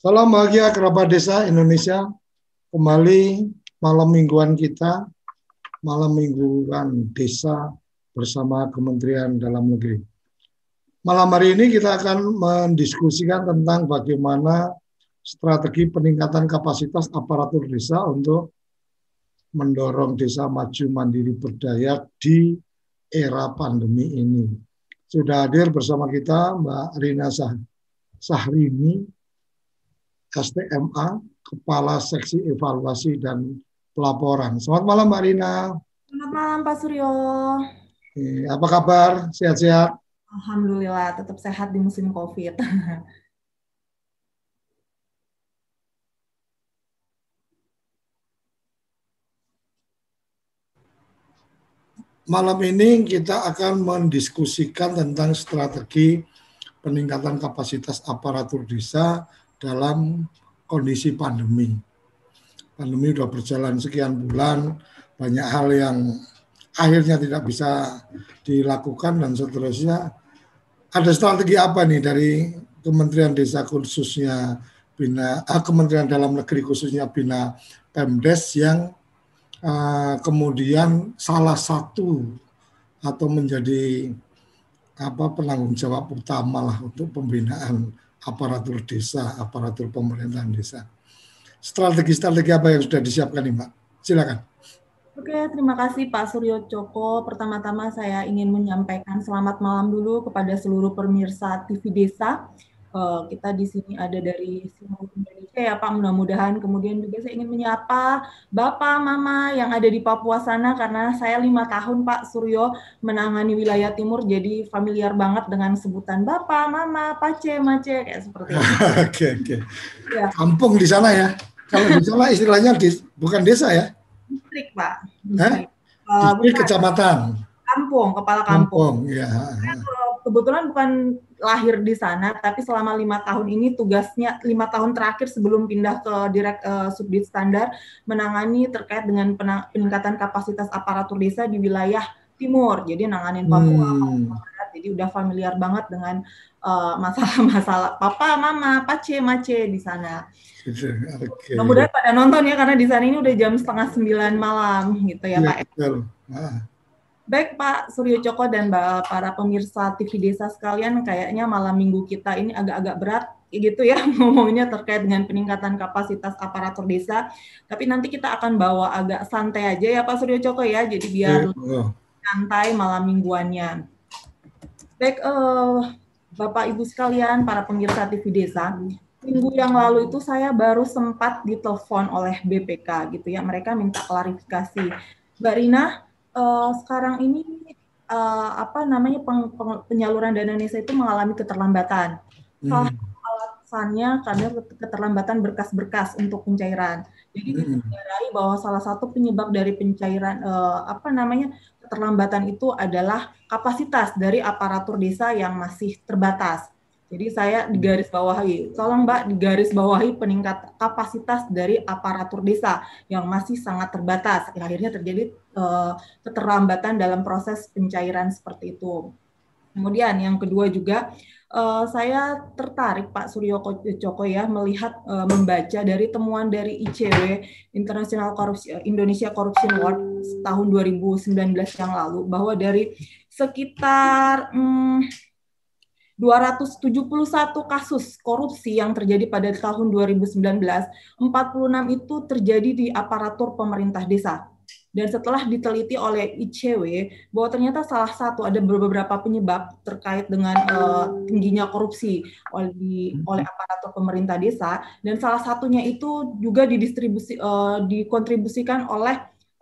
Salam bahagia kerabat desa Indonesia. Kembali malam mingguan kita, malam mingguan desa bersama Kementerian Dalam Negeri. Malam hari ini kita akan mendiskusikan tentang bagaimana strategi peningkatan kapasitas aparatur desa untuk mendorong desa maju mandiri berdaya di era pandemi ini. Sudah hadir bersama kita Mbak Rina Sah Sahrini, STMA, Kepala Seksi Evaluasi dan Pelaporan. Selamat malam Mbak Rina. Selamat malam Pak Suryo. Apa kabar? Sehat-sehat? Alhamdulillah, tetap sehat di musim COVID. Malam ini kita akan mendiskusikan tentang strategi peningkatan kapasitas aparatur desa dalam kondisi pandemi. Pandemi sudah berjalan sekian bulan, banyak hal yang akhirnya tidak bisa dilakukan dan seterusnya. Ada strategi apa nih dari Kementerian Desa khususnya Bina, eh, Kementerian Dalam Negeri khususnya Bina Pemdes yang uh, kemudian salah satu atau menjadi apa penanggung jawab utama lah untuk pembinaan aparatur desa, aparatur pemerintahan desa. Strategi-strategi apa yang sudah disiapkan nih, Mbak? Silakan. Oke, terima kasih Pak Suryo Coko. Pertama-tama saya ingin menyampaikan selamat malam dulu kepada seluruh pemirsa TV Desa uh, kita di sini ada dari seluruh Indonesia ya Pak. Mudah-mudahan kemudian juga saya ingin menyapa Bapak, Mama yang ada di Papua sana karena saya lima tahun Pak Suryo menangani wilayah timur jadi familiar banget dengan sebutan Bapak, Mama, Pace, Mace kayak seperti itu. Oke oke. Ya. Kampung di sana ya. Kalau di sana istilahnya di, bukan desa ya? Distrik Pak. Distrik, uh, Distrik kecamatan. Kampung, kepala kampung. Kampung, ya. Kebetulan bukan lahir di sana, tapi selama lima tahun ini tugasnya lima tahun terakhir sebelum pindah ke direct uh, subdit standar menangani terkait dengan peningkatan kapasitas aparatur desa di wilayah timur. Jadi nanganin Papua, hmm. jadi udah familiar banget dengan eh, masalah-masalah uh, papa, mama, pace, mace di sana. Okay. Kemudian pada nonton ya karena di sana ini udah jam setengah sembilan malam gitu ya, ya Pak. Betul. Ah. Baik Pak Suryo Coko dan para pemirsa TV Desa sekalian, kayaknya malam minggu kita ini agak-agak berat gitu ya ngomongnya terkait dengan peningkatan kapasitas aparatur desa. Tapi nanti kita akan bawa agak santai aja ya Pak Suryo Coko ya, jadi biar santai malam mingguannya. Baik, uh, Bapak Ibu sekalian, para pemirsa TV Desa, minggu yang lalu itu saya baru sempat ditelepon oleh BPK gitu ya, mereka minta klarifikasi. Mbak Rina, uh, sekarang ini uh, apa namanya peng, peng, penyaluran dana desa itu mengalami keterlambatan. Hmm. alasannya karena keterlambatan berkas-berkas untuk pencairan. Jadi hmm. disadari bahwa salah satu penyebab dari pencairan uh, apa namanya keterlambatan itu adalah kapasitas dari aparatur desa yang masih terbatas. Jadi saya di garis bawahi, tolong Mbak di garis bawahi peningkat kapasitas dari aparatur desa yang masih sangat terbatas. Akhirnya terjadi uh, keterlambatan dalam proses pencairan seperti itu. Kemudian yang kedua juga uh, saya tertarik Pak Suryo Joko ya melihat uh, membaca dari temuan dari ICW International Corruption Indonesia Corruption Watch tahun 2019 yang lalu bahwa dari sekitar hmm, 271 kasus korupsi yang terjadi pada tahun 2019, 46 itu terjadi di aparatur pemerintah desa. Dan setelah diteliti oleh ICW bahwa ternyata salah satu ada beberapa penyebab terkait dengan uh, tingginya korupsi oleh oleh aparatur pemerintah desa dan salah satunya itu juga didistribusi uh, dikontribusikan oleh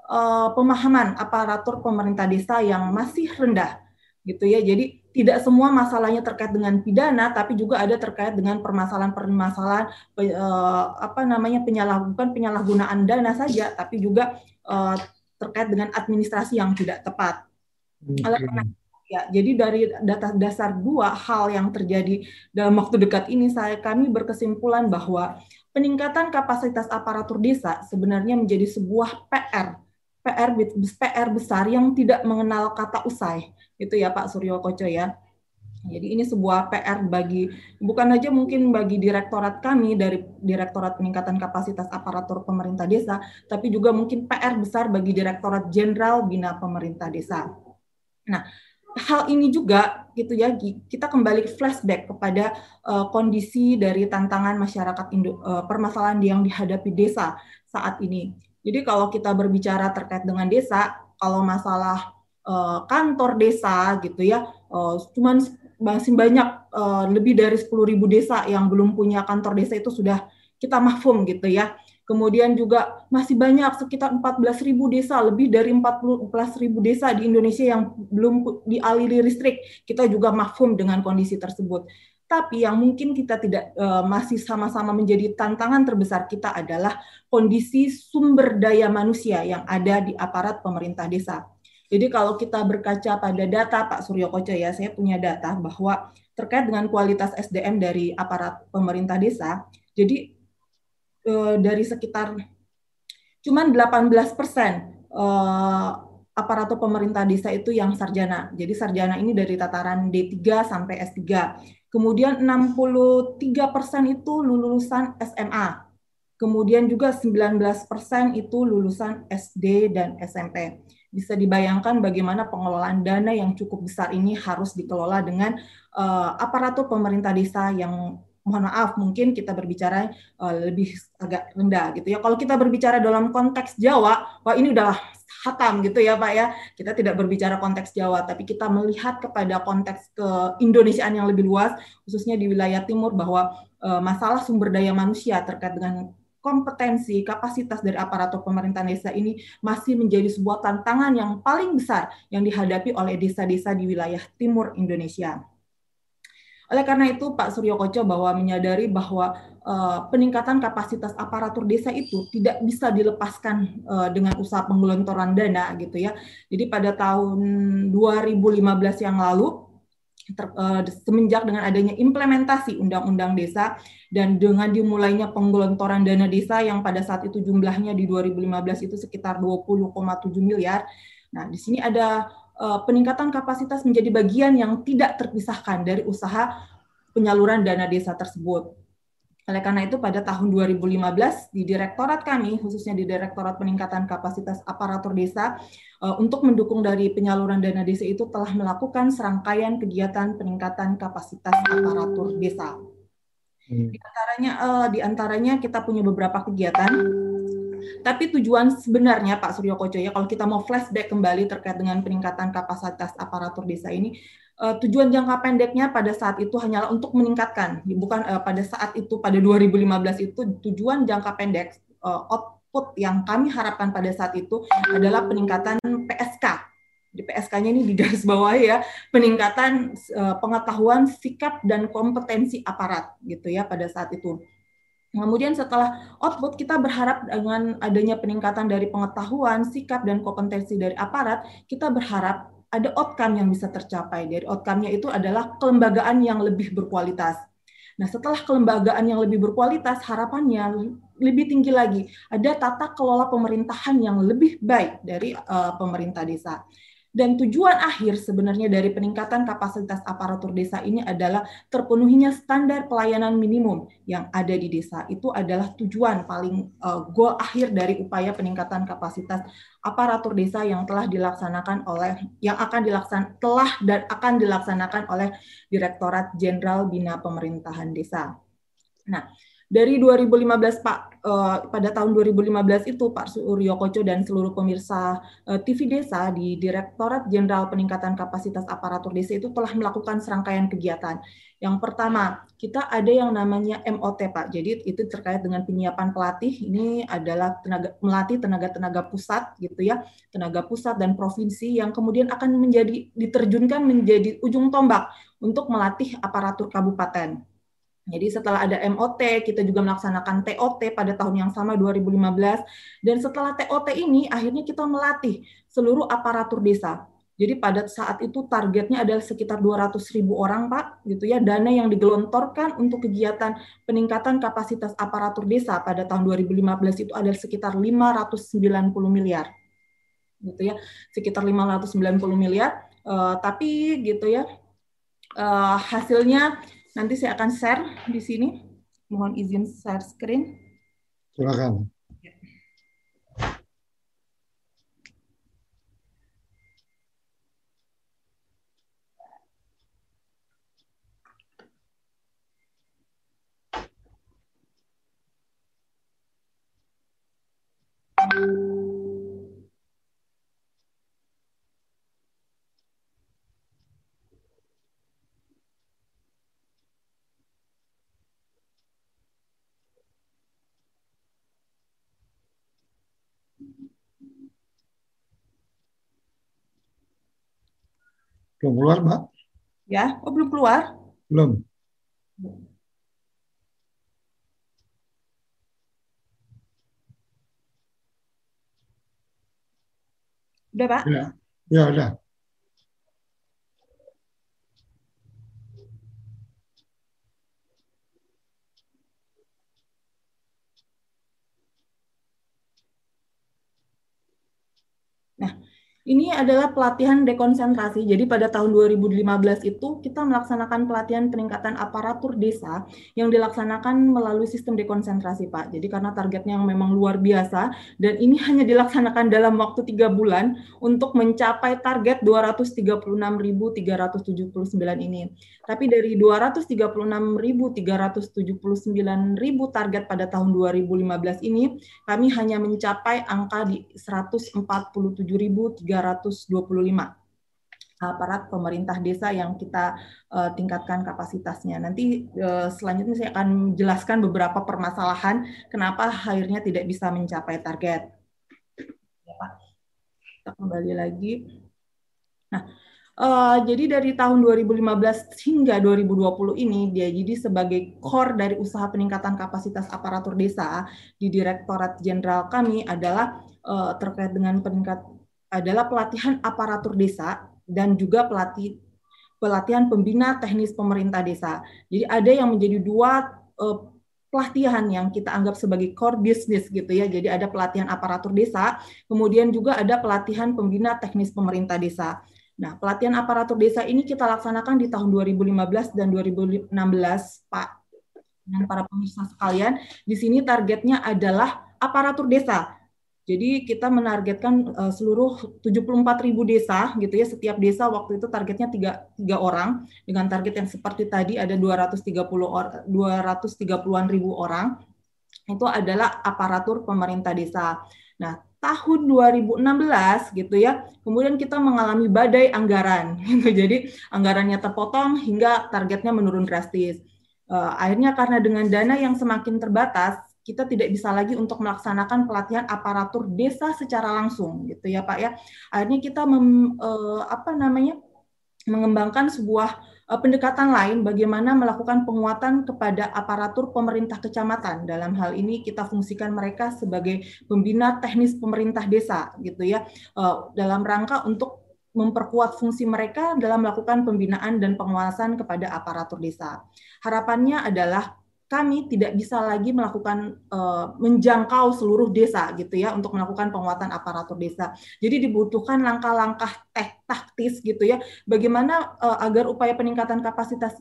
uh, pemahaman aparatur pemerintah desa yang masih rendah gitu ya. Jadi tidak semua masalahnya terkait dengan pidana, tapi juga ada terkait dengan permasalahan-permasalahan eh, apa namanya penyalahgunaan penyalahgunaan dana saja, tapi juga eh, terkait dengan administrasi yang tidak tepat. Okay. Ya, jadi dari data dasar dua hal yang terjadi dalam waktu dekat ini, saya kami berkesimpulan bahwa peningkatan kapasitas aparatur desa sebenarnya menjadi sebuah PR, PR PR besar yang tidak mengenal kata usai itu ya Pak Suryo Koco ya. Jadi ini sebuah PR bagi bukan aja mungkin bagi direktorat kami dari Direktorat Peningkatan Kapasitas Aparatur Pemerintah Desa, tapi juga mungkin PR besar bagi Direktorat Jenderal Bina Pemerintah Desa. Nah, hal ini juga gitu ya kita kembali flashback kepada uh, kondisi dari tantangan masyarakat Indo, uh, permasalahan yang dihadapi desa saat ini. Jadi kalau kita berbicara terkait dengan desa, kalau masalah uh, kantor desa gitu ya, uh, cuman masih banyak uh, lebih dari 10.000 desa yang belum punya kantor desa itu sudah kita mahfum gitu ya. Kemudian juga masih banyak sekitar 14.000 desa, lebih dari 14.000 desa di Indonesia yang belum dialiri listrik. Kita juga mahfum dengan kondisi tersebut. Tapi yang mungkin kita tidak masih sama-sama menjadi tantangan terbesar kita adalah kondisi sumber daya manusia yang ada di aparat pemerintah desa. Jadi kalau kita berkaca pada data Pak Suryo Koco ya, saya punya data bahwa terkait dengan kualitas SDM dari aparat pemerintah desa, jadi eh, dari sekitar cuman 18 persen eh, aparatur pemerintah desa itu yang sarjana. Jadi sarjana ini dari tataran D3 sampai S3. Kemudian 63 persen itu lulusan SMA. Kemudian juga 19 persen itu lulusan SD dan SMP bisa dibayangkan bagaimana pengelolaan dana yang cukup besar ini harus dikelola dengan uh, aparatur pemerintah desa yang mohon maaf mungkin kita berbicara uh, lebih agak rendah gitu ya. Kalau kita berbicara dalam konteks Jawa, wah ini udah hatam gitu ya Pak ya. Kita tidak berbicara konteks Jawa, tapi kita melihat kepada konteks ke Indonesiaan yang lebih luas, khususnya di wilayah timur bahwa uh, masalah sumber daya manusia terkait dengan kompetensi, kapasitas dari aparatur pemerintahan desa ini masih menjadi sebuah tantangan yang paling besar yang dihadapi oleh desa-desa di wilayah timur Indonesia. Oleh karena itu, Pak Suryo Koco bahwa menyadari bahwa uh, peningkatan kapasitas aparatur desa itu tidak bisa dilepaskan uh, dengan usaha penggelontoran dana gitu ya. Jadi pada tahun 2015 yang lalu ter, uh, semenjak dengan adanya implementasi Undang-Undang Desa dan dengan dimulainya penggelontoran dana desa yang pada saat itu jumlahnya di 2015 itu sekitar 20,7 miliar. Nah, di sini ada uh, peningkatan kapasitas menjadi bagian yang tidak terpisahkan dari usaha penyaluran dana desa tersebut. Oleh karena itu pada tahun 2015 di direktorat kami khususnya di Direktorat Peningkatan Kapasitas Aparatur Desa eh, untuk mendukung dari penyaluran dana desa itu telah melakukan serangkaian kegiatan peningkatan kapasitas aparatur desa. Hmm. Di antaranya eh, di antaranya kita punya beberapa kegiatan tapi tujuan sebenarnya Pak Suryo Koco ya kalau kita mau flashback kembali terkait dengan peningkatan kapasitas aparatur desa ini uh, tujuan jangka pendeknya pada saat itu hanyalah untuk meningkatkan, bukan uh, pada saat itu pada 2015 itu tujuan jangka pendek uh, output yang kami harapkan pada saat itu adalah peningkatan PSK. Di PSK-nya ini di garis bawah ya, peningkatan uh, pengetahuan, sikap dan kompetensi aparat gitu ya pada saat itu. Kemudian setelah output kita berharap dengan adanya peningkatan dari pengetahuan, sikap dan kompetensi dari aparat, kita berharap ada outcome yang bisa tercapai. Dari outcome-nya itu adalah kelembagaan yang lebih berkualitas. Nah, setelah kelembagaan yang lebih berkualitas, harapannya lebih tinggi lagi. Ada tata kelola pemerintahan yang lebih baik dari uh, pemerintah desa. Dan tujuan akhir sebenarnya dari peningkatan kapasitas aparatur desa ini adalah terpenuhinya standar pelayanan minimum yang ada di desa. Itu adalah tujuan paling uh, goal akhir dari upaya peningkatan kapasitas aparatur desa yang telah dilaksanakan oleh yang akan dilaksan telah dan akan dilaksanakan oleh Direktorat Jenderal Bina Pemerintahan Desa. Nah, dari 2015 Pak uh, pada tahun 2015 itu Pak Suryo Koco dan seluruh pemirsa uh, TV Desa di Direktorat Jenderal Peningkatan Kapasitas Aparatur Desa itu telah melakukan serangkaian kegiatan. Yang pertama, kita ada yang namanya MOT Pak. Jadi itu terkait dengan penyiapan pelatih. Ini adalah tenaga melatih tenaga-tenaga pusat gitu ya, tenaga pusat dan provinsi yang kemudian akan menjadi diterjunkan menjadi ujung tombak untuk melatih aparatur kabupaten. Jadi setelah ada MOT, kita juga melaksanakan TOT pada tahun yang sama 2015. Dan setelah TOT ini, akhirnya kita melatih seluruh aparatur desa. Jadi pada saat itu targetnya adalah sekitar 200 ribu orang, Pak, gitu ya. Dana yang digelontorkan untuk kegiatan peningkatan kapasitas aparatur desa pada tahun 2015 itu adalah sekitar 590 miliar, gitu ya, sekitar 590 miliar. Uh, tapi gitu ya, uh, hasilnya nanti saya akan share di sini. Mohon izin share screen. Silakan. Belum keluar, Mbak? Ya, oh belum keluar? Belum. Udah, Pak? Ya, ya udah. Ini adalah pelatihan dekonsentrasi. Jadi pada tahun 2015 itu kita melaksanakan pelatihan peningkatan aparatur desa yang dilaksanakan melalui sistem dekonsentrasi, Pak. Jadi karena targetnya yang memang luar biasa dan ini hanya dilaksanakan dalam waktu tiga bulan untuk mencapai target 236.379 ini. Tapi dari 236.379.000 target pada tahun 2015 ini, kami hanya mencapai angka di 147.300 325 aparat pemerintah desa yang kita uh, tingkatkan kapasitasnya. Nanti uh, selanjutnya saya akan jelaskan beberapa permasalahan kenapa akhirnya tidak bisa mencapai target. Ya, kita kembali lagi. Nah, Uh, jadi dari tahun 2015 hingga 2020 ini dia jadi sebagai core dari usaha peningkatan kapasitas aparatur desa di Direktorat Jenderal kami adalah uh, terkait dengan peningkat adalah pelatihan aparatur desa dan juga pelatih pelatihan pembina teknis pemerintah desa. Jadi ada yang menjadi dua uh, pelatihan yang kita anggap sebagai core business gitu ya. Jadi ada pelatihan aparatur desa, kemudian juga ada pelatihan pembina teknis pemerintah desa. Nah, pelatihan aparatur desa ini kita laksanakan di tahun 2015 dan 2016, Pak. Dan para pemirsa sekalian, di sini targetnya adalah aparatur desa. Jadi kita menargetkan uh, seluruh 74 ribu desa gitu ya setiap desa waktu itu targetnya tiga, tiga orang dengan target yang seperti tadi ada 230 or, 230-an ribu orang itu adalah aparatur pemerintah desa. Nah tahun 2016 gitu ya kemudian kita mengalami badai anggaran gitu jadi anggarannya terpotong hingga targetnya menurun drastis. Uh, akhirnya karena dengan dana yang semakin terbatas kita tidak bisa lagi untuk melaksanakan pelatihan aparatur desa secara langsung gitu ya Pak ya. Akhirnya kita mem, eh, apa namanya mengembangkan sebuah eh, pendekatan lain bagaimana melakukan penguatan kepada aparatur pemerintah kecamatan. Dalam hal ini kita fungsikan mereka sebagai pembina teknis pemerintah desa gitu ya. Eh, dalam rangka untuk memperkuat fungsi mereka dalam melakukan pembinaan dan penguasaan kepada aparatur desa. Harapannya adalah kami tidak bisa lagi melakukan uh, menjangkau seluruh desa gitu ya untuk melakukan penguatan aparatur desa. Jadi dibutuhkan langkah-langkah taktis gitu ya bagaimana uh, agar upaya peningkatan kapasitas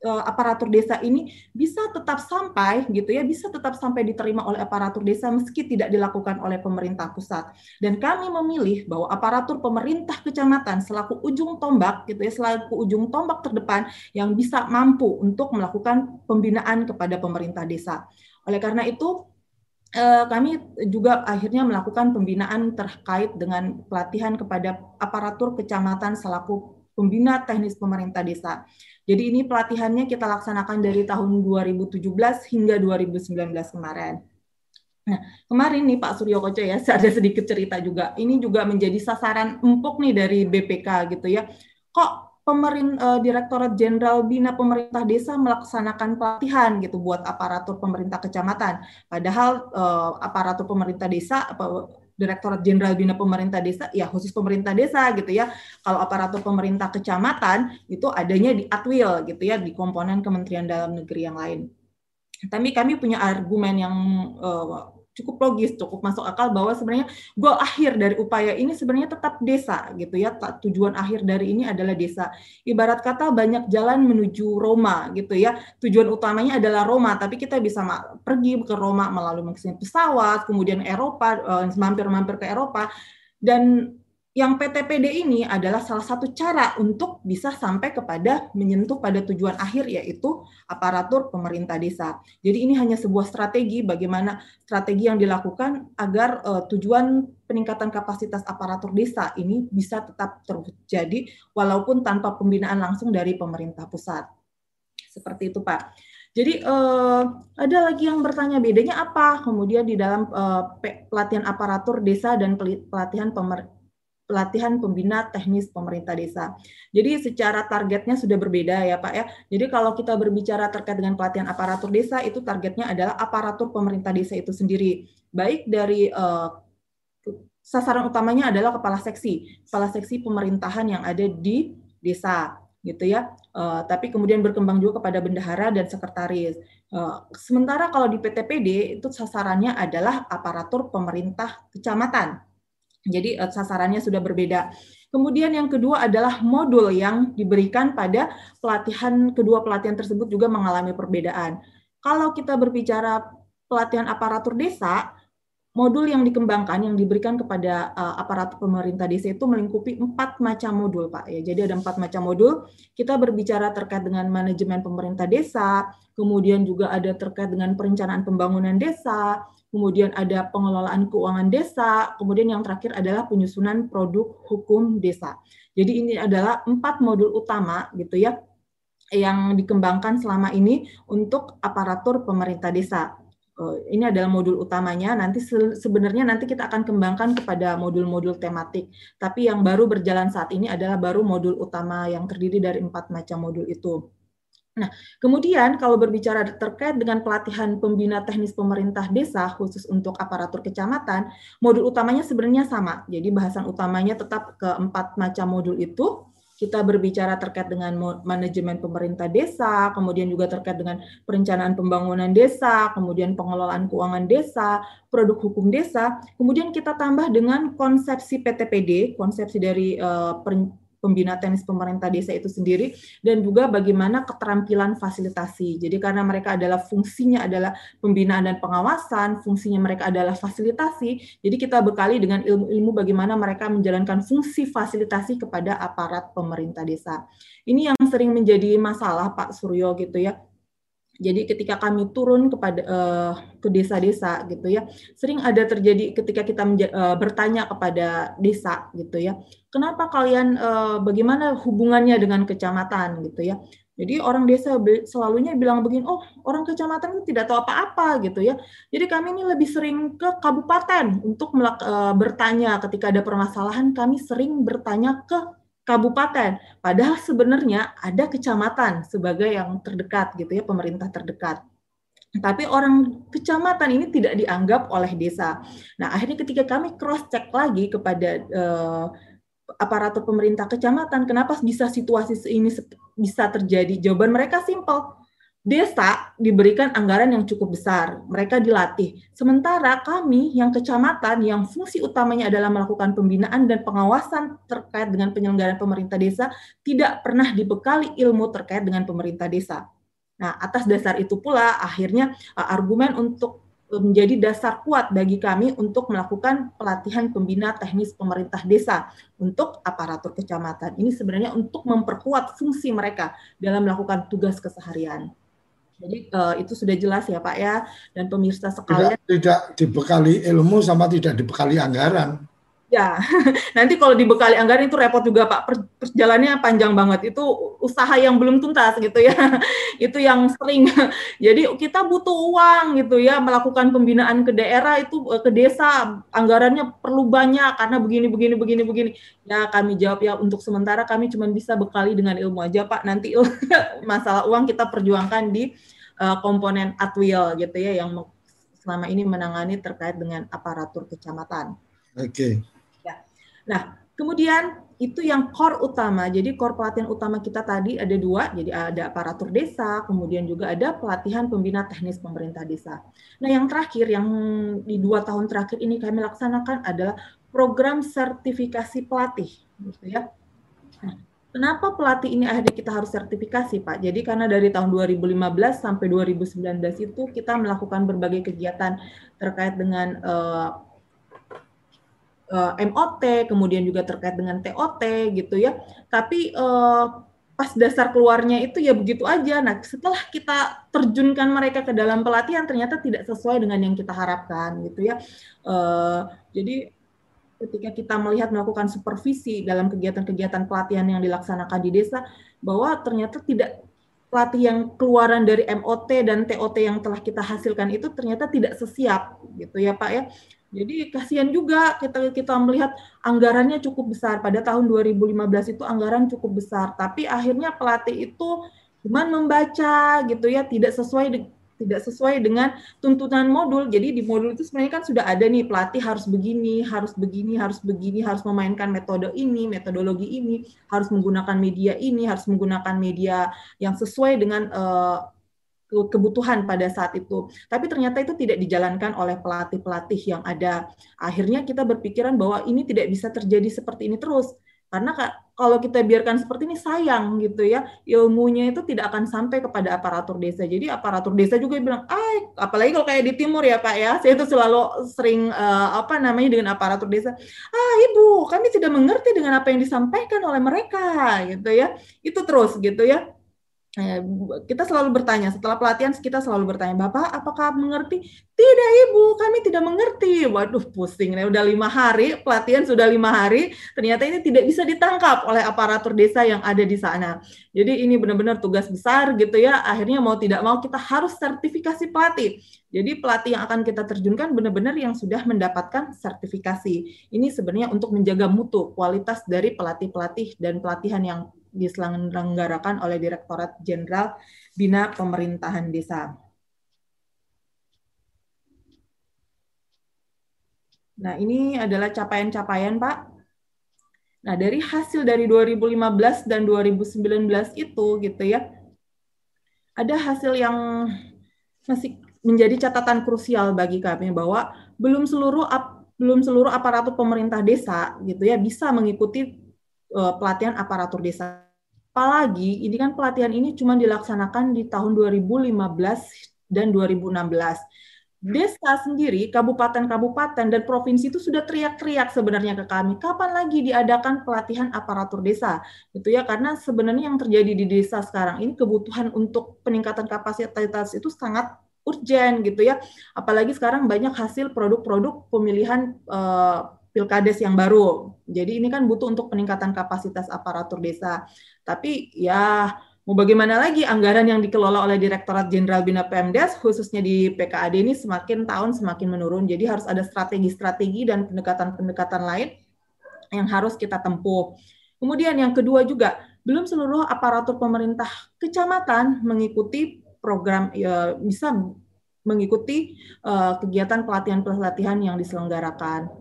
aparatur desa ini bisa tetap sampai gitu ya, bisa tetap sampai diterima oleh aparatur desa meski tidak dilakukan oleh pemerintah pusat. Dan kami memilih bahwa aparatur pemerintah kecamatan selaku ujung tombak gitu ya, selaku ujung tombak terdepan yang bisa mampu untuk melakukan pembinaan kepada pemerintah desa. Oleh karena itu eh, kami juga akhirnya melakukan pembinaan terkait dengan pelatihan kepada aparatur kecamatan selaku pembina teknis pemerintah desa. Jadi ini pelatihannya kita laksanakan dari tahun 2017 hingga 2019 kemarin. Nah, kemarin nih Pak Suryo Koco ya, ada sedikit cerita juga. Ini juga menjadi sasaran empuk nih dari BPK gitu ya. Kok pemerintah uh, Direktorat Jenderal Bina Pemerintah Desa melaksanakan pelatihan gitu buat aparatur pemerintah kecamatan. Padahal uh, aparatur pemerintah desa Direktorat Jenderal Bina Pemerintah Desa, ya khusus pemerintah desa gitu ya. Kalau aparatur pemerintah kecamatan itu adanya di Atwil gitu ya, di komponen Kementerian Dalam Negeri yang lain. Tapi kami punya argumen yang uh, cukup logis, cukup masuk akal bahwa sebenarnya goal akhir dari upaya ini sebenarnya tetap desa gitu ya. Tujuan akhir dari ini adalah desa. Ibarat kata banyak jalan menuju Roma gitu ya. Tujuan utamanya adalah Roma, tapi kita bisa pergi ke Roma melalui pesawat, kemudian Eropa, eh, mampir-mampir ke Eropa dan yang PTPD ini adalah salah satu cara untuk bisa sampai kepada menyentuh pada tujuan akhir yaitu aparatur pemerintah desa. Jadi ini hanya sebuah strategi bagaimana strategi yang dilakukan agar uh, tujuan peningkatan kapasitas aparatur desa ini bisa tetap terjadi walaupun tanpa pembinaan langsung dari pemerintah pusat. Seperti itu, Pak. Jadi uh, ada lagi yang bertanya bedanya apa kemudian di dalam uh, pelatihan aparatur desa dan pelatihan pemerintah pelatihan pembina teknis pemerintah desa. Jadi secara targetnya sudah berbeda ya Pak ya. Jadi kalau kita berbicara terkait dengan pelatihan aparatur desa itu targetnya adalah aparatur pemerintah desa itu sendiri. Baik dari uh, sasaran utamanya adalah kepala seksi, kepala seksi pemerintahan yang ada di desa gitu ya. Uh, tapi kemudian berkembang juga kepada bendahara dan sekretaris. Uh, sementara kalau di PTPD itu sasarannya adalah aparatur pemerintah kecamatan jadi uh, sasarannya sudah berbeda. Kemudian yang kedua adalah modul yang diberikan pada pelatihan kedua pelatihan tersebut juga mengalami perbedaan. Kalau kita berbicara pelatihan aparatur desa, modul yang dikembangkan yang diberikan kepada uh, aparatur pemerintah desa itu melingkupi empat macam modul, Pak. Ya, jadi ada empat macam modul. Kita berbicara terkait dengan manajemen pemerintah desa, kemudian juga ada terkait dengan perencanaan pembangunan desa, kemudian ada pengelolaan keuangan desa, kemudian yang terakhir adalah penyusunan produk hukum desa. Jadi ini adalah empat modul utama gitu ya yang dikembangkan selama ini untuk aparatur pemerintah desa. Eh, ini adalah modul utamanya. Nanti sebenarnya nanti kita akan kembangkan kepada modul-modul tematik. Tapi yang baru berjalan saat ini adalah baru modul utama yang terdiri dari empat macam modul itu. Nah, kemudian kalau berbicara terkait dengan pelatihan pembina teknis pemerintah desa khusus untuk aparatur kecamatan, modul utamanya sebenarnya sama. Jadi bahasan utamanya tetap keempat macam modul itu. Kita berbicara terkait dengan manajemen pemerintah desa, kemudian juga terkait dengan perencanaan pembangunan desa, kemudian pengelolaan keuangan desa, produk hukum desa, kemudian kita tambah dengan konsepsi PTPD, konsepsi dari uh, pembina tenis pemerintah desa itu sendiri dan juga bagaimana keterampilan fasilitasi. Jadi karena mereka adalah fungsinya adalah pembinaan dan pengawasan, fungsinya mereka adalah fasilitasi, jadi kita bekali dengan ilmu-ilmu bagaimana mereka menjalankan fungsi fasilitasi kepada aparat pemerintah desa. Ini yang sering menjadi masalah Pak Suryo gitu ya jadi ketika kami turun kepada uh, ke desa-desa gitu ya, sering ada terjadi ketika kita uh, bertanya kepada desa gitu ya, kenapa kalian uh, bagaimana hubungannya dengan kecamatan gitu ya. Jadi orang desa selalunya bilang begini, oh orang kecamatan tidak tahu apa-apa gitu ya. Jadi kami ini lebih sering ke kabupaten untuk bertanya ketika ada permasalahan, kami sering bertanya ke kabupaten. Padahal sebenarnya ada kecamatan sebagai yang terdekat gitu ya, pemerintah terdekat. Tapi orang kecamatan ini tidak dianggap oleh desa. Nah, akhirnya ketika kami cross check lagi kepada uh, aparatur pemerintah kecamatan, kenapa bisa situasi ini bisa terjadi? Jawaban mereka simpel desa diberikan anggaran yang cukup besar, mereka dilatih. Sementara kami yang kecamatan yang fungsi utamanya adalah melakukan pembinaan dan pengawasan terkait dengan penyelenggaraan pemerintah desa tidak pernah dibekali ilmu terkait dengan pemerintah desa. Nah, atas dasar itu pula akhirnya uh, argumen untuk uh, menjadi dasar kuat bagi kami untuk melakukan pelatihan pembina teknis pemerintah desa untuk aparatur kecamatan. Ini sebenarnya untuk memperkuat fungsi mereka dalam melakukan tugas keseharian. Jadi uh, itu sudah jelas ya Pak ya dan pemirsa sekalian. Tidak, tidak dibekali ilmu sama tidak dibekali anggaran. Ya, nanti kalau dibekali anggaran itu repot juga Pak. Perjalanannya panjang banget. Itu usaha yang belum tuntas gitu ya. itu yang sering. Jadi kita butuh uang gitu ya melakukan pembinaan ke daerah itu eh, ke desa anggarannya perlu banyak karena begini begini begini begini. Ya kami jawab ya untuk sementara kami cuma bisa bekali dengan ilmu aja Pak. Nanti masalah uang kita perjuangkan di uh, komponen Atwil gitu ya yang selama ini menangani terkait dengan aparatur kecamatan. Oke. Okay. Nah, Kemudian itu yang core utama. Jadi core pelatihan utama kita tadi ada dua, jadi ada aparatur desa, kemudian juga ada pelatihan pembina teknis pemerintah desa. Nah yang terakhir, yang di dua tahun terakhir ini kami laksanakan adalah program sertifikasi pelatih, gitu ya. Nah, kenapa pelatih ini akhirnya kita harus sertifikasi, Pak? Jadi karena dari tahun 2015 sampai 2019 itu kita melakukan berbagai kegiatan terkait dengan uh, uh, eh, MOT, kemudian juga terkait dengan TOT gitu ya. Tapi uh, pas dasar keluarnya itu ya begitu aja. Nah, setelah kita terjunkan mereka ke dalam pelatihan ternyata tidak sesuai dengan yang kita harapkan gitu ya. Uh, jadi ketika kita melihat melakukan supervisi dalam kegiatan-kegiatan pelatihan yang dilaksanakan di desa bahwa ternyata tidak pelatih yang keluaran dari MOT dan TOT yang telah kita hasilkan itu ternyata tidak sesiap gitu ya Pak ya. Jadi kasihan juga kita kita melihat anggarannya cukup besar. Pada tahun 2015 itu anggaran cukup besar, tapi akhirnya pelatih itu cuma membaca gitu ya, tidak sesuai tidak sesuai dengan tuntutan modul. Jadi di modul itu sebenarnya kan sudah ada nih pelatih harus begini, harus begini, harus begini, harus memainkan metode ini, metodologi ini, harus menggunakan media ini, harus menggunakan media yang sesuai dengan uh, kebutuhan pada saat itu. Tapi ternyata itu tidak dijalankan oleh pelatih-pelatih yang ada. Akhirnya kita berpikiran bahwa ini tidak bisa terjadi seperti ini terus. Karena kalau kita biarkan seperti ini sayang gitu ya, ilmunya itu tidak akan sampai kepada aparatur desa. Jadi aparatur desa juga bilang, ah, apalagi kalau kayak di timur ya Pak ya, saya itu selalu sering uh, apa namanya dengan aparatur desa, ah ibu, kami tidak mengerti dengan apa yang disampaikan oleh mereka gitu ya. Itu terus gitu ya kita selalu bertanya setelah pelatihan kita selalu bertanya bapak apakah mengerti? Tidak ibu kami tidak mengerti. Waduh pusing nih udah lima hari pelatihan sudah lima hari ternyata ini tidak bisa ditangkap oleh aparatur desa yang ada di sana. Jadi ini benar-benar tugas besar gitu ya akhirnya mau tidak mau kita harus sertifikasi pelatih jadi pelatih yang akan kita terjunkan benar-benar yang sudah mendapatkan sertifikasi. Ini sebenarnya untuk menjaga mutu kualitas dari pelatih-pelatih dan pelatihan yang diselenggarakan oleh Direktorat Jenderal Bina Pemerintahan Desa. Nah, ini adalah capaian-capaian, Pak. Nah, dari hasil dari 2015 dan 2019 itu gitu ya. Ada hasil yang masih menjadi catatan krusial bagi kami bahwa belum seluruh belum seluruh aparatur pemerintah desa gitu ya bisa mengikuti uh, pelatihan aparatur desa. Apalagi ini kan pelatihan ini cuma dilaksanakan di tahun 2015 dan 2016. Desa sendiri, kabupaten-kabupaten dan provinsi itu sudah teriak-teriak sebenarnya ke kami, kapan lagi diadakan pelatihan aparatur desa? Gitu ya, karena sebenarnya yang terjadi di desa sekarang ini kebutuhan untuk peningkatan kapasitas itu sangat urgent gitu ya. Apalagi sekarang banyak hasil produk-produk pemilihan uh, pilkades yang baru. Jadi ini kan butuh untuk peningkatan kapasitas aparatur desa. Tapi ya mau bagaimana lagi anggaran yang dikelola oleh Direktorat Jenderal Bina Pemdes khususnya di PKAD ini semakin tahun semakin menurun. Jadi harus ada strategi-strategi dan pendekatan-pendekatan lain yang harus kita tempuh. Kemudian yang kedua juga belum seluruh aparatur pemerintah kecamatan mengikuti program ya, bisa mengikuti uh, kegiatan pelatihan-pelatihan yang diselenggarakan.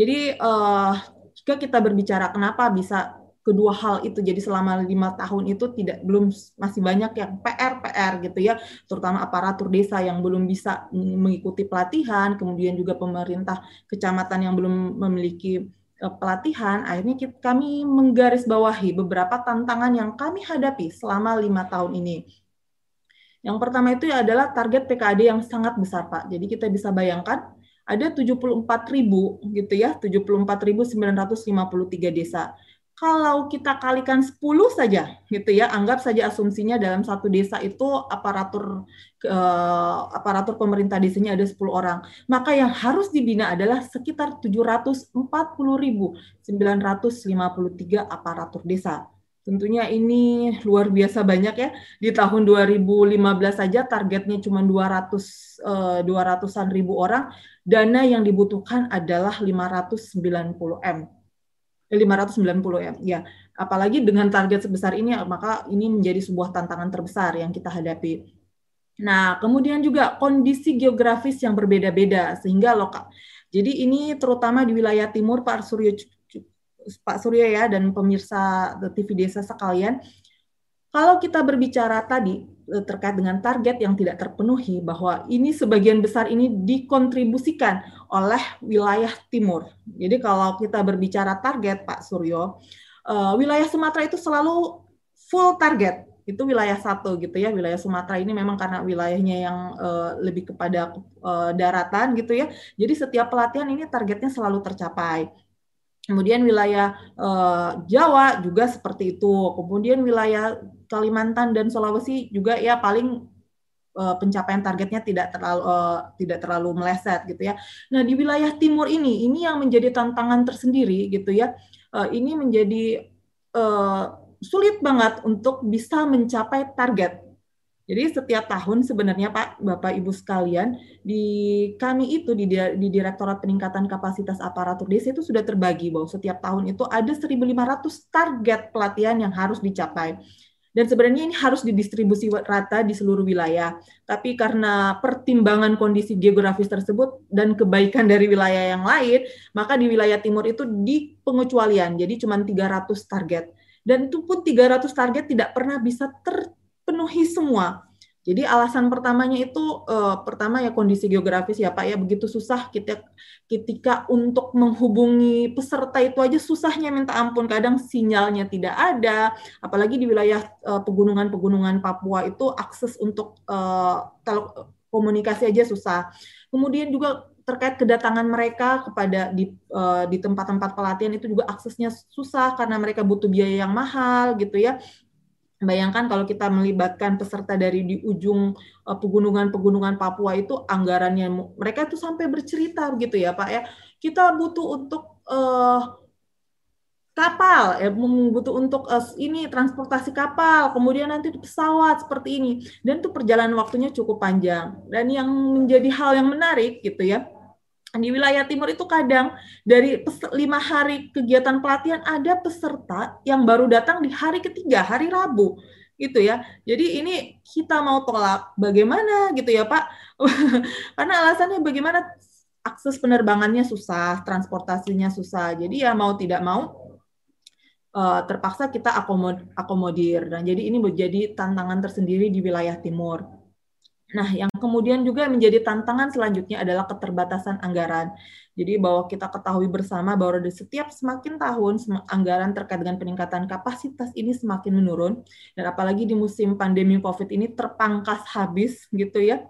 Jadi uh, jika kita berbicara kenapa bisa kedua hal itu jadi selama lima tahun itu tidak belum masih banyak yang PR PR gitu ya. Terutama aparatur desa yang belum bisa mengikuti pelatihan kemudian juga pemerintah kecamatan yang belum memiliki uh, pelatihan akhirnya kita, kami menggarisbawahi beberapa tantangan yang kami hadapi selama lima tahun ini. Yang pertama itu adalah target PKAD yang sangat besar Pak. Jadi kita bisa bayangkan ada 74 ribu gitu ya, 74.953 desa. Kalau kita kalikan 10 saja gitu ya, anggap saja asumsinya dalam satu desa itu aparatur uh, aparatur pemerintah desanya ada 10 orang. Maka yang harus dibina adalah sekitar 740.953 aparatur desa. Tentunya ini luar biasa banyak ya. Di tahun 2015 saja targetnya cuma 200 200-an eh, ribu orang, dana yang dibutuhkan adalah 590 M. 590 M. Ya, apalagi dengan target sebesar ini maka ini menjadi sebuah tantangan terbesar yang kita hadapi. Nah, kemudian juga kondisi geografis yang berbeda-beda sehingga lokal. Jadi ini terutama di wilayah timur Pak Suryo Pak Surya ya dan pemirsa TV Desa sekalian, kalau kita berbicara tadi eh, terkait dengan target yang tidak terpenuhi, bahwa ini sebagian besar ini dikontribusikan oleh wilayah timur. Jadi kalau kita berbicara target, Pak Suryo, eh, wilayah Sumatera itu selalu full target. Itu wilayah satu gitu ya. Wilayah Sumatera ini memang karena wilayahnya yang eh, lebih kepada daratan gitu ya. Jadi setiap pelatihan ini targetnya selalu tercapai. Kemudian wilayah Jawa juga seperti itu. Kemudian wilayah Kalimantan dan Sulawesi juga ya paling uh, pencapaian targetnya tidak terlalu uh, tidak terlalu meleset gitu ya. Nah di wilayah timur ini ini yang menjadi tantangan tersendiri gitu ya. Uh, ini menjadi uh, sulit banget untuk bisa mencapai target. Jadi setiap tahun sebenarnya Pak, Bapak, Ibu sekalian, di kami itu di, di Direktorat Peningkatan Kapasitas Aparatur Desa itu sudah terbagi bahwa setiap tahun itu ada 1.500 target pelatihan yang harus dicapai. Dan sebenarnya ini harus didistribusi rata di seluruh wilayah. Tapi karena pertimbangan kondisi geografis tersebut dan kebaikan dari wilayah yang lain, maka di wilayah timur itu di pengecualian. Jadi cuma 300 target. Dan itu pun 300 target tidak pernah bisa terpenuhi semua. Jadi alasan pertamanya itu uh, pertama ya kondisi geografis ya Pak ya. Begitu susah kita ketika untuk menghubungi peserta itu aja susahnya minta ampun. Kadang sinyalnya tidak ada. Apalagi di wilayah uh, pegunungan-pegunungan Papua itu akses untuk uh, komunikasi aja susah. Kemudian juga terkait kedatangan mereka kepada di uh, di tempat-tempat pelatihan itu juga aksesnya susah karena mereka butuh biaya yang mahal gitu ya Bayangkan kalau kita melibatkan peserta dari di ujung eh, pegunungan-pegunungan Papua itu anggarannya mereka itu sampai bercerita begitu ya Pak ya. Kita butuh untuk uh, kapal ya butuh untuk uh, ini transportasi kapal, kemudian nanti pesawat seperti ini dan itu perjalanan waktunya cukup panjang. Dan yang menjadi hal yang menarik gitu ya di wilayah timur itu kadang dari lima hari kegiatan pelatihan ada peserta yang baru datang di hari ketiga hari Rabu gitu ya. Jadi ini kita mau tolak bagaimana gitu ya Pak? Karena alasannya bagaimana? Akses penerbangannya susah transportasinya susah. Jadi ya mau tidak mau uh, terpaksa kita akomod akomodir. Dan jadi ini menjadi tantangan tersendiri di wilayah timur Nah, yang kemudian juga menjadi tantangan selanjutnya adalah keterbatasan anggaran. Jadi bahwa kita ketahui bersama bahwa di setiap semakin tahun anggaran terkait dengan peningkatan kapasitas ini semakin menurun dan apalagi di musim pandemi Covid ini terpangkas habis gitu ya.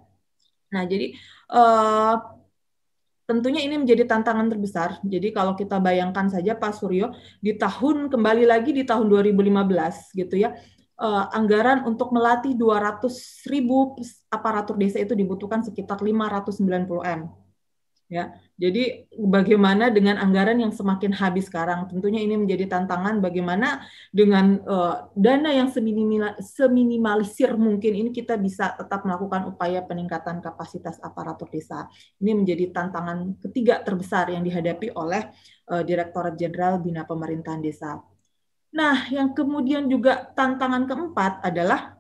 Nah, jadi uh, tentunya ini menjadi tantangan terbesar. Jadi kalau kita bayangkan saja Pak Suryo di tahun kembali lagi di tahun 2015 gitu ya, uh, anggaran untuk melatih 200 ribu aparatur desa itu dibutuhkan sekitar 590 M. Ya, jadi bagaimana dengan anggaran yang semakin habis sekarang? Tentunya ini menjadi tantangan bagaimana dengan uh, dana yang seminimal, seminimalisir mungkin ini kita bisa tetap melakukan upaya peningkatan kapasitas aparatur desa. Ini menjadi tantangan ketiga terbesar yang dihadapi oleh uh, Direktorat Jenderal Bina Pemerintahan Desa. Nah, yang kemudian juga tantangan keempat adalah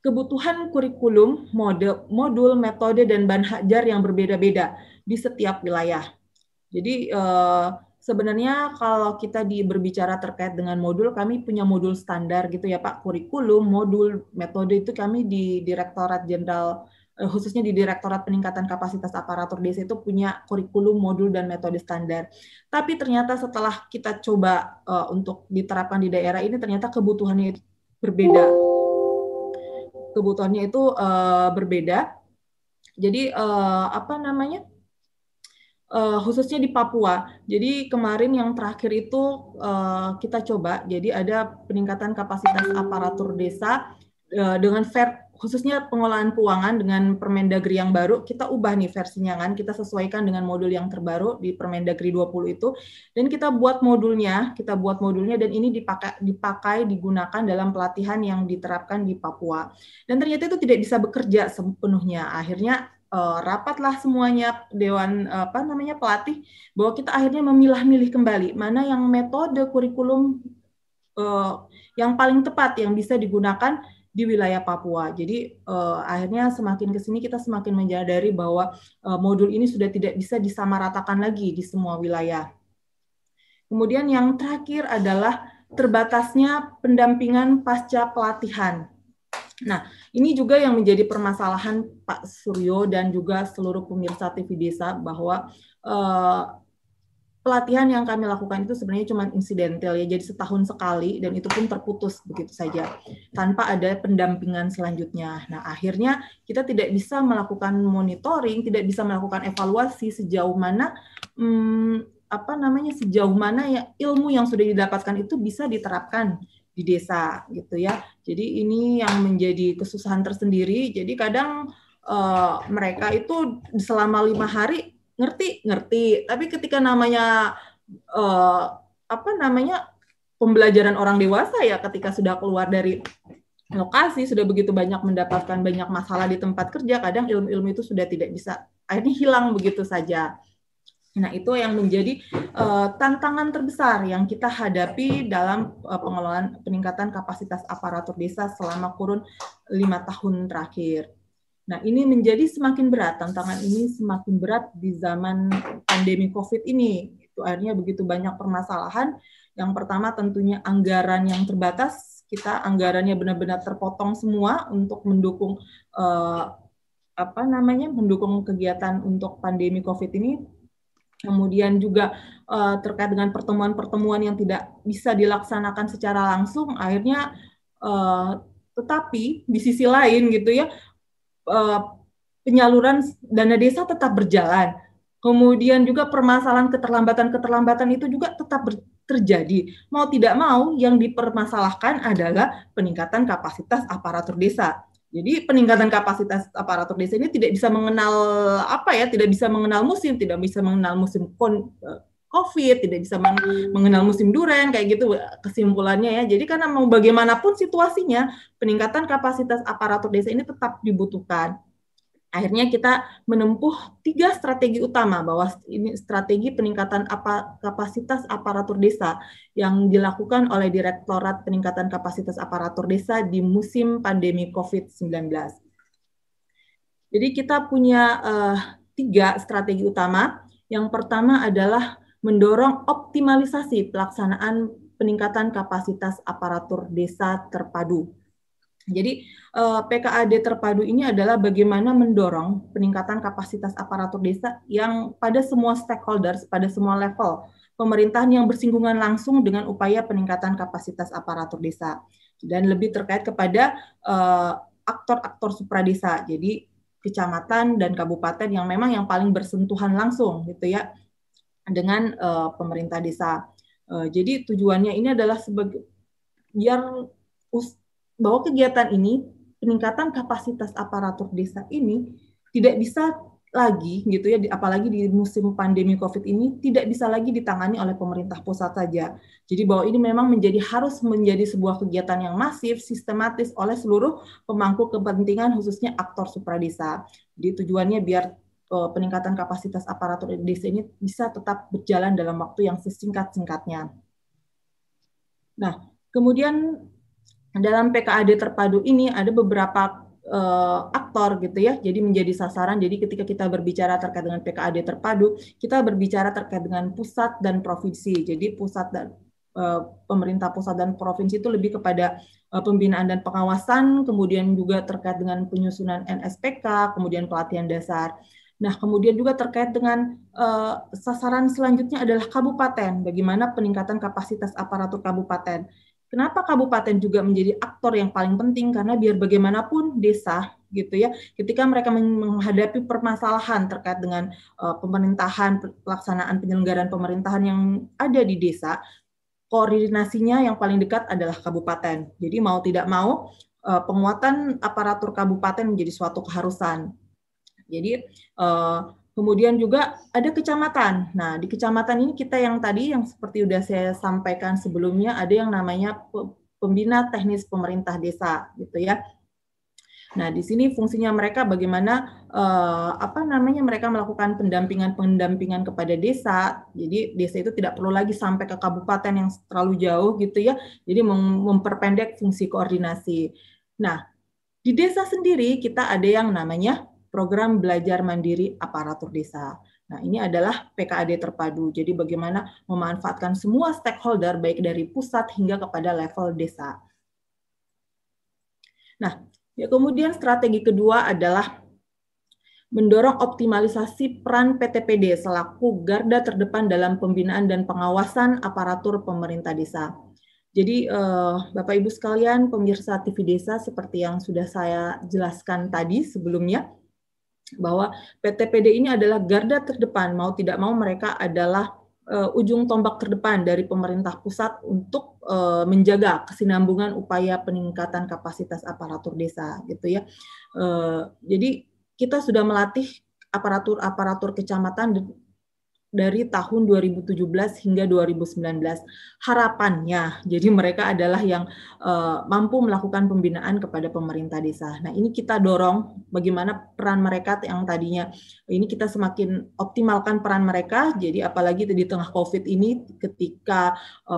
kebutuhan kurikulum, mode, modul, metode, dan bahan hajar yang berbeda-beda di setiap wilayah. Jadi eh, sebenarnya kalau kita di berbicara terkait dengan modul, kami punya modul standar gitu ya Pak, kurikulum, modul, metode itu kami di Direktorat Jenderal khususnya di Direktorat Peningkatan Kapasitas Aparatur Desa itu punya kurikulum, modul, dan metode standar. Tapi ternyata setelah kita coba uh, untuk diterapkan di daerah ini, ternyata kebutuhannya itu berbeda. Kebutuhannya itu uh, berbeda. Jadi uh, apa namanya? Uh, khususnya di Papua. Jadi kemarin yang terakhir itu uh, kita coba, jadi ada peningkatan kapasitas aparatur desa dengan fair khususnya pengolahan keuangan dengan Permendagri yang baru, kita ubah nih versinya kan, kita sesuaikan dengan modul yang terbaru di Permendagri 20 itu, dan kita buat modulnya, kita buat modulnya, dan ini dipakai, dipakai digunakan dalam pelatihan yang diterapkan di Papua. Dan ternyata itu tidak bisa bekerja sepenuhnya. Akhirnya uh, rapatlah semuanya dewan uh, apa namanya pelatih bahwa kita akhirnya memilah-milih kembali mana yang metode kurikulum uh, yang paling tepat yang bisa digunakan di wilayah Papua. Jadi uh, akhirnya semakin ke sini kita semakin menyadari bahwa uh, modul ini sudah tidak bisa disamaratakan lagi di semua wilayah. Kemudian yang terakhir adalah terbatasnya pendampingan pasca pelatihan. Nah, ini juga yang menjadi permasalahan Pak Suryo dan juga seluruh pemirsa TV Desa bahwa eh, pelatihan yang kami lakukan itu sebenarnya cuma insidental ya, jadi setahun sekali dan itu pun terputus begitu saja tanpa ada pendampingan selanjutnya. Nah, akhirnya kita tidak bisa melakukan monitoring, tidak bisa melakukan evaluasi sejauh mana hmm, apa namanya sejauh mana ya ilmu yang sudah didapatkan itu bisa diterapkan di desa gitu ya. Jadi ini yang menjadi kesusahan tersendiri. Jadi kadang uh, mereka itu selama lima hari ngerti ngerti tapi ketika namanya uh, apa namanya pembelajaran orang dewasa ya ketika sudah keluar dari lokasi sudah begitu banyak mendapatkan banyak masalah di tempat kerja kadang ilmu-ilmu itu sudah tidak bisa akhirnya hilang begitu saja Nah, itu yang menjadi uh, tantangan terbesar yang kita hadapi dalam uh, pengelolaan peningkatan kapasitas aparatur desa selama kurun lima tahun terakhir. Nah, ini menjadi semakin berat, tantangan ini semakin berat di zaman pandemi COVID ini. Itu akhirnya begitu banyak permasalahan. Yang pertama tentunya anggaran yang terbatas, kita anggarannya benar-benar terpotong semua untuk mendukung eh, apa namanya? mendukung kegiatan untuk pandemi COVID ini. Kemudian juga eh, terkait dengan pertemuan-pertemuan yang tidak bisa dilaksanakan secara langsung, akhirnya eh, tetapi di sisi lain gitu ya penyaluran dana desa tetap berjalan. Kemudian juga permasalahan keterlambatan-keterlambatan itu juga tetap terjadi. Mau tidak mau yang dipermasalahkan adalah peningkatan kapasitas aparatur desa. Jadi peningkatan kapasitas aparatur desa ini tidak bisa mengenal apa ya, tidak bisa mengenal musim, tidak bisa mengenal musim eh, COVID, tidak bisa mengenal musim duren, kayak gitu kesimpulannya ya. Jadi karena mau bagaimanapun situasinya, peningkatan kapasitas aparatur desa ini tetap dibutuhkan. Akhirnya kita menempuh tiga strategi utama bahwa ini strategi peningkatan apa, kapasitas aparatur desa yang dilakukan oleh Direktorat Peningkatan Kapasitas Aparatur Desa di musim pandemi COVID-19. Jadi kita punya uh, tiga strategi utama. Yang pertama adalah mendorong optimalisasi pelaksanaan peningkatan kapasitas aparatur desa terpadu. Jadi eh, PKAD terpadu ini adalah bagaimana mendorong peningkatan kapasitas aparatur desa yang pada semua stakeholders, pada semua level pemerintahan yang bersinggungan langsung dengan upaya peningkatan kapasitas aparatur desa dan lebih terkait kepada eh, aktor-aktor supradesa. Jadi kecamatan dan kabupaten yang memang yang paling bersentuhan langsung gitu ya dengan uh, pemerintah desa. Uh, jadi tujuannya ini adalah sebagai biar us, bahwa kegiatan ini peningkatan kapasitas aparatur desa ini tidak bisa lagi gitu ya apalagi di musim pandemi Covid ini tidak bisa lagi ditangani oleh pemerintah pusat saja. Jadi bahwa ini memang menjadi harus menjadi sebuah kegiatan yang masif, sistematis oleh seluruh pemangku kepentingan khususnya aktor supradesa. Jadi tujuannya biar peningkatan kapasitas aparatur desa ini bisa tetap berjalan dalam waktu yang sesingkat-singkatnya. Nah, kemudian dalam PKAD terpadu ini ada beberapa uh, aktor gitu ya. Jadi menjadi sasaran. Jadi ketika kita berbicara terkait dengan PKAD terpadu, kita berbicara terkait dengan pusat dan provinsi. Jadi pusat dan uh, pemerintah pusat dan provinsi itu lebih kepada pembinaan dan pengawasan, kemudian juga terkait dengan penyusunan NSPK, kemudian pelatihan dasar. Nah, kemudian juga terkait dengan uh, sasaran selanjutnya adalah kabupaten. Bagaimana peningkatan kapasitas aparatur kabupaten. Kenapa kabupaten juga menjadi aktor yang paling penting? Karena biar bagaimanapun desa gitu ya, ketika mereka menghadapi permasalahan terkait dengan uh, pemerintahan, pelaksanaan penyelenggaraan pemerintahan yang ada di desa, koordinasinya yang paling dekat adalah kabupaten. Jadi mau tidak mau uh, penguatan aparatur kabupaten menjadi suatu keharusan jadi uh, kemudian juga ada kecamatan. Nah, di kecamatan ini kita yang tadi yang seperti sudah saya sampaikan sebelumnya ada yang namanya pembina teknis pemerintah desa gitu ya. Nah, di sini fungsinya mereka bagaimana uh, apa namanya mereka melakukan pendampingan-pendampingan kepada desa. Jadi desa itu tidak perlu lagi sampai ke kabupaten yang terlalu jauh gitu ya. Jadi memperpendek fungsi koordinasi. Nah, di desa sendiri kita ada yang namanya program belajar mandiri aparatur desa. Nah, ini adalah PKAD terpadu. Jadi bagaimana memanfaatkan semua stakeholder baik dari pusat hingga kepada level desa. Nah, ya kemudian strategi kedua adalah mendorong optimalisasi peran PTPD selaku garda terdepan dalam pembinaan dan pengawasan aparatur pemerintah desa. Jadi eh, Bapak Ibu sekalian, pemirsa TV Desa seperti yang sudah saya jelaskan tadi sebelumnya, bahwa PTPD ini adalah garda terdepan, mau tidak mau mereka adalah uh, ujung tombak terdepan dari pemerintah pusat untuk uh, menjaga kesinambungan upaya peningkatan kapasitas aparatur desa gitu ya. Uh, jadi kita sudah melatih aparatur-aparatur kecamatan dari tahun 2017 hingga 2019. Harapannya, jadi mereka adalah yang uh, mampu melakukan pembinaan kepada pemerintah desa. Nah, ini kita dorong bagaimana peran mereka yang tadinya ini kita semakin optimalkan peran mereka. Jadi apalagi di tengah COVID ini ketika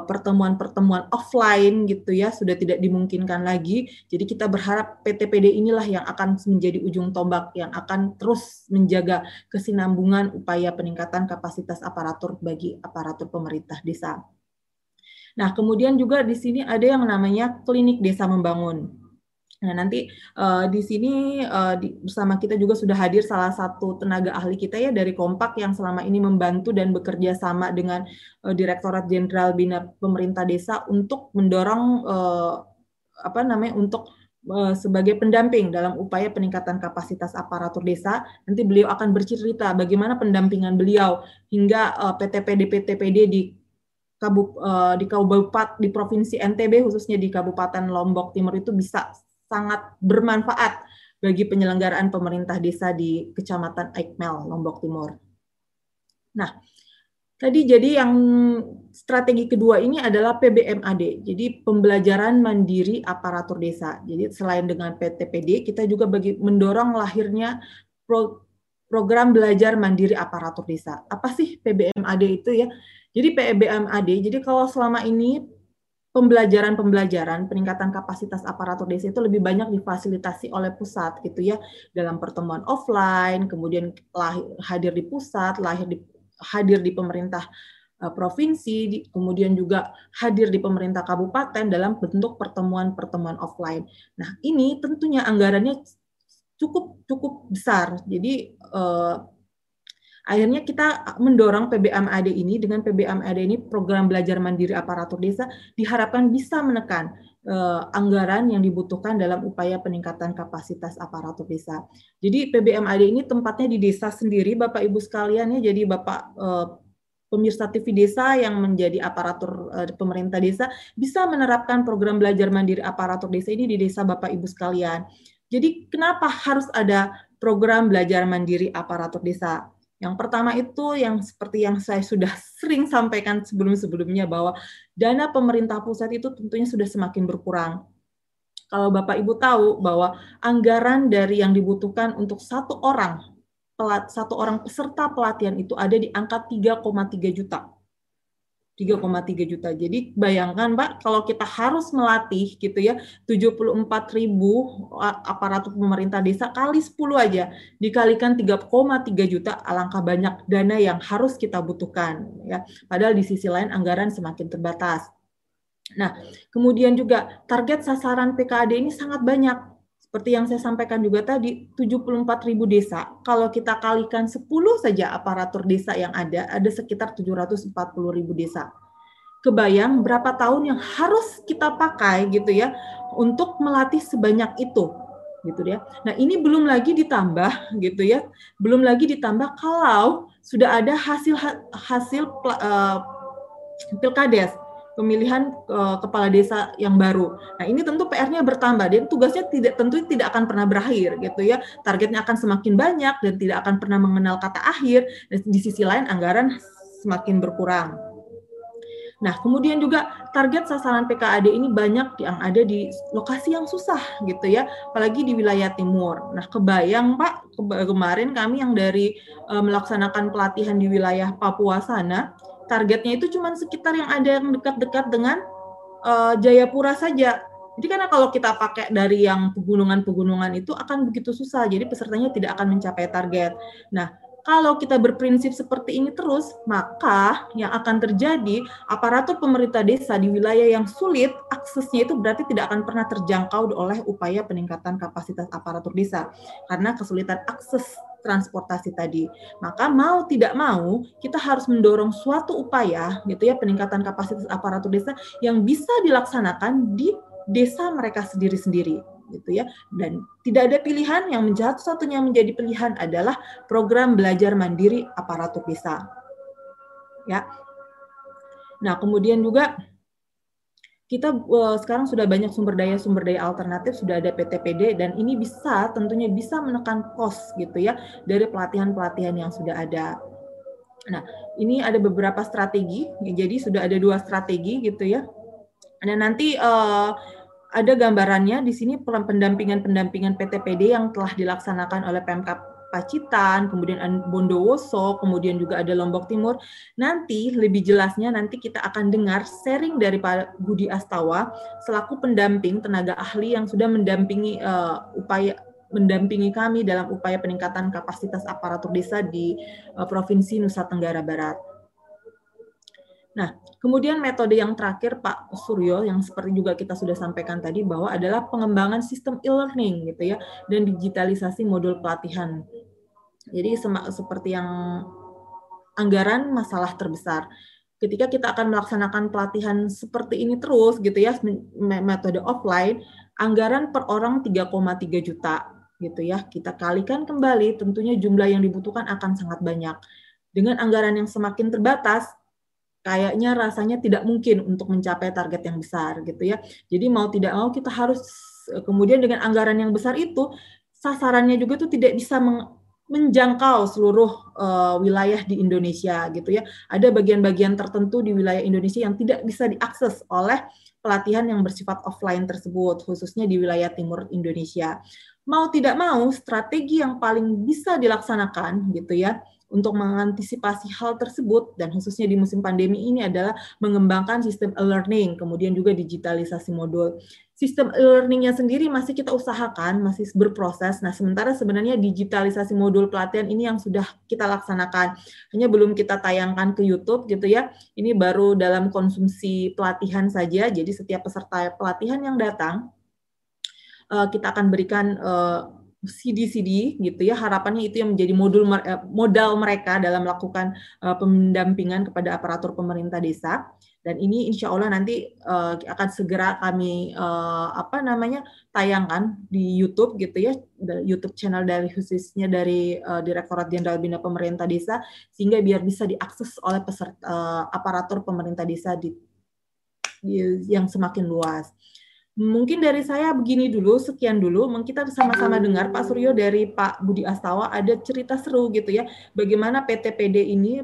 pertemuan pertemuan-pertemuan offline gitu ya sudah tidak dimungkinkan lagi. Jadi kita berharap PTPD inilah yang akan menjadi ujung tombak yang akan terus menjaga kesinambungan upaya peningkatan kapasitas kapasitas aparatur bagi aparatur pemerintah desa. Nah, kemudian juga di sini ada yang namanya klinik desa membangun. Nah, nanti uh, di sini uh, di, bersama kita juga sudah hadir salah satu tenaga ahli kita ya dari Kompak yang selama ini membantu dan bekerja sama dengan uh, Direktorat Jenderal Bina Pemerintah Desa untuk mendorong uh, apa namanya untuk sebagai pendamping dalam upaya peningkatan kapasitas aparatur desa. Nanti beliau akan bercerita bagaimana pendampingan beliau hingga uh, PTPD PTPD di Kabuk, uh, di Kabupaten di Provinsi NTB khususnya di Kabupaten Lombok Timur itu bisa sangat bermanfaat bagi penyelenggaraan pemerintah desa di Kecamatan Aikmel, Lombok Timur. Nah, Tadi jadi yang strategi kedua ini adalah PBMAD, jadi pembelajaran mandiri aparatur desa. Jadi selain dengan PTPD, kita juga bagi mendorong lahirnya pro, program belajar mandiri aparatur desa. Apa sih PBMAD itu ya? Jadi PBMAD, jadi kalau selama ini pembelajaran-pembelajaran peningkatan kapasitas aparatur desa itu lebih banyak difasilitasi oleh pusat gitu ya dalam pertemuan offline, kemudian lahir, hadir di pusat, lahir di hadir di pemerintah uh, provinsi, kemudian juga hadir di pemerintah kabupaten dalam bentuk pertemuan-pertemuan offline. Nah, ini tentunya anggarannya cukup cukup besar. Jadi eh, akhirnya kita mendorong PBMAD ini dengan PBMAD ini program belajar mandiri aparatur desa diharapkan bisa menekan eh, anggaran yang dibutuhkan dalam upaya peningkatan kapasitas aparatur desa. Jadi PBMAD ini tempatnya di desa sendiri, Bapak Ibu sekalian ya. Jadi Bapak eh, pemirsa TV desa yang menjadi aparatur eh, pemerintah desa bisa menerapkan program belajar mandiri aparatur desa ini di desa Bapak Ibu sekalian. Jadi kenapa harus ada program belajar mandiri aparatur desa? Yang pertama itu yang seperti yang saya sudah sering sampaikan sebelum-sebelumnya bahwa dana pemerintah pusat itu tentunya sudah semakin berkurang. Kalau Bapak Ibu tahu bahwa anggaran dari yang dibutuhkan untuk satu orang satu orang peserta pelatihan itu ada di angka 3,3 juta. 3,3 juta. Jadi bayangkan Mbak kalau kita harus melatih gitu ya 74 ribu aparatur pemerintah desa kali 10 aja dikalikan 3,3 juta alangkah banyak dana yang harus kita butuhkan ya. Padahal di sisi lain anggaran semakin terbatas. Nah, kemudian juga target sasaran PKAD ini sangat banyak seperti yang saya sampaikan juga tadi, 74 ribu desa. Kalau kita kalikan 10 saja aparatur desa yang ada, ada sekitar 740 ribu desa. Kebayang berapa tahun yang harus kita pakai gitu ya untuk melatih sebanyak itu gitu ya. Nah, ini belum lagi ditambah gitu ya. Belum lagi ditambah kalau sudah ada hasil hasil uh, pilkades pemilihan uh, kepala desa yang baru. Nah, ini tentu PR-nya bertambah dan tugasnya tidak tentu tidak akan pernah berakhir gitu ya. Targetnya akan semakin banyak dan tidak akan pernah mengenal kata akhir dan di sisi lain anggaran semakin berkurang. Nah, kemudian juga target sasaran PKAD ini banyak yang ada di lokasi yang susah gitu ya, apalagi di wilayah timur. Nah, kebayang Pak, kemarin kami yang dari uh, melaksanakan pelatihan di wilayah Papua sana, targetnya itu cuma sekitar yang ada yang dekat-dekat dengan uh, Jayapura saja. Jadi karena kalau kita pakai dari yang pegunungan-pegunungan itu akan begitu susah, jadi pesertanya tidak akan mencapai target. Nah, Kalau kita berprinsip seperti ini terus, maka yang akan terjadi aparatur pemerintah desa di wilayah yang sulit aksesnya itu berarti tidak akan pernah terjangkau oleh upaya peningkatan kapasitas aparatur desa karena kesulitan akses transportasi tadi. Maka mau tidak mau kita harus mendorong suatu upaya gitu ya peningkatan kapasitas aparatur desa yang bisa dilaksanakan di desa mereka sendiri-sendiri gitu ya dan tidak ada pilihan yang menjadi satunya menjadi pilihan adalah program belajar mandiri aparatur desa ya nah kemudian juga kita uh, sekarang sudah banyak sumber daya sumber daya alternatif sudah ada PTPD dan ini bisa tentunya bisa menekan kos gitu ya dari pelatihan pelatihan yang sudah ada. Nah ini ada beberapa strategi jadi sudah ada dua strategi gitu ya. Dan nanti uh, ada gambarannya di sini pendampingan-pendampingan PTPD yang telah dilaksanakan oleh Pemkap Pacitan, kemudian Bondowoso, kemudian juga ada Lombok Timur. Nanti lebih jelasnya nanti kita akan dengar sharing dari Pak Budi Astawa selaku pendamping tenaga ahli yang sudah mendampingi uh, upaya mendampingi kami dalam upaya peningkatan kapasitas aparatur desa di uh, Provinsi Nusa Tenggara Barat. Nah, Kemudian metode yang terakhir Pak Suryo yang seperti juga kita sudah sampaikan tadi bahwa adalah pengembangan sistem e-learning gitu ya dan digitalisasi modul pelatihan. Jadi seperti yang anggaran masalah terbesar. Ketika kita akan melaksanakan pelatihan seperti ini terus gitu ya metode offline, anggaran per orang 3,3 juta gitu ya. Kita kalikan kembali tentunya jumlah yang dibutuhkan akan sangat banyak. Dengan anggaran yang semakin terbatas, kayaknya rasanya tidak mungkin untuk mencapai target yang besar gitu ya. Jadi mau tidak mau kita harus eh, kemudian dengan anggaran yang besar itu sasarannya juga tuh tidak bisa menjangkau seluruh uh, wilayah di Indonesia gitu ya. Ada bagian-bagian tertentu di wilayah Indonesia yang tidak bisa diakses oleh pelatihan yang bersifat offline tersebut, khususnya di wilayah timur Indonesia. Mau tidak mau, strategi yang paling bisa dilaksanakan gitu ya, untuk mengantisipasi hal tersebut dan khususnya di musim pandemi ini adalah mengembangkan sistem e-learning, kemudian juga digitalisasi modul. Sistem e-learningnya sendiri masih kita usahakan, masih berproses. Nah, sementara sebenarnya digitalisasi modul pelatihan ini yang sudah kita laksanakan. Hanya belum kita tayangkan ke YouTube gitu ya. Ini baru dalam konsumsi pelatihan saja. Jadi setiap peserta pelatihan yang datang eh, kita akan berikan eh, CD-CD gitu ya harapannya itu yang menjadi modul eh, modal mereka dalam melakukan uh, pendampingan kepada aparatur pemerintah desa dan ini insya Allah nanti uh, akan segera kami uh, apa namanya tayangkan di YouTube gitu ya YouTube channel dari khususnya dari uh, Direktorat Jenderal Bina Pemerintah Desa sehingga biar bisa diakses oleh peserta uh, aparatur pemerintah desa di, di yang semakin luas. Mungkin dari saya begini dulu, sekian dulu. Mungkin kita sama-sama dengar Pak Suryo dari Pak Budi Astawa ada cerita seru gitu ya. Bagaimana PTPD ini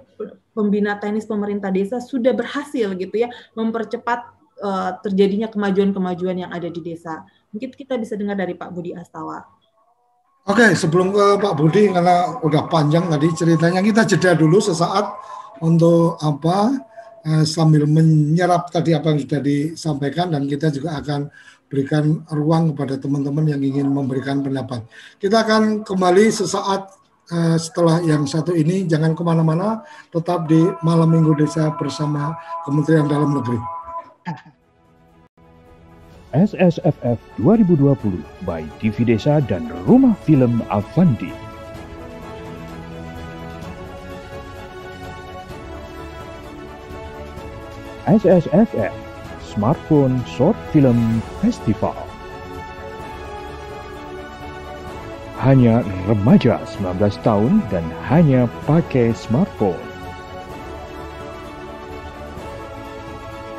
pembina teknis pemerintah desa sudah berhasil gitu ya mempercepat uh, terjadinya kemajuan-kemajuan yang ada di desa. Mungkin kita bisa dengar dari Pak Budi Astawa. Oke, sebelum ke Pak Budi karena udah panjang tadi ceritanya kita jeda dulu sesaat untuk apa Eh, sambil menyerap tadi apa yang sudah disampaikan dan kita juga akan berikan ruang kepada teman-teman yang ingin memberikan pendapat. Kita akan kembali sesaat uh, setelah yang satu ini. Jangan ke mana-mana, tetap di Malam Minggu Desa bersama Kementerian Dalam Negeri. SSFF 2020 by TV Desa dan Rumah Film Avandi. SSFF Smartphone Short Film Festival. Hanya remaja 19 tahun dan hanya pakai smartphone.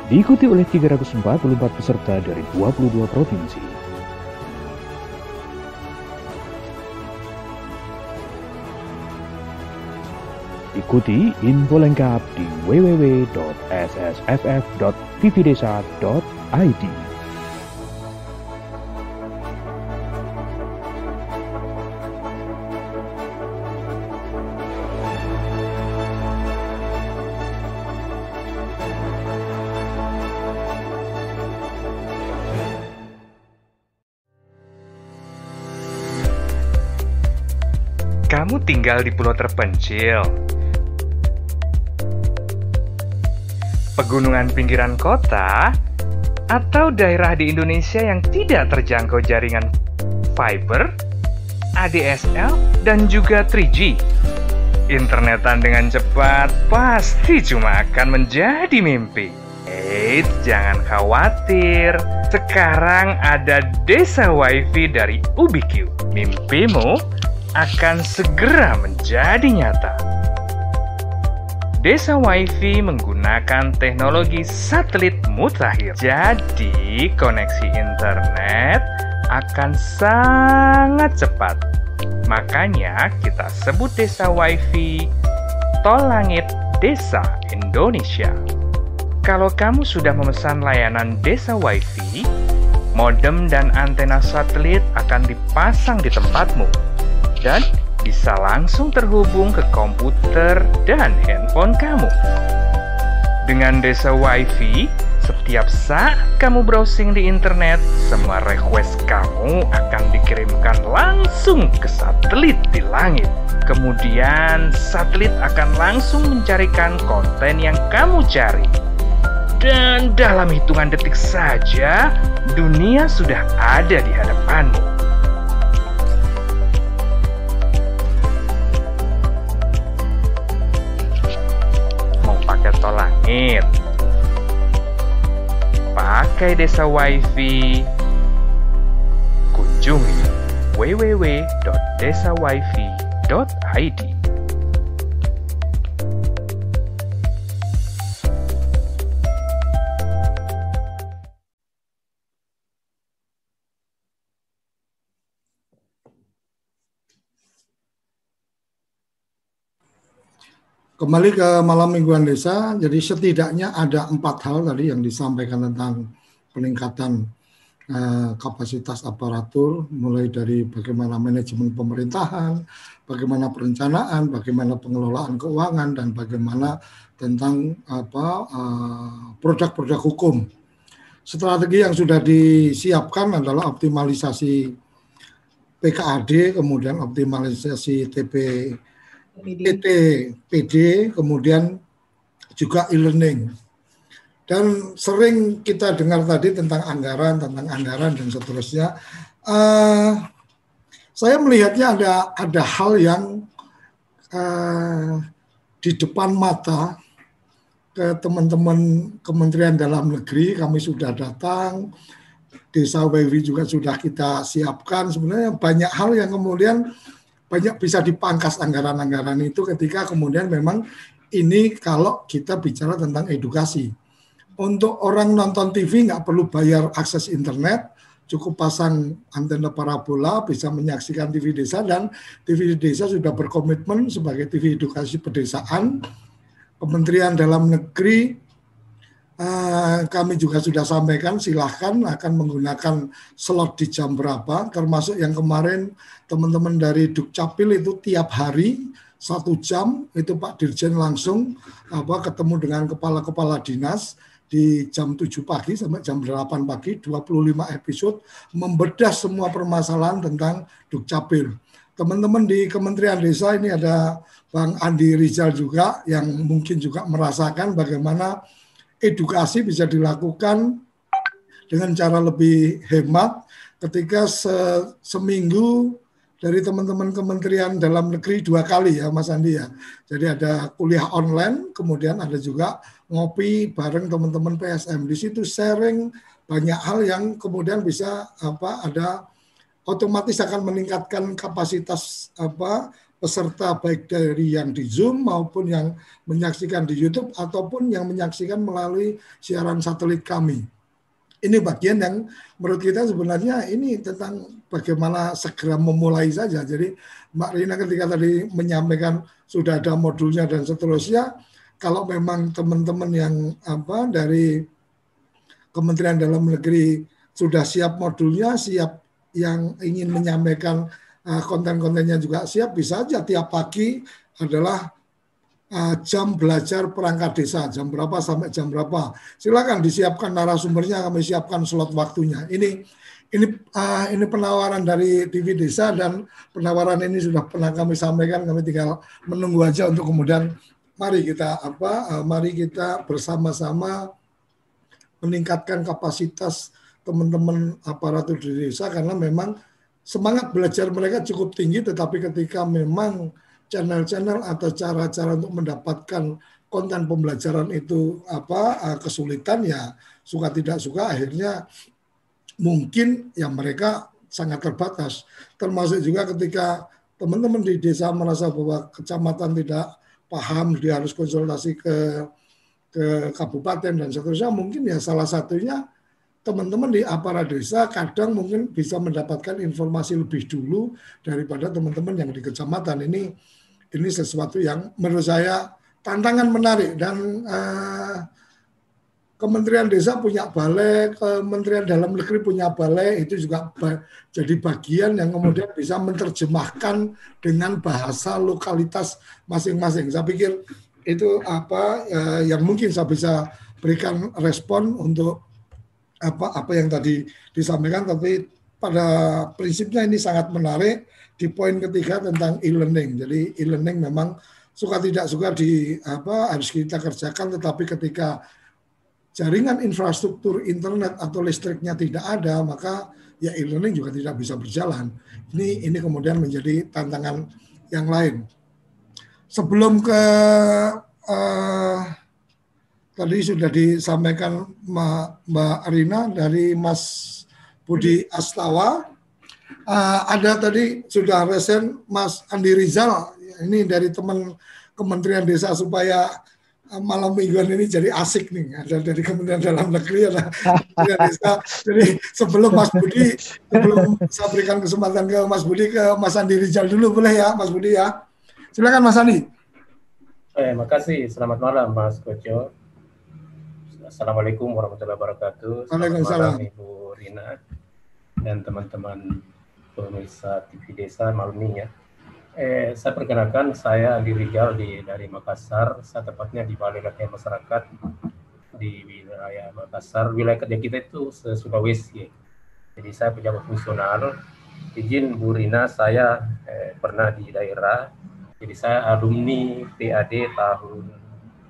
Diikuti oleh 344 peserta dari 22 provinsi. Ikuti info lengkap di www.ssff.tvdesa.id. Kamu tinggal di pulau terpencil, pegunungan pinggiran kota, atau daerah di Indonesia yang tidak terjangkau jaringan fiber, ADSL, dan juga 3G. Internetan dengan cepat pasti cuma akan menjadi mimpi. Eits, jangan khawatir. Sekarang ada Desa WiFi dari Ubiq. Mimpimu akan segera menjadi nyata. Desa WiFi menggunakan teknologi satelit mutakhir. Jadi, koneksi internet akan sangat cepat. Makanya kita sebut Desa WiFi Tol Langit Desa Indonesia. Kalau kamu sudah memesan layanan Desa WiFi, modem dan antena satelit akan dipasang di tempatmu. Dan bisa langsung terhubung ke komputer dan handphone kamu. Dengan Desa WiFi, setiap saat kamu browsing di internet, semua request kamu akan dikirimkan langsung ke satelit di langit. Kemudian, satelit akan langsung mencarikan konten yang kamu cari. Dan dalam hitungan detik saja, dunia sudah ada di hadapanmu. Langit. Pakai desa wifi. Kunjungi www.desawifi.id. Kembali ke malam mingguan desa, jadi setidaknya ada empat hal tadi yang disampaikan tentang peningkatan uh, kapasitas aparatur, mulai dari bagaimana manajemen pemerintahan, bagaimana perencanaan, bagaimana pengelolaan keuangan, dan bagaimana tentang apa uh, produk-produk hukum. Strategi yang sudah disiapkan adalah optimalisasi PKAD, kemudian optimalisasi TP PT PD, kemudian juga e-learning. Dan sering kita dengar tadi tentang anggaran, tentang anggaran dan seterusnya. Uh, saya melihatnya ada ada hal yang uh, di depan mata ke teman-teman Kementerian Dalam Negeri kami sudah datang, Desa Wiwi juga sudah kita siapkan. Sebenarnya banyak hal yang kemudian banyak bisa dipangkas anggaran-anggaran itu ketika kemudian memang ini kalau kita bicara tentang edukasi. Untuk orang nonton TV nggak perlu bayar akses internet, cukup pasang antena parabola, bisa menyaksikan TV desa dan TV desa sudah berkomitmen sebagai TV edukasi pedesaan. Kementerian Dalam Negeri kami juga sudah sampaikan silahkan akan menggunakan slot di jam berapa termasuk yang kemarin teman-teman dari Dukcapil itu tiap hari satu jam itu Pak Dirjen langsung apa ketemu dengan kepala-kepala dinas di jam 7 pagi sampai jam 8 pagi 25 episode membedah semua permasalahan tentang Dukcapil. Teman-teman di Kementerian Desa ini ada Bang Andi Rizal juga yang mungkin juga merasakan bagaimana edukasi bisa dilakukan dengan cara lebih hemat ketika se seminggu dari teman-teman kementerian dalam negeri dua kali ya Mas Andi ya. Jadi ada kuliah online, kemudian ada juga ngopi bareng teman-teman PSM. Di situ sharing banyak hal yang kemudian bisa apa ada otomatis akan meningkatkan kapasitas apa peserta baik dari yang di Zoom maupun yang menyaksikan di YouTube ataupun yang menyaksikan melalui siaran satelit kami. Ini bagian yang menurut kita sebenarnya ini tentang bagaimana segera memulai saja. Jadi Mbak Rina ketika tadi menyampaikan sudah ada modulnya dan seterusnya, kalau memang teman-teman yang apa dari Kementerian Dalam Negeri sudah siap modulnya, siap yang ingin menyampaikan konten-kontennya juga siap, bisa aja tiap pagi adalah uh, jam belajar perangkat desa, jam berapa sampai jam berapa. Silakan disiapkan narasumbernya, kami siapkan slot waktunya. Ini ini uh, ini penawaran dari TV Desa dan penawaran ini sudah pernah kami sampaikan kami tinggal menunggu aja untuk kemudian mari kita apa uh, mari kita bersama-sama meningkatkan kapasitas teman-teman aparatur di desa karena memang semangat belajar mereka cukup tinggi tetapi ketika memang channel-channel atau cara-cara untuk mendapatkan konten pembelajaran itu apa uh, kesulitan ya suka tidak suka akhirnya mungkin yang mereka sangat terbatas. Termasuk juga ketika teman-teman di desa merasa bahwa kecamatan tidak paham, dia harus konsultasi ke ke kabupaten dan seterusnya. Mungkin ya salah satunya teman-teman di aparat desa kadang mungkin bisa mendapatkan informasi lebih dulu daripada teman-teman yang di kecamatan. Ini ini sesuatu yang menurut saya tantangan menarik dan uh, Kementerian Desa punya balai, Kementerian Dalam Negeri punya balai, itu juga jadi bagian yang kemudian bisa menerjemahkan dengan bahasa lokalitas masing-masing. Saya pikir itu apa ya, yang mungkin saya bisa berikan respon untuk apa apa yang tadi disampaikan, tapi pada prinsipnya ini sangat menarik di poin ketiga tentang e-learning. Jadi e-learning memang suka tidak suka di apa harus kita kerjakan, tetapi ketika jaringan infrastruktur internet atau listriknya tidak ada, maka ya e-learning juga tidak bisa berjalan. Ini ini kemudian menjadi tantangan yang lain. Sebelum ke uh, tadi sudah disampaikan Mbak Arina dari Mas Budi Astawa, uh, ada tadi sudah resen Mas Andi Rizal, ini dari teman Kementerian Desa supaya malam mingguan ini jadi asik nih ada dari Kementerian Dalam Negeri ada. Jadi sebelum Mas Budi sebelum saya berikan kesempatan ke Mas Budi ke Mas Andi Rizal dulu boleh ya Mas Budi ya. Silakan Mas Andi. Eh, makasih. Selamat malam Mas Koco. Assalamualaikum warahmatullahi wabarakatuh. Waalaikumsalam. Ibu Rina dan teman-teman pemirsa TV Desa malam ini ya. Eh, saya perkenalkan, saya Andi Rijal di, dari Makassar, saya tepatnya di Balai Latihan Masyarakat di wilayah Makassar. Wilayah kerja kita itu Sulawesi. Jadi saya pejabat fungsional. Izin Bu Rina, saya eh, pernah di daerah. Jadi saya alumni PAD tahun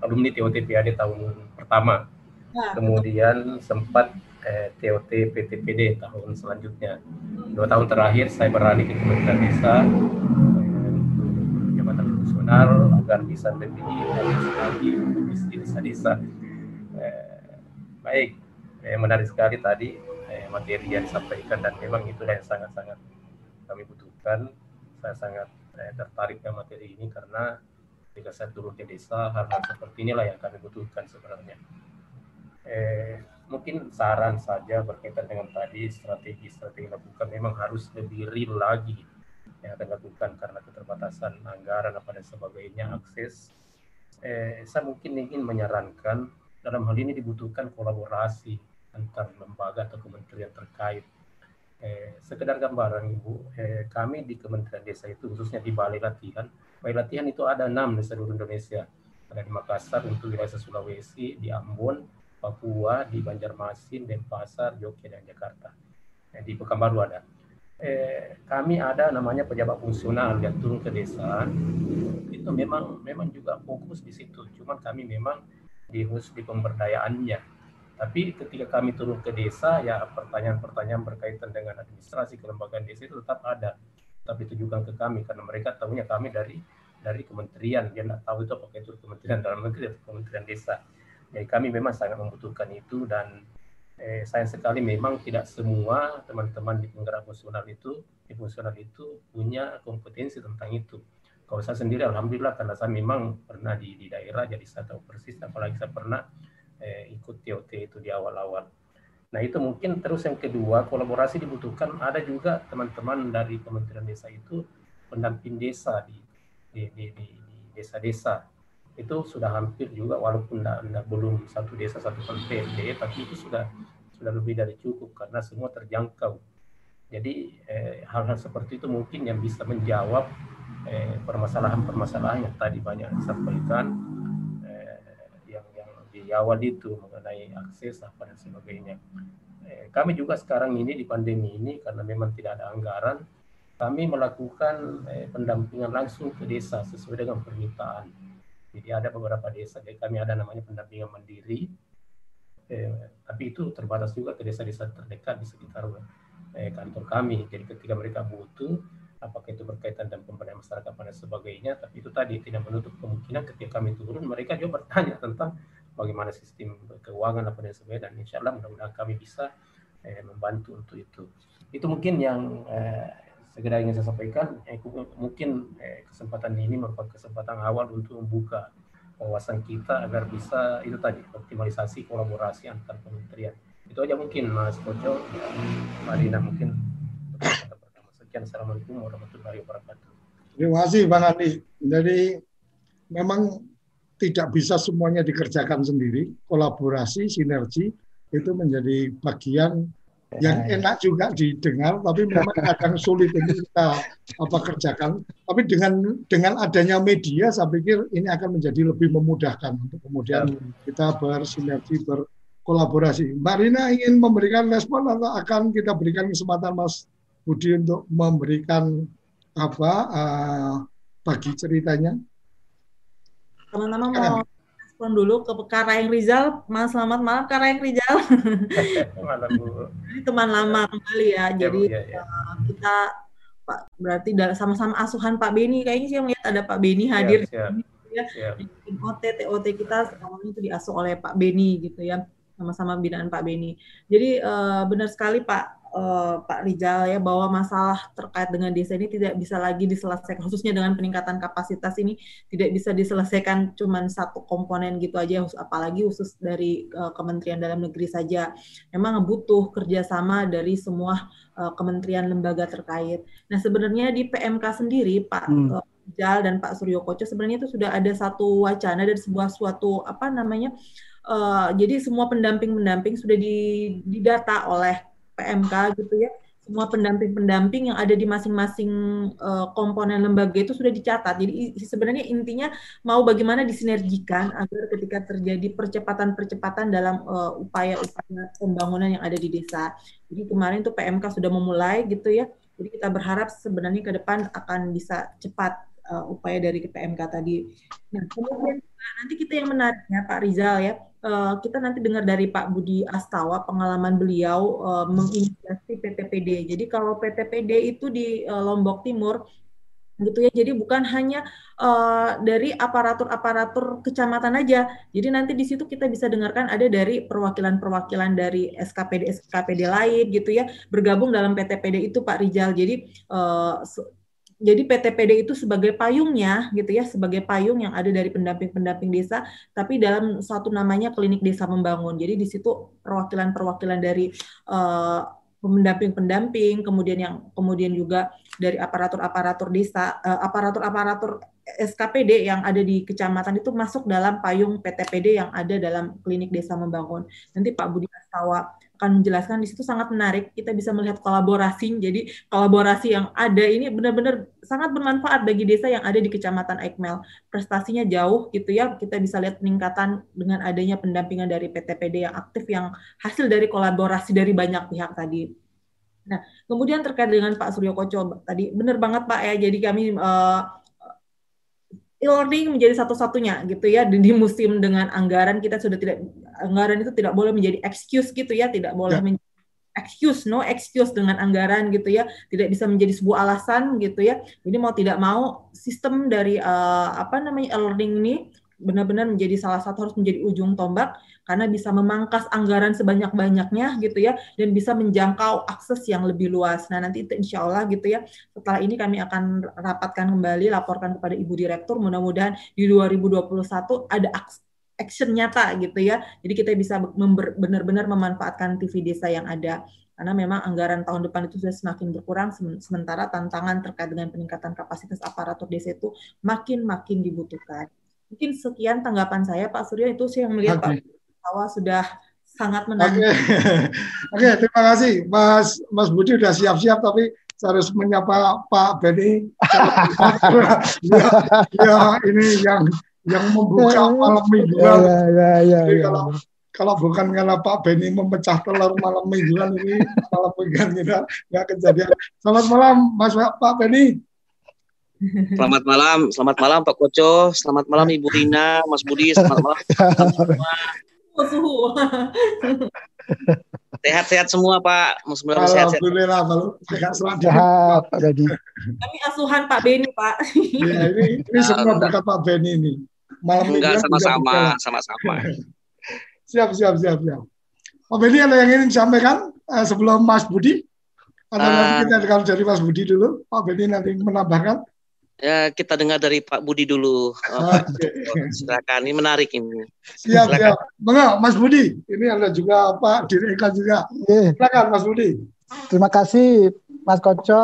alumni TOT PAD tahun pertama. Nah, Kemudian sempat eh, TOT PTPD tahun selanjutnya. Dua tahun terakhir saya beralih ke Kementerian Desa nasional agar bisa lebih lagi di desa-desa. Eh, baik, eh, menarik sekali tadi eh, materi yang disampaikan dan memang itu yang sangat-sangat kami butuhkan. Saya sangat eh, tertarik dengan materi ini karena ketika saya turun ke desa hal-hal seperti inilah yang kami butuhkan sebenarnya. Eh, mungkin saran saja berkaitan dengan tadi strategi-strategi lakukan memang harus lebih real lagi yang akan dilakukan karena keterbatasan anggaran apa dan sebagainya akses. Eh, saya mungkin ingin menyarankan dalam hal ini dibutuhkan kolaborasi antar lembaga atau kementerian terkait. Eh, sekedar gambaran ibu eh, kami di kementerian desa itu khususnya di balai latihan balai latihan itu ada enam di seluruh Indonesia. Ada di Makassar untuk wilayah Sulawesi di Ambon Papua di Banjarmasin Denpasar Jogja dan Jakarta. Eh, di Pekanbaru ada. Eh, kami ada namanya pejabat fungsional yang turun ke desa. Itu memang memang juga fokus di situ. Cuman kami memang di khusus di pemberdayaannya. Tapi ketika kami turun ke desa ya pertanyaan-pertanyaan berkaitan dengan administrasi kelembagaan desa itu tetap ada. Tapi ditujukan ke kami karena mereka tahunya kami dari dari kementerian. Dia tidak tahu itu apakah itu kementerian dalam negeri atau kementerian desa jadi kami memang sangat membutuhkan itu dan eh, sayang sekali memang tidak semua teman-teman di penggerak fungsional itu di fungsional itu punya kompetensi tentang itu. Kalau saya sendiri, alhamdulillah karena saya memang pernah di, di daerah, jadi saya tahu persis. Apalagi saya pernah eh, ikut TOT itu di awal-awal. Nah itu mungkin terus yang kedua kolaborasi dibutuhkan. Ada juga teman-teman dari Kementerian Desa itu pendamping desa di desa-desa itu sudah hampir juga walaupun enggak, belum satu desa satu PLT tapi itu sudah sudah lebih dari cukup karena semua terjangkau. Jadi eh, hal-hal eh, seperti itu mungkin yang bisa menjawab eh, permasalahan-permasalahan eh, yang tadi banyak disampaikan eh, yang yang di awal itu mengenai akses apa dan sebagainya. eh, kami juga sekarang ini di pandemi ini karena memang tidak ada anggaran, kami melakukan eh, pendampingan langsung ke desa sesuai dengan permintaan. Jadi ada beberapa desa, jadi kami ada namanya pendampingan mandiri, eh, tapi itu terbatas juga ke desa-desa terdekat di sekitar eh, kantor kami. Jadi ketika mereka butuh, apakah itu berkaitan dengan pemberdayaan masyarakat dan sebagainya, tapi itu tadi tidak menutup kemungkinan ketika kami turun, mereka juga bertanya tentang bagaimana sistem keuangan apa dan sebagainya, dan insya Allah mudah-mudahan kami bisa eh, membantu untuk itu. Itu mungkin yang eh, segera ingin saya sampaikan, eh, mungkin eh, kesempatan ini merupakan kesempatan awal untuk membuka wawasan kita agar bisa itu tadi optimalisasi kolaborasi antar kementerian. Itu aja mungkin Mas Koco, Marina mungkin Sekian Assalamualaikum warahmatullahi wabarakatuh. Terima kasih Bang Andi. Jadi memang tidak bisa semuanya dikerjakan sendiri. Kolaborasi, sinergi itu menjadi bagian yang ya. enak juga didengar, tapi memang kadang sulit untuk kita apa kerjakan. Tapi dengan dengan adanya media, saya pikir ini akan menjadi lebih memudahkan untuk kemudian ya. kita bersinergi, berkolaborasi. Mbak Rina ingin memberikan respon atau akan kita berikan kesempatan Mas Budi untuk memberikan apa uh, bagi ceritanya. Teman-teman mau respon dulu ke Karaeng Rizal. Mas selamat malam Karaeng Rizal. malam Bu. teman lama kembali ya. ya Jadi ya, ya. Uh, kita Pak berarti sama-sama asuhan Pak Beni kayaknya sih melihat ada Pak Beni hadir siap, ya. Siap. OT TOT kita semuanya itu diasuh oleh Pak Beni gitu ya sama-sama binaan Pak Beni. Jadi uh, benar sekali Pak uh, Pak Rijal ya bahwa masalah terkait dengan desa ini tidak bisa lagi diselesaikan khususnya dengan peningkatan kapasitas ini tidak bisa diselesaikan cuma satu komponen gitu aja apalagi khusus dari uh, Kementerian Dalam Negeri saja memang butuh kerjasama dari semua uh, kementerian lembaga terkait. Nah sebenarnya di PMK sendiri Pak hmm. uh, Rijal dan Pak Suryo Koco sebenarnya itu sudah ada satu wacana dan sebuah suatu apa namanya uh, jadi semua pendamping-pendamping sudah didata oleh PMK gitu ya semua pendamping-pendamping yang ada di masing-masing uh, komponen lembaga itu sudah dicatat. Jadi sebenarnya intinya mau bagaimana disinergikan agar ketika terjadi percepatan-percepatan dalam uh, upaya-upaya pembangunan yang ada di desa. Jadi kemarin tuh PMK sudah memulai gitu ya. Jadi kita berharap sebenarnya ke depan akan bisa cepat uh, upaya dari PMK tadi. Nah, kemudian nanti kita yang menariknya Pak Rizal ya uh, kita nanti dengar dari Pak Budi Astawa pengalaman beliau uh, menginisiasi PTPD. Jadi kalau PTPD itu di uh, Lombok Timur gitu ya. Jadi bukan hanya dari aparatur-aparatur kecamatan aja. Jadi nanti di situ kita bisa dengarkan ada dari perwakilan-perwakilan dari SKPD SKPD lain gitu ya bergabung dalam PTPD itu Pak Rijal. Jadi jadi PTPD itu sebagai payungnya gitu ya, sebagai payung yang ada dari pendamping-pendamping desa, tapi dalam satu namanya klinik desa membangun. Jadi di situ perwakilan-perwakilan dari uh, pendamping-pendamping, kemudian yang kemudian juga dari aparatur-aparatur desa, uh, aparatur-aparatur SKPD yang ada di kecamatan itu masuk dalam payung PTPD yang ada dalam klinik desa membangun. Nanti Pak Budi Astawa akan menjelaskan di situ sangat menarik. Kita bisa melihat kolaborasi. Jadi kolaborasi yang ada ini benar-benar sangat bermanfaat bagi desa yang ada di Kecamatan Aikmel. Prestasinya jauh gitu ya. Kita bisa lihat peningkatan dengan adanya pendampingan dari PTPD yang aktif yang hasil dari kolaborasi dari banyak pihak tadi. Nah, kemudian terkait dengan Pak Suryo Koco tadi benar banget Pak ya. Jadi kami uh, e-learning menjadi satu-satunya gitu ya di, musim dengan anggaran kita sudah tidak anggaran itu tidak boleh menjadi excuse gitu ya tidak boleh ya. menjadi excuse no excuse dengan anggaran gitu ya tidak bisa menjadi sebuah alasan gitu ya jadi mau tidak mau sistem dari uh, apa namanya e-learning ini benar-benar menjadi salah satu harus menjadi ujung tombak karena bisa memangkas anggaran sebanyak-banyaknya gitu ya dan bisa menjangkau akses yang lebih luas. Nah nanti itu insya Allah gitu ya setelah ini kami akan rapatkan kembali laporkan kepada Ibu Direktur mudah-mudahan di 2021 ada action nyata gitu ya. Jadi kita bisa benar-benar memanfaatkan TV desa yang ada karena memang anggaran tahun depan itu sudah semakin berkurang sementara tantangan terkait dengan peningkatan kapasitas aparatur desa itu makin makin dibutuhkan. Mungkin sekian tanggapan saya Pak Surya itu sih yang melihat okay. Pak Tawa sudah sangat menarik. Oke, okay. okay, terima kasih Mas Mas Budi sudah siap-siap tapi saya harus menyapa Pak Beni. ya, ya, ini yang yang membuka malam minggu. Ya, ya, ya, ya, Jadi ya. kalau kalau bukan karena Pak Beni memecah telur malam mingguan ini malam mingguan kita nggak kejadian. Selamat malam Mas Pak Beni. Selamat malam, selamat malam Pak Koco, selamat malam Ibu Rina, Mas Budi, selamat malam. Suhu. Sehat-sehat semua Pak, semoga sehat-sehat. Alhamdulillah, agak sehat Pak Beni. Kami asuhan Pak Beni Pak. Ya, ini, ini semua berkat Pak Beni ini. Malam Enggak sama-sama, sama-sama. siap, siap, siap, siap. Pak Beni ada yang ingin disampaikan uh, sebelum Mas Budi? Atau uh, nanti kita dengar dari Mas Budi dulu, Pak Beni nanti menambahkan. Ya, kita dengar dari Pak Budi dulu. Oh, okay. Silakan, ini menarik ini. Siap, Silakan. siap. Mengapa, Mas Budi? Ini ada juga Pak Direkan juga. Yeah. Silakan, Mas Budi. Terima kasih, Mas Koco.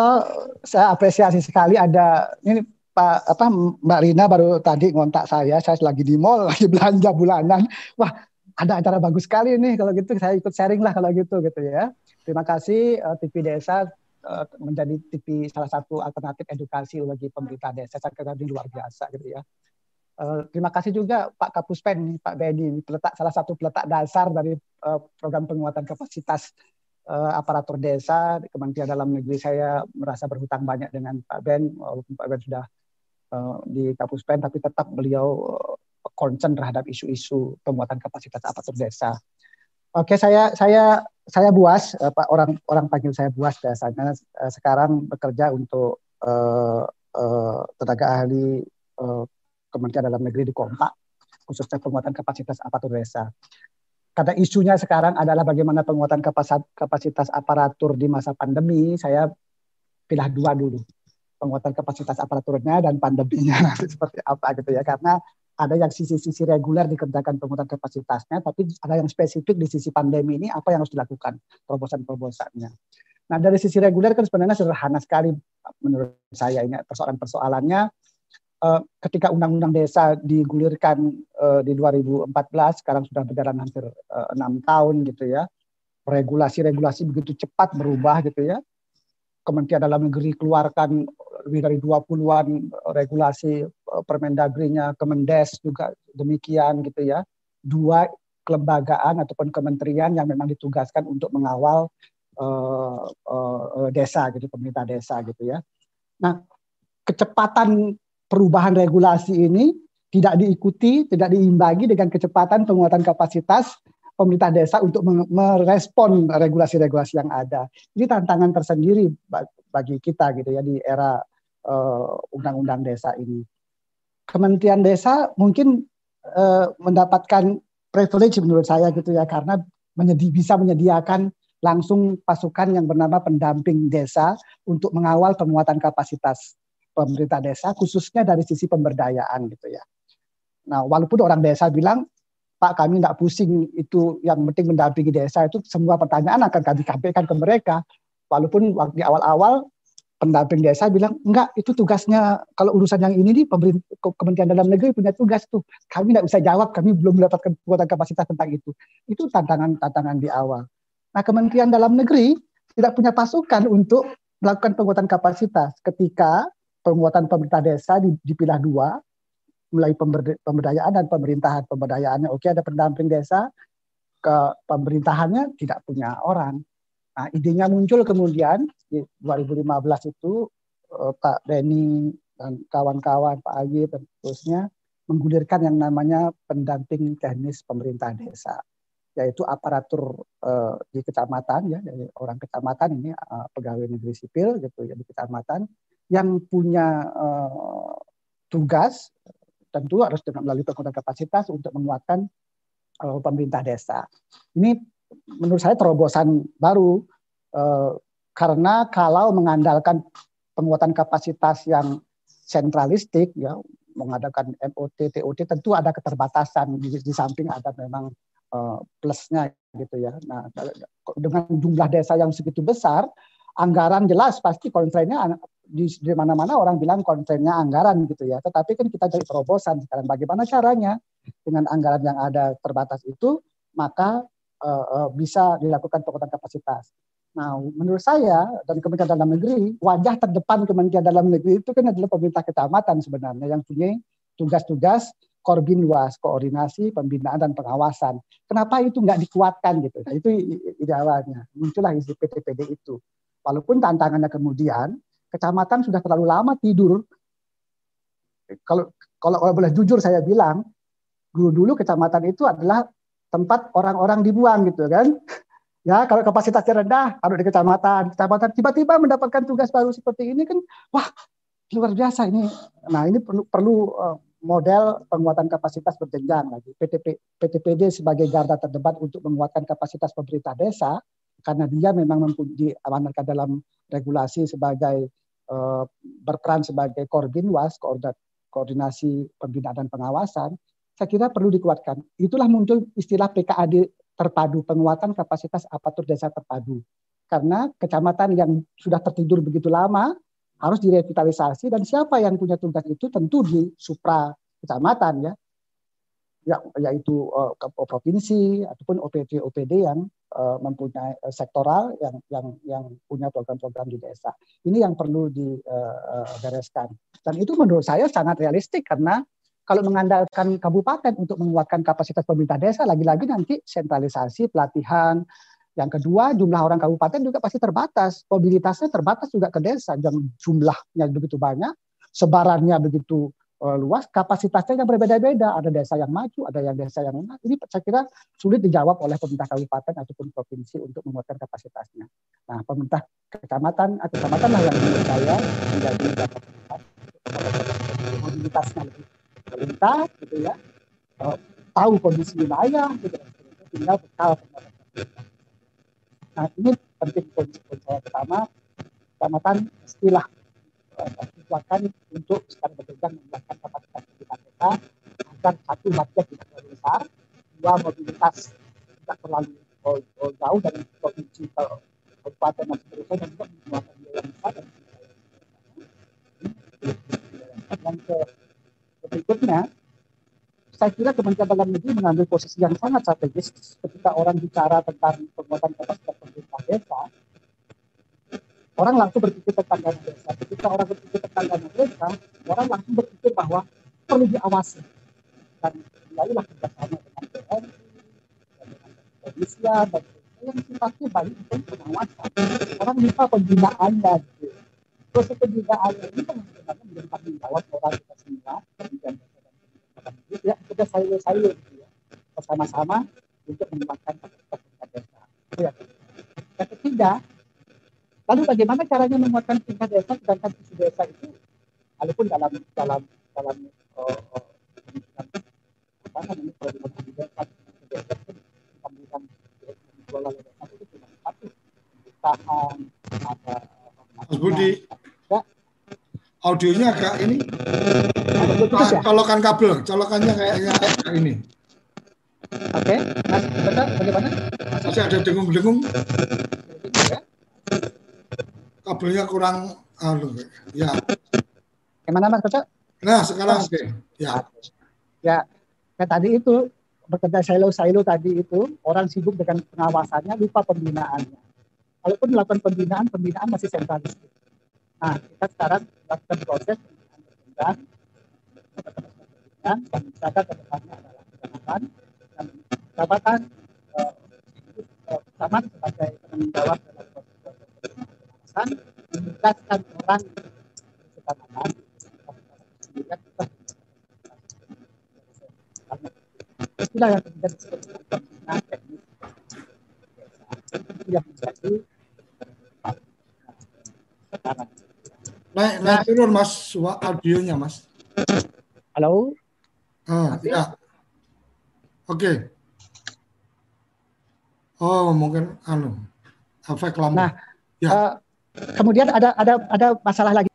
Saya apresiasi sekali ada ini Pak apa Mbak Rina baru tadi ngontak saya, saya lagi di mall, lagi belanja bulanan. Wah, ada acara bagus sekali nih kalau gitu saya ikut sharing lah kalau gitu gitu ya. Terima kasih uh, TV Desa uh, menjadi TV salah satu alternatif edukasi bagi pemerintah desa. Saya kira luar biasa gitu ya. Uh, terima kasih juga Pak Kapuspen Pak Beni, peletak salah satu peletak dasar dari uh, program penguatan kapasitas uh, aparatur desa Kementerian Dalam Negeri. Saya merasa berhutang banyak dengan Pak Ben, walaupun Pak Ben sudah uh, di Kapuspen, tapi tetap beliau concern terhadap isu-isu penguatan kapasitas aparatur desa. Oke, saya saya saya buas, uh, Pak orang orang panggil saya buas biasanya. Sekarang bekerja untuk uh, uh, tenaga ahli uh, Kementerian Dalam Negeri di Kompak, khususnya penguatan kapasitas aparatur desa. Karena isunya sekarang adalah bagaimana penguatan kapasitas aparatur di masa pandemi, saya pilih dua dulu penguatan kapasitas aparaturnya dan pandeminya nanti seperti apa gitu ya. Karena ada yang sisi-sisi reguler dikerjakan penguatan kapasitasnya, tapi ada yang spesifik di sisi pandemi ini apa yang harus dilakukan terobosan-terobosannya. Nah dari sisi reguler kan sebenarnya sederhana sekali menurut saya ini persoalan-persoalannya. Eh, ketika undang-undang desa digulirkan eh, di 2014 sekarang sudah berjalan hampir eh, enam tahun gitu ya. Regulasi-regulasi begitu cepat berubah gitu ya. Kementerian Dalam Negeri keluarkan lebih dari 20-an regulasi eh, Permendagri-nya, Kemendes juga demikian gitu ya. Dua kelembagaan ataupun kementerian yang memang ditugaskan untuk mengawal uh, uh, desa gitu, pemerintah desa gitu ya. Nah, kecepatan perubahan regulasi ini tidak diikuti, tidak diimbangi dengan kecepatan penguatan kapasitas pemerintah desa untuk merespon regulasi-regulasi yang ada. Ini tantangan tersendiri bagi kita gitu ya di era uh, undang-undang desa ini. Kementerian Desa mungkin uh, mendapatkan privilege menurut saya gitu ya karena menyedi bisa menyediakan langsung pasukan yang bernama pendamping desa untuk mengawal penguatan kapasitas pemerintah desa khususnya dari sisi pemberdayaan gitu ya. Nah, walaupun orang desa bilang Pak kami tidak pusing itu yang penting mendampingi desa itu semua pertanyaan akan kami sampaikan ke mereka. Walaupun di awal-awal pendamping desa bilang enggak itu tugasnya kalau urusan yang ini nih pemerintah Kementerian Dalam Negeri punya tugas tuh. Kami tidak bisa jawab kami belum mendapatkan kekuatan kapasitas tentang itu. Itu tantangan tantangan di awal. Nah Kementerian Dalam Negeri tidak punya pasukan untuk melakukan penguatan kapasitas. Ketika penguatan pemerintah desa dipilah dua mulai pemberdayaan dan pemerintahan. Pemberdayaannya oke ada pendamping desa ke pemerintahannya tidak punya orang Nah, idenya muncul kemudian di 2015 itu eh, Pak Beni dan kawan-kawan Pak Agi dan seterusnya menggulirkan yang namanya pendamping teknis pemerintah desa yaitu aparatur uh, di kecamatan ya dari orang kecamatan ini uh, pegawai negeri sipil gitu ya di kecamatan yang punya uh, tugas tentu harus dengan melalui penguatan kapasitas untuk menguatkan uh, pemerintah desa. Ini menurut saya terobosan baru eh, karena kalau mengandalkan penguatan kapasitas yang sentralistik ya mengadakan MOT TOT tentu ada keterbatasan di, di samping ada memang eh, plusnya gitu ya. Nah dengan jumlah desa yang segitu besar anggaran jelas pasti konstrainnya di, di mana-mana orang bilang konstrainnya anggaran gitu ya. Tetapi kan kita cari terobosan sekarang bagaimana caranya dengan anggaran yang ada terbatas itu maka uh, uh, bisa dilakukan penguatan kapasitas. Nah, menurut saya dan Kementerian Dalam Negeri, wajah terdepan Kementerian Dalam Negeri itu kan adalah pemerintah kecamatan sebenarnya yang punya tugas-tugas korbinwas, koordinasi, pembinaan dan pengawasan. Kenapa itu nggak dikuatkan gitu? Nah, itu ide awalnya. Muncullah isi PTPD itu. Walaupun tantangannya kemudian kecamatan sudah terlalu lama tidur. Kalau kalau, boleh jujur saya bilang, dulu dulu kecamatan itu adalah tempat orang-orang dibuang gitu kan. Ya, kalau kapasitasnya rendah, kalau di kecamatan, kecamatan tiba-tiba mendapatkan tugas baru seperti ini kan, wah luar biasa ini. Nah ini perlu perlu uh, model penguatan kapasitas berjenjang lagi. PTP, PTPD sebagai garda terdepan untuk menguatkan kapasitas pemerintah desa karena dia memang mempunyai amanatkan dalam regulasi sebagai uh, berperan sebagai koordinwas, koordinasi pembinaan dan pengawasan, saya kira perlu dikuatkan. Itulah muncul istilah PKAD terpadu, penguatan kapasitas aparatur desa terpadu. Karena kecamatan yang sudah tertidur begitu lama, harus direvitalisasi dan siapa yang punya tugas itu tentu di supra kecamatan ya ya yaitu uh, provinsi ataupun OPD OPD yang uh, mempunyai uh, sektoral yang yang yang punya program-program di desa. Ini yang perlu dibereskan. Dan itu menurut saya sangat realistik karena kalau mengandalkan kabupaten untuk menguatkan kapasitas pemerintah desa, lagi-lagi nanti sentralisasi pelatihan, yang kedua, jumlah orang kabupaten juga pasti terbatas. Mobilitasnya terbatas juga ke desa. Yang jumlahnya begitu banyak, sebarannya begitu uh, luas, kapasitasnya yang berbeda-beda. Ada desa yang maju, ada yang desa yang lemah. Ini saya kira sulit dijawab oleh pemerintah kabupaten ataupun provinsi untuk menguatkan kapasitasnya. Nah, pemerintah kecamatan, atau kecamatan lah yang menurut saya menjadi mobilitasnya lebih pemerintah, gitu ya. Uh, tahu kondisi wilayah, gitu. Tinggal bekal Nah ini penting poin saya pertama, kecamatan mestilah dikuatkan untuk sekarang berjenjang meningkatkan kapasitas kita kita agar satu budget tidak terlalu besar, dua mobilitas tidak terlalu oh, oh, jauh dari provinsi ke kabupaten dan seterusnya dan juga mengeluarkan biaya yang besar dan yang ke berikutnya saya kira Kementerian Dalam Negeri mengambil posisi yang sangat strategis ketika orang bicara tentang penguatan kapasitas pemerintah desa. Orang langsung berpikir tentang dana desa. Ketika orang berpikir tentang dana desa, orang langsung berpikir bahwa perlu diawasi. Dan mulailah kerjasama dengan BNI, dengan kepolisian, dan yang sifatnya untuk pengawasan. Orang lupa pembinaannya. Gitu. Proses pembinaannya ini kan sebenarnya menjadi tanggung jawab orang kita semua, kemudian ya kita sayur-sayur gitu ya bersama-sama untuk mengembangkan tingkat desa. Ya. Yang ketiga, lalu bagaimana caranya menguatkan tingkat desa sedangkan visi desa itu walaupun dalam dalam dalam uh, uh, apa namanya kalau di desa desa itu pembangunan dikelola oleh desa itu cuma satu pemerintahan ada Mas Budi. Audionya agak ini ya? colokan kabel, colokannya kayaknya kayak ini. Oke, okay. Mas Betul, bagaimana? Masih ada dengung-dengung. Kabelnya kurang, anu, ya. Gimana Mas Betul? Nah, sekarang oke. Okay. Ya. Ya, kayak tadi itu bekerja silo-silo tadi itu orang sibuk dengan pengawasannya lupa pembinaannya. Walaupun melakukan pembinaan, pembinaan masih sentralis. Nah, kita sekarang melakukan proses pembinaan dan misalkan ke depannya adalah kecamatan dan kecamatan eh, sebagai penanggung jawab dalam proses pengawasan menugaskan orang kecamatan itulah yang kemudian disebut dengan teknis yang menjadi naik naik turun mas audionya mas halo Ah, ya. Oke. Okay. Oh, mungkin anu efek lampu. Nah, ya. Uh, kemudian ada ada ada masalah lagi.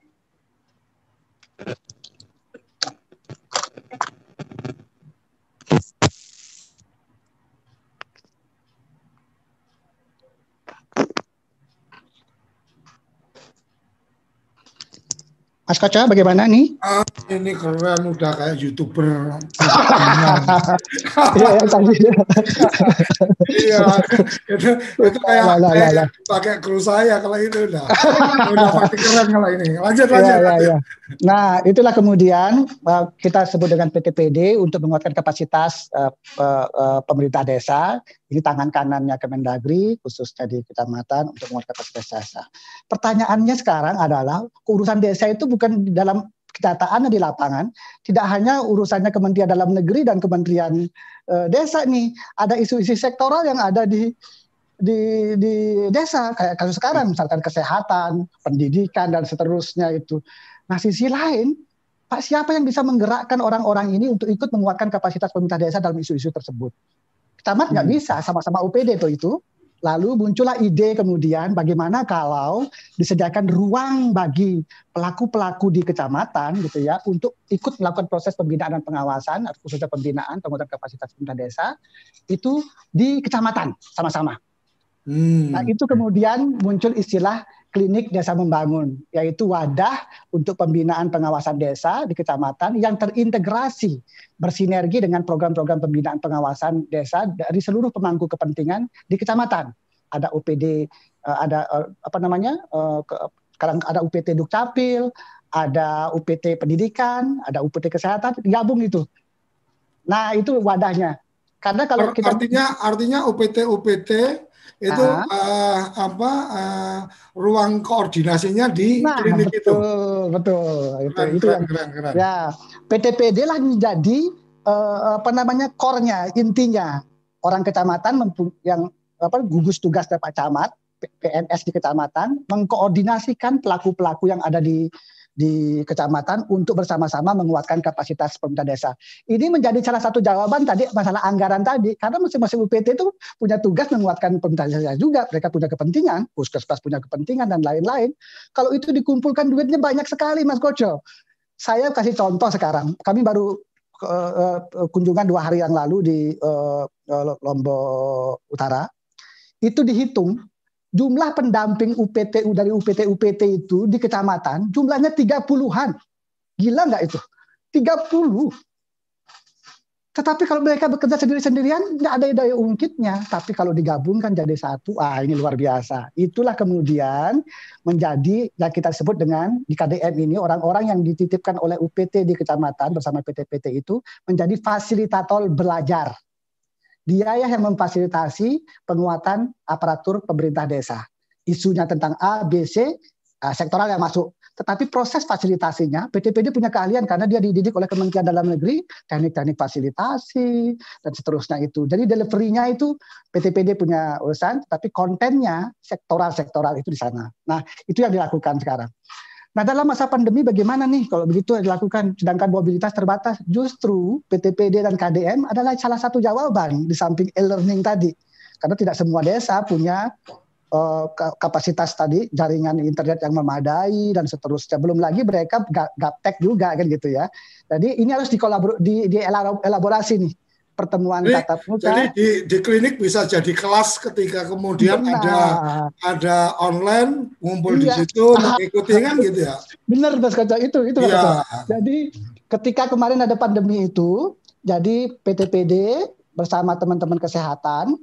Mas Kaca bagaimana nih? Uh, ini keren udah kayak youtuber Iya, yang tadi. Iya, itu, itu kayak, Lah, lah, kayak lah, lah. pakai kru saya kalau itu udah. udah pasti keren kalau ini. Lanjut, Ya, lanjut. ya, lanjut. ya. Nah, itulah kemudian uh, kita sebut dengan PTPD untuk menguatkan kapasitas uh, uh, uh, pemerintah desa. Ini tangan kanannya Kemendagri, khususnya di kecamatan untuk menguatkan kapasitas desa. Pertanyaannya sekarang adalah urusan desa itu bukan dalam kenyataan di lapangan, tidak hanya urusannya Kementerian Dalam Negeri dan Kementerian uh, Desa nih, ada isu-isu sektoral yang ada di di di desa kayak kasus sekarang misalkan kesehatan, pendidikan dan seterusnya itu. Nah sisi lain, Pak siapa yang bisa menggerakkan orang-orang ini untuk ikut menguatkan kapasitas pemerintah desa dalam isu-isu tersebut? Camat nggak Hmm. bisa sama-sama UPD itu itu. Lalu muncullah ide kemudian bagaimana kalau disediakan ruang bagi pelaku-pelaku di kecamatan gitu ya untuk ikut melakukan proses pembinaan dan pengawasan khususnya pembinaan penguatan kapasitas pemerintah desa itu di kecamatan sama-sama. Hmm. Nah, itu kemudian muncul istilah klinik desa membangun, yaitu wadah untuk pembinaan pengawasan desa di kecamatan yang terintegrasi bersinergi dengan program-program pembinaan pengawasan desa dari seluruh pemangku kepentingan di kecamatan. Ada UPD, eh, ada eh, apa namanya? eh, Sekarang ada UPT Dukcapil, ada UPT Pendidikan, ada UPT Kesehatan, gabung itu. Nah, itu wadahnya. Karena kalau kita artinya artinya UPT UPT itu eh, apa eh, ruang koordinasinya di Nah, klinik itu. betul, betul. Itu, Keren, itu keren, yang keren, keren. ya PTPD lah menjadi eh, apa namanya core-nya, intinya orang kecamatan yang apa gugus tugas dari Pak Camat, PNS di kecamatan mengkoordinasikan pelaku-pelaku yang ada di di kecamatan untuk bersama-sama menguatkan kapasitas pemerintah desa. Ini menjadi salah satu jawaban tadi masalah anggaran tadi karena masing-masing UPT itu punya tugas menguatkan pemerintah desa juga. Mereka punya kepentingan, puskesmas punya kepentingan dan lain-lain. Kalau itu dikumpulkan duitnya banyak sekali, Mas Koco. Saya kasih contoh sekarang. Kami baru eh, kunjungan dua hari yang lalu di eh, Lombok Utara. Itu dihitung jumlah pendamping UPT dari UPT UPT itu di kecamatan jumlahnya 30-an. Gila nggak itu? 30. Tetapi kalau mereka bekerja sendiri-sendirian, nggak ada daya ungkitnya. Tapi kalau digabungkan jadi satu, ah ini luar biasa. Itulah kemudian menjadi yang kita sebut dengan di KDM ini orang-orang yang dititipkan oleh UPT di kecamatan bersama PT-PT itu menjadi fasilitator belajar. Dia yang memfasilitasi penguatan aparatur pemerintah desa. Isunya tentang A, B, C, ah, sektoral yang masuk. Tetapi proses fasilitasinya, PTPD punya keahlian karena dia dididik oleh Kementerian Dalam Negeri, teknik-teknik fasilitasi, dan seterusnya itu. Jadi delivery-nya itu PTPD punya urusan, tapi kontennya sektoral-sektoral itu di sana. Nah, itu yang dilakukan sekarang. Nah, dalam masa pandemi bagaimana nih kalau begitu dilakukan? Sedangkan mobilitas terbatas, justru PTPD dan KDM adalah salah satu jawaban di samping e-learning tadi. Karena tidak semua desa punya ka- kapasitas tadi jaringan internet yang memadai dan seterusnya. Belum lagi mereka ga- gaptek juga kan gitu ya. Jadi ini harus dikolabor di, dielaborasi nih pertemuan Jadi- tatap muka. Jadi di, di klinik bisa jadi kelas ketika kemudian Benar. ada ada online ngumpul di Iya. situ mengikuti kan gitu ya. Benar Mas Koco itu itu Mas Iya. Jadi ketika kemarin ada pandemi itu, jadi PTPD bersama teman-teman kesehatan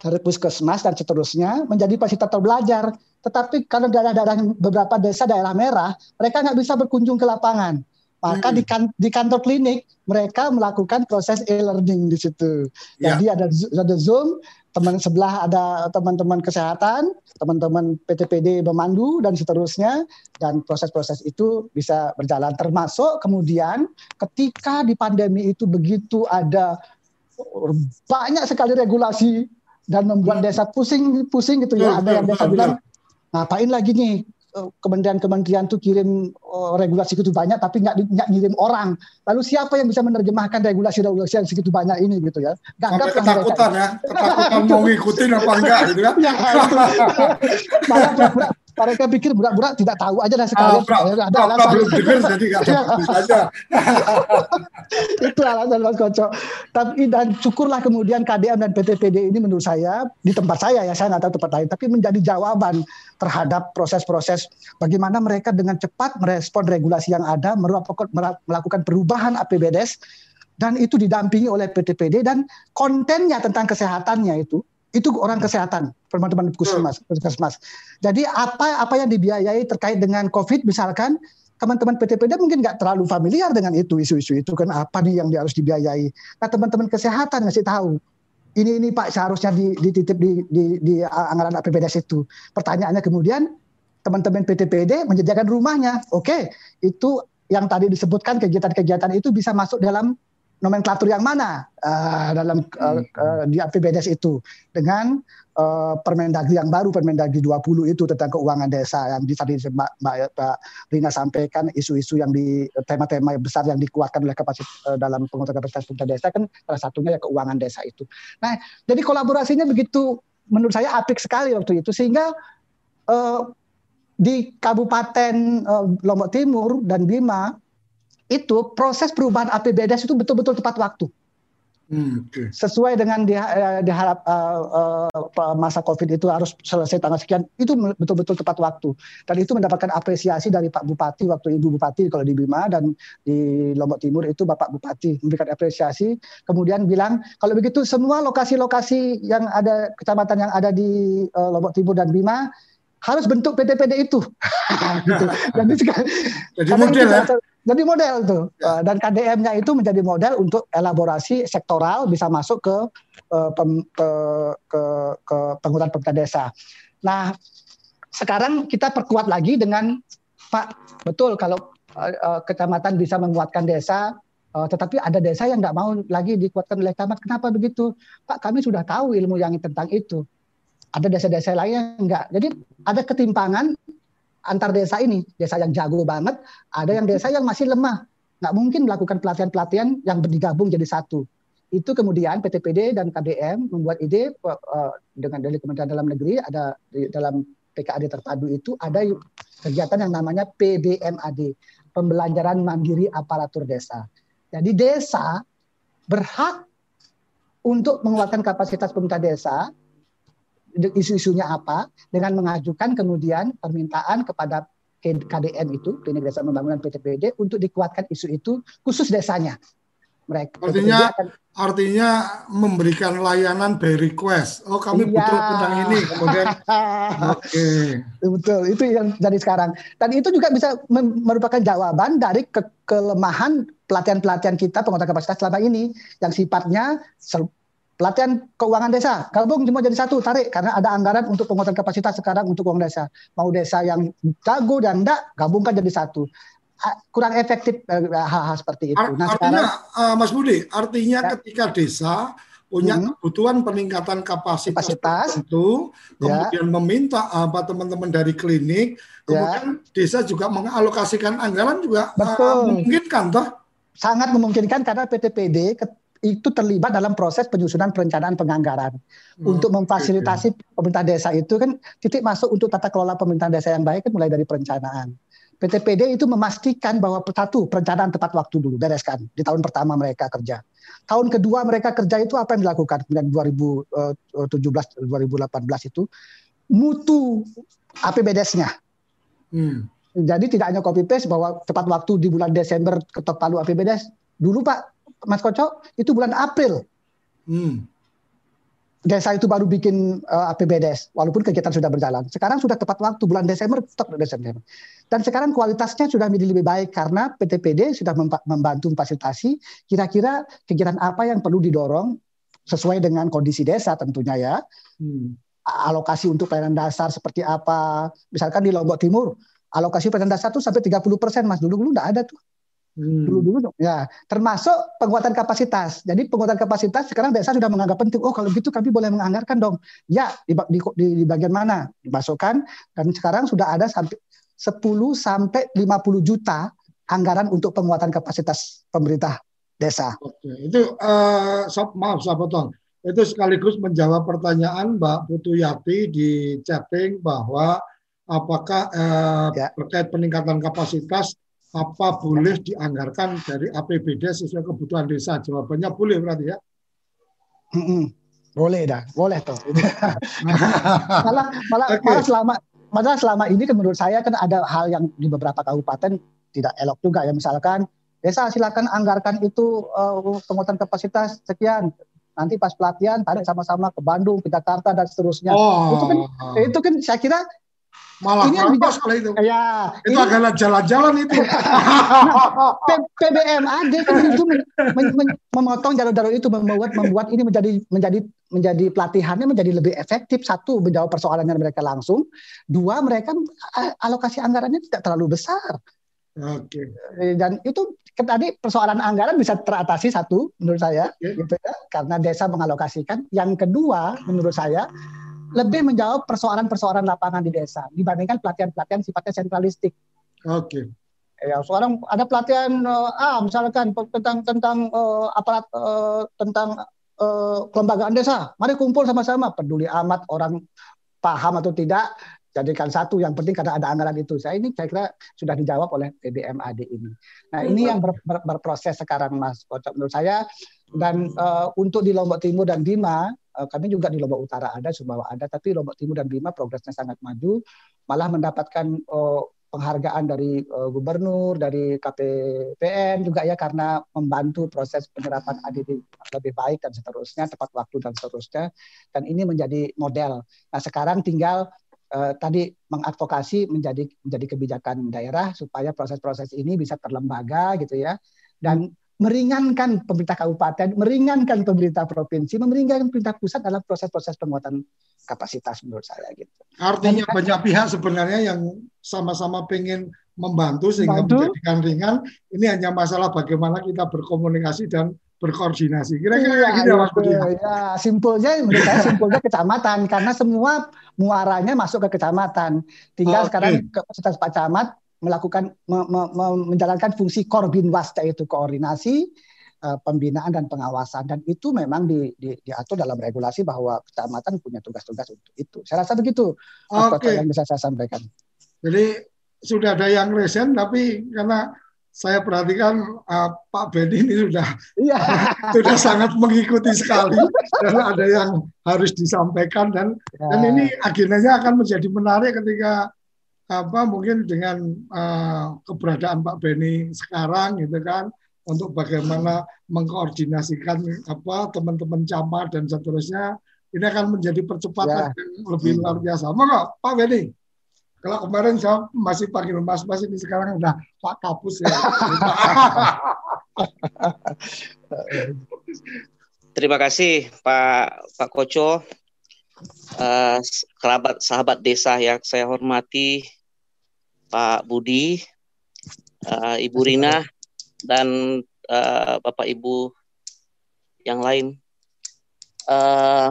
dari puskesmas dan seterusnya menjadi fasilitator belajar. Tetapi kalau daerah-daerah beberapa desa daerah merah, mereka nggak bisa berkunjung ke lapangan. Maka Hmm. di, kan- di kantor klinik mereka melakukan proses e-learning di situ. Ya. Jadi ada ada Zoom, teman sebelah ada teman-teman kesehatan, teman-teman PTPD memandu dan seterusnya dan proses-proses itu bisa berjalan termasuk kemudian ketika di pandemi itu begitu ada banyak sekali regulasi dan membuat desa pusing-pusing gitu ya Betul, ada yang betul, desa bilang ngapain lagi nih kementerian-kementerian tuh kirim eh, regulasi itu banyak tapi nggak nggak ngirim orang lalu siapa yang bisa menerjemahkan regulasi-regulasi yang segitu banyak ini gitu ya Gagap lah mereka. ketakutan ya, ketakutan mau ngikutin apa enggak gitu kan. Ya. Malah pura-pura- mereka pikir budak-budak tidak tahu aja lah Ah, sekalian. pra- ada pra- alasan. belum dengar jadi nggak aja. itu alasan Mas Koco. Tapi dan syukurlah kemudian KDM dan PTPD ini menurut saya di tempat saya ya saya nggak tahu tempat lain, tapi menjadi jawaban terhadap proses-proses bagaimana mereka dengan cepat merespon regulasi yang ada, melakukan melakukan perubahan APBDes dan itu didampingi oleh PTPD dan kontennya tentang kesehatannya itu itu orang kesehatan teman-teman puskesmas puskesmas. Jadi apa apa yang dibiayai terkait dengan COVID misalkan teman-teman PTPD mungkin nggak terlalu familiar dengan itu isu-isu itu kan apa nih yang harus dibiayai. Nah teman-teman kesehatan ngasih tahu ini ini Pak seharusnya dititip di, di, di anggaran APBDes itu. Pertanyaannya kemudian teman-teman PTPD menyediakan rumahnya. Oke, itu yang tadi disebutkan kegiatan-kegiatan itu bisa masuk dalam nomenklatur yang mana uh, dalam uh, uh, di APBDes itu. Dengan uh, Permendagri yang baru Permendagri 20 itu tentang keuangan desa yang di tadi Mbak, Mbak, Mbak Rina sampaikan isu-isu yang di tema-tema besar yang dikuatkan oleh kapasitas uh, dalam penguatan kapasitas pemerintah desa kan salah satunya ya keuangan desa itu. Nah, jadi kolaborasinya begitu menurut saya apik sekali waktu itu. Sehingga uh, di Kabupaten uh, Lombok Timur dan Bima itu proses perubahan APBDes itu betul-betul tepat waktu. Hmm, okay. Sesuai dengan di, uh, diharap uh, uh, masa COVID itu harus selesai tanggal sekian, itu betul-betul tepat waktu. Dan itu mendapatkan apresiasi dari Pak Bupati waktu Ibu Bupati kalau di Bima dan di Lombok Timur itu Bapak Bupati memberikan apresiasi. Kemudian bilang kalau begitu semua lokasi-lokasi yang ada kecamatan yang ada di uh, Lombok Timur dan Bima harus bentuk PTPD itu. gitu. Jadi, jadi model ya. Jadi model tuh. Ya. Dan KDM-nya itu menjadi model untuk elaborasi sektoral bisa masuk ke pem, ke ke, ke penggunaan pemerintah desa. Nah, sekarang kita perkuat lagi dengan Pak, betul kalau uh, kecamatan bisa menguatkan desa, uh, tetapi ada desa yang nggak mau lagi dikuatkan oleh camat. Kenapa begitu? Pak, kami sudah tahu ilmu yang tentang itu ada desa-desa lain yang enggak. Jadi ada ketimpangan antar desa ini. Desa yang jago banget, ada yang desa yang masih lemah. Nggak mungkin melakukan pelatihan-pelatihan yang bergabung jadi satu. Itu kemudian PTPD dan KDM membuat ide uh, dengan dari Kementerian Dalam Negeri ada di dalam PKAD terpadu itu ada kegiatan yang namanya PBMAD, pembelajaran mandiri aparatur desa. Jadi desa berhak untuk menguatkan kapasitas pemerintah desa isu-isunya apa dengan mengajukan kemudian permintaan kepada KDM itu Klinik Desa Pembangunan PTPD untuk dikuatkan isu itu khusus desanya. Mereka artinya akan, artinya memberikan layanan by request. Oh kami iya. butuh tentang ini kemudian oke. Okay. Betul itu yang dari sekarang. Dan itu juga bisa merupakan jawaban dari ke kelemahan pelatihan-pelatihan kita penguatan kapasitas selama ini yang sifatnya pelatihan keuangan desa gabung cuma jadi satu tarik karena ada anggaran untuk penguatan kapasitas sekarang untuk uang desa mau desa yang jago dan enggak gabungkan jadi satu kurang efektif eh, hal-hal seperti itu. Nah, artinya sekarang, uh, Mas Budi, artinya ya. ketika desa punya hmm. kebutuhan peningkatan kapasitas, kapasitas itu, ya. kemudian meminta apa teman-teman dari klinik, ya. kemudian ya. desa juga mengalokasikan anggaran juga Betul. Uh, memungkinkan toh? Sangat memungkinkan karena PTPD itu terlibat dalam proses penyusunan perencanaan penganggaran hmm. untuk memfasilitasi okay. pemerintah desa itu kan titik masuk untuk tata kelola pemerintahan desa yang baik kan mulai dari perencanaan. PTPD itu memastikan bahwa satu perencanaan tepat waktu dulu bereskan di tahun pertama mereka kerja. Tahun kedua mereka kerja itu apa yang dilakukan kemudian 2017 2018 itu mutu APBDes-nya. Hmm. Jadi tidak hanya copy paste bahwa tepat waktu di bulan Desember ketok palu APBDes. Dulu Pak Mas Koco itu bulan April. Hmm. Desa itu baru bikin uh, eh, APBDes, walaupun kegiatan sudah berjalan. Sekarang sudah tepat waktu bulan Desember, stok Desember. Dan sekarang kualitasnya sudah menjadi lebih baik karena PTPD sudah membantu fasilitasi. Kira-kira kegiatan apa yang perlu didorong sesuai dengan kondisi desa tentunya ya. Hmm. Alokasi untuk pelayanan dasar seperti apa? Misalkan di Lombok Timur, alokasi pelayanan dasar itu sampai 30 persen, mas. Dulu dulu enggak ada tuh. Hmm. Dulu-dulu ya, termasuk penguatan kapasitas. Jadi penguatan kapasitas sekarang desa sudah menganggap penting. Oh kalau gitu kami boleh menganggarkan dong. Ya di, di, di, di bagian mana dimasukkan dan sekarang sudah ada sampai 10 sampai 50 juta anggaran untuk penguatan kapasitas pemerintah desa. Oke, itu uh, maaf saya potong. Itu sekaligus menjawab pertanyaan Mbak Putu Yati di chatting bahwa apakah uh, ya. terkait peningkatan kapasitas apa boleh dianggarkan dari APBD sesuai kebutuhan desa? Jawabannya boleh berarti ya? Hmm, boleh dah, boleh tuh. malah malah, okay. malah selama malah selama ini kan menurut saya kan ada hal yang di beberapa kabupaten tidak elok juga ya misalkan Desa silakan anggarkan itu uh, penguatan kapasitas sekian. Nanti pas pelatihan tarik sama-sama ke Bandung, ke Jakarta dan seterusnya. Oh. Itu kan itu kan saya kira Malah Ini yang keropos kalau itu. ya Itu ini- adalah jalan-jalan itu. P- PBMAD kan itu men- men- men- memotong jalur-jalur itu membuat membuat ini menjadi menjadi menjadi pelatihannya menjadi lebih efektif satu menjawab persoalannya mereka langsung dua mereka eh, alokasi anggarannya tidak terlalu besar Oke. Eh, dan itu tadi persoalan anggaran bisa teratasi satu menurut saya Oke. gitu ya karena desa mengalokasikan yang kedua menurut saya lebih menjawab persoalan-persoalan lapangan di desa dibandingkan pelatihan-pelatihan sifatnya sentralistik. Oke. ya sekarang ada pelatihan eh, ah misalkan tentang tentang eh, aparat eh, tentang eh, kelembagaan desa. Mari kumpul sama-sama. Peduli amat orang paham atau tidak jadikan satu. Yang penting karena ada anggaran itu. Saya ini saya kira sudah dijawab oleh PBMAD ini. Nah ini yang ber- ber- berproses sekarang Mas. Kocok menurut saya dan eh, untuk di Lombok Timur dan Bima eh, kami juga di Lombok Utara ada Sumbawa ada tapi Lombok Timur dan Bima progresnya sangat maju malah mendapatkan eh, penghargaan dari eh, gubernur, dari KPPN juga ya karena membantu proses penyerapan ADD lebih baik dan seterusnya, tepat waktu dan seterusnya. Dan ini menjadi model. Nah sekarang tinggal eh, tadi mengadvokasi menjadi menjadi kebijakan daerah supaya proses-proses ini bisa terlembaga gitu ya dan meringankan pemerintah kabupaten, meringankan pemerintah provinsi, meringankan pemerintah pusat dalam proses-proses penguatan kapasitas menurut saya gitu. Artinya Dan- banyak pihak sebenarnya yang sama-sama pengen membantu sehingga Membantu. menjadikan ringan. Ini hanya masalah bagaimana kita berkomunikasi dan berkoordinasi. Kira-kira Iya, kayak gitu ya, Mas gitu. Budi. Ya, simpulnya menurut saya simpulnya kecamatan karena semua muaranya masuk ke kecamatan. Tinggal Oke. sekarang kapasitas Pak Camat melakukan me- me- me- menjalankan fungsi korbinwas yaitu koordinasi eh, pembinaan dan pengawasan dan itu memang di, di- diatur dalam regulasi bahwa kecamatan punya tugas-tugas untuk itu. Saya rasa begitu Mas Kocok Oke. yang bisa saya sampaikan. Jadi sudah ada yang resen, tapi karena saya perhatikan uh, Pak Beni ini sudah Iya. sudah sangat mengikuti sekali dan ada yang harus disampaikan dan dan Ya. ini agendanya akan menjadi menarik ketika apa mungkin dengan uh, keberadaan Pak Beni sekarang gitu kan untuk bagaimana mengkoordinasikan apa teman-teman camat dan seterusnya ini akan menjadi percepatan Ya. yang lebih luar biasa. Maka Pak Beni kalau kemarin saya masih panggil Mas Mas ini sekarang udah Pak Kapus ya. Terima kasih Pak Pak Koco, Eh, kerabat sahabat desa yang saya hormati, Pak Budi, eh, Ibu Rina, dan eh, Bapak Ibu yang lain. Eh,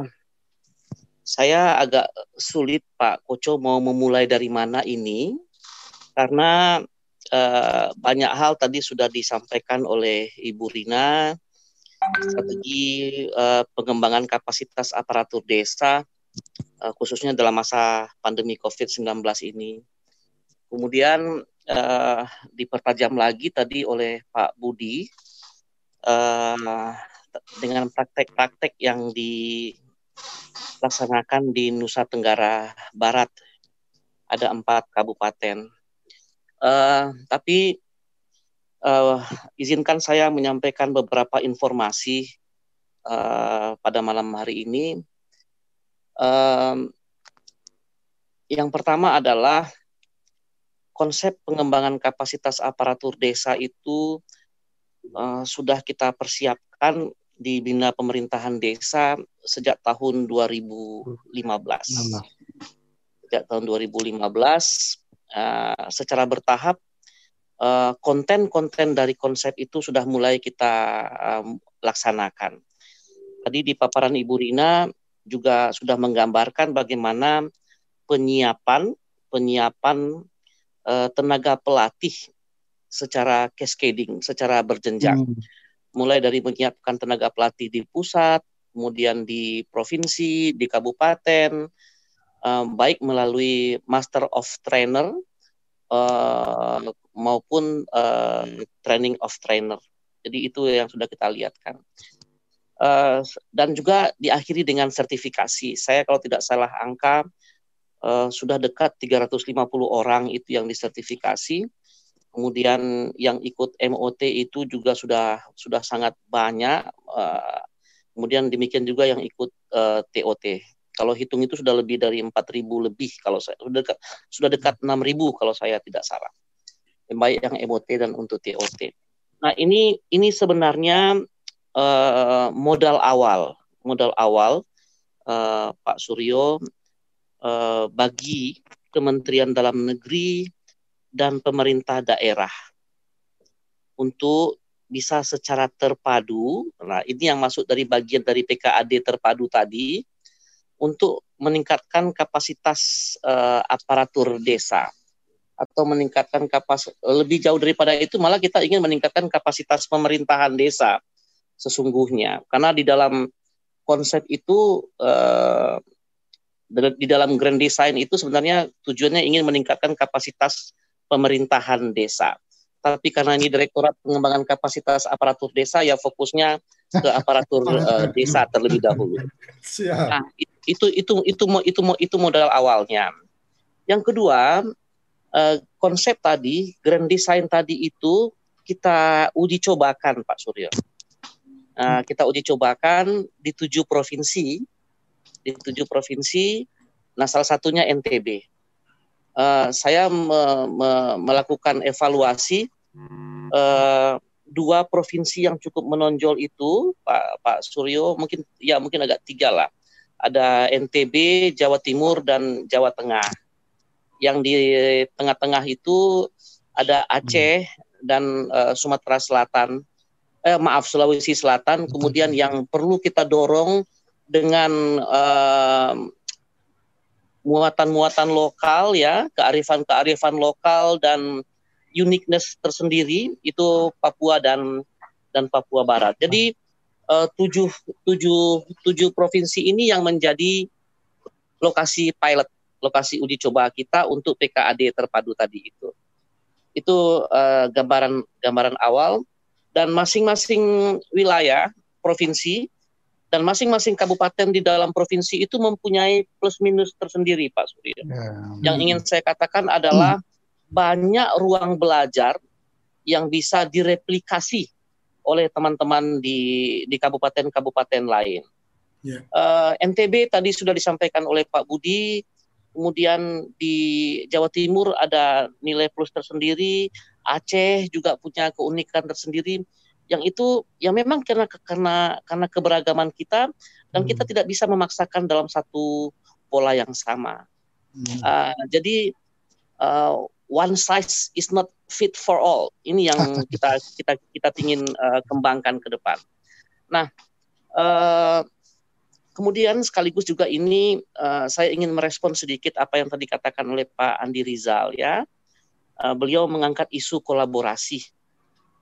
saya agak sulit Pak Koco mau memulai dari mana ini, karena eh, banyak hal tadi sudah disampaikan oleh Ibu Rina, strategi eh, pengembangan kapasitas aparatur desa eh, khususnya dalam masa pandemi COVID-19 ini. Kemudian eh, dipertajam lagi tadi oleh Pak Budi eh, dengan praktek-praktek yang dilaksanakan di Nusa Tenggara Barat. Ada empat kabupaten. Eh, tapi eh, izinkan saya menyampaikan beberapa informasi eh, pada malam hari ini. Em, yang pertama adalah konsep pengembangan kapasitas aparatur desa itu eh, sudah kita persiapkan di Bina Pemerintahan Desa sejak tahun 2015. Sejak tahun 2015 eh, secara bertahap eh, konten-konten dari konsep itu sudah mulai kita em, laksanakan. Tadi di paparan Ibu Rina juga sudah menggambarkan bagaimana penyiapan penyiapan eh, tenaga pelatih secara cascading, secara berjenjang. Hmm. Mulai dari menyiapkan tenaga pelatih di pusat, kemudian di provinsi, di kabupaten, eh, baik melalui Master of Trainer eh, maupun eh, Training of Trainer. Jadi itu yang sudah kita lihatkan. Eh, dan juga diakhiri dengan sertifikasi. Saya kalau tidak salah angka eh, sudah dekat 350 orang itu yang disertifikasi kemudian yang ikut MOT itu juga sudah sudah sangat banyak. Uh, kemudian demikian juga yang ikut uh, eh, TOT. Kalau hitung itu sudah lebih dari 4.000 lebih kalau saya sudah dekat sudah dekat 6.000 kalau saya tidak salah. Baik yang MOT dan untuk TOT. Nah, ini ini sebenarnya uh, modal awal, modal awal uh, Pak Suryo uh, bagi Kementerian Dalam Negeri dan pemerintah daerah untuk bisa secara terpadu. Nah, ini yang masuk dari bagian dari PKAD terpadu tadi untuk meningkatkan kapasitas uh, aparatur desa atau meningkatkan kapasitas lebih jauh daripada itu malah kita ingin meningkatkan kapasitas pemerintahan desa sesungguhnya karena di dalam konsep itu uh, di dalam grand design itu sebenarnya tujuannya ingin meningkatkan kapasitas pemerintahan desa. Tapi karena ini Direktorat Pengembangan Kapasitas Aparatur Desa, ya fokusnya ke aparatur uh, desa terlebih dahulu. Nah, itu itu itu itu itu modal awalnya. Yang kedua, uh, konsep tadi, grand design tadi itu kita uji cobakan, Pak Suryo. Uh, kita uji cobakan di tujuh provinsi, di tujuh provinsi. Nah, salah satunya NTB uh, saya me, me, melakukan evaluasi uh, dua provinsi yang cukup menonjol itu Pak Pak Suryo mungkin ya mungkin agak tiga lah. Ada NTB Jawa Timur dan Jawa Tengah. Yang di tengah-tengah itu ada Aceh dan uh, Sumatera Selatan. Eh, maaf Sulawesi Selatan. Kemudian yang perlu kita dorong dengan muatan-muatan lokal ya, kearifan-kearifan lokal dan uniqueness tersendiri itu Papua dan dan Papua Barat. Jadi uh, tujuh, tujuh, tujuh provinsi ini yang menjadi lokasi pilot, lokasi uji coba kita untuk PKAD terpadu tadi itu. Itu uh, gambaran gambaran awal dan masing-masing wilayah provinsi dan masing-masing kabupaten di dalam provinsi itu mempunyai plus minus tersendiri Pak Surya. Ya. Yang ingin saya katakan adalah hmm. banyak ruang belajar yang bisa direplikasi oleh teman-teman di di kabupaten-kabupaten lain. Yeah. Ya. Uh, NTB tadi sudah disampaikan oleh Pak Budi, kemudian di Jawa Timur ada nilai plus tersendiri, Aceh juga punya keunikan tersendiri yang itu yang memang karena karena karena keberagaman kita dan hmm. kita tidak bisa memaksakan dalam satu pola yang sama. Hmm. Uh, jadi uh, one size is not fit for all. Ini yang kita kita kita ingin uh, kembangkan ke depan. Nah, uh, kemudian sekaligus juga ini uh, saya ingin merespon sedikit apa yang tadi katakan oleh Pak Andi Rizal ya. Uh, beliau mengangkat isu kolaborasi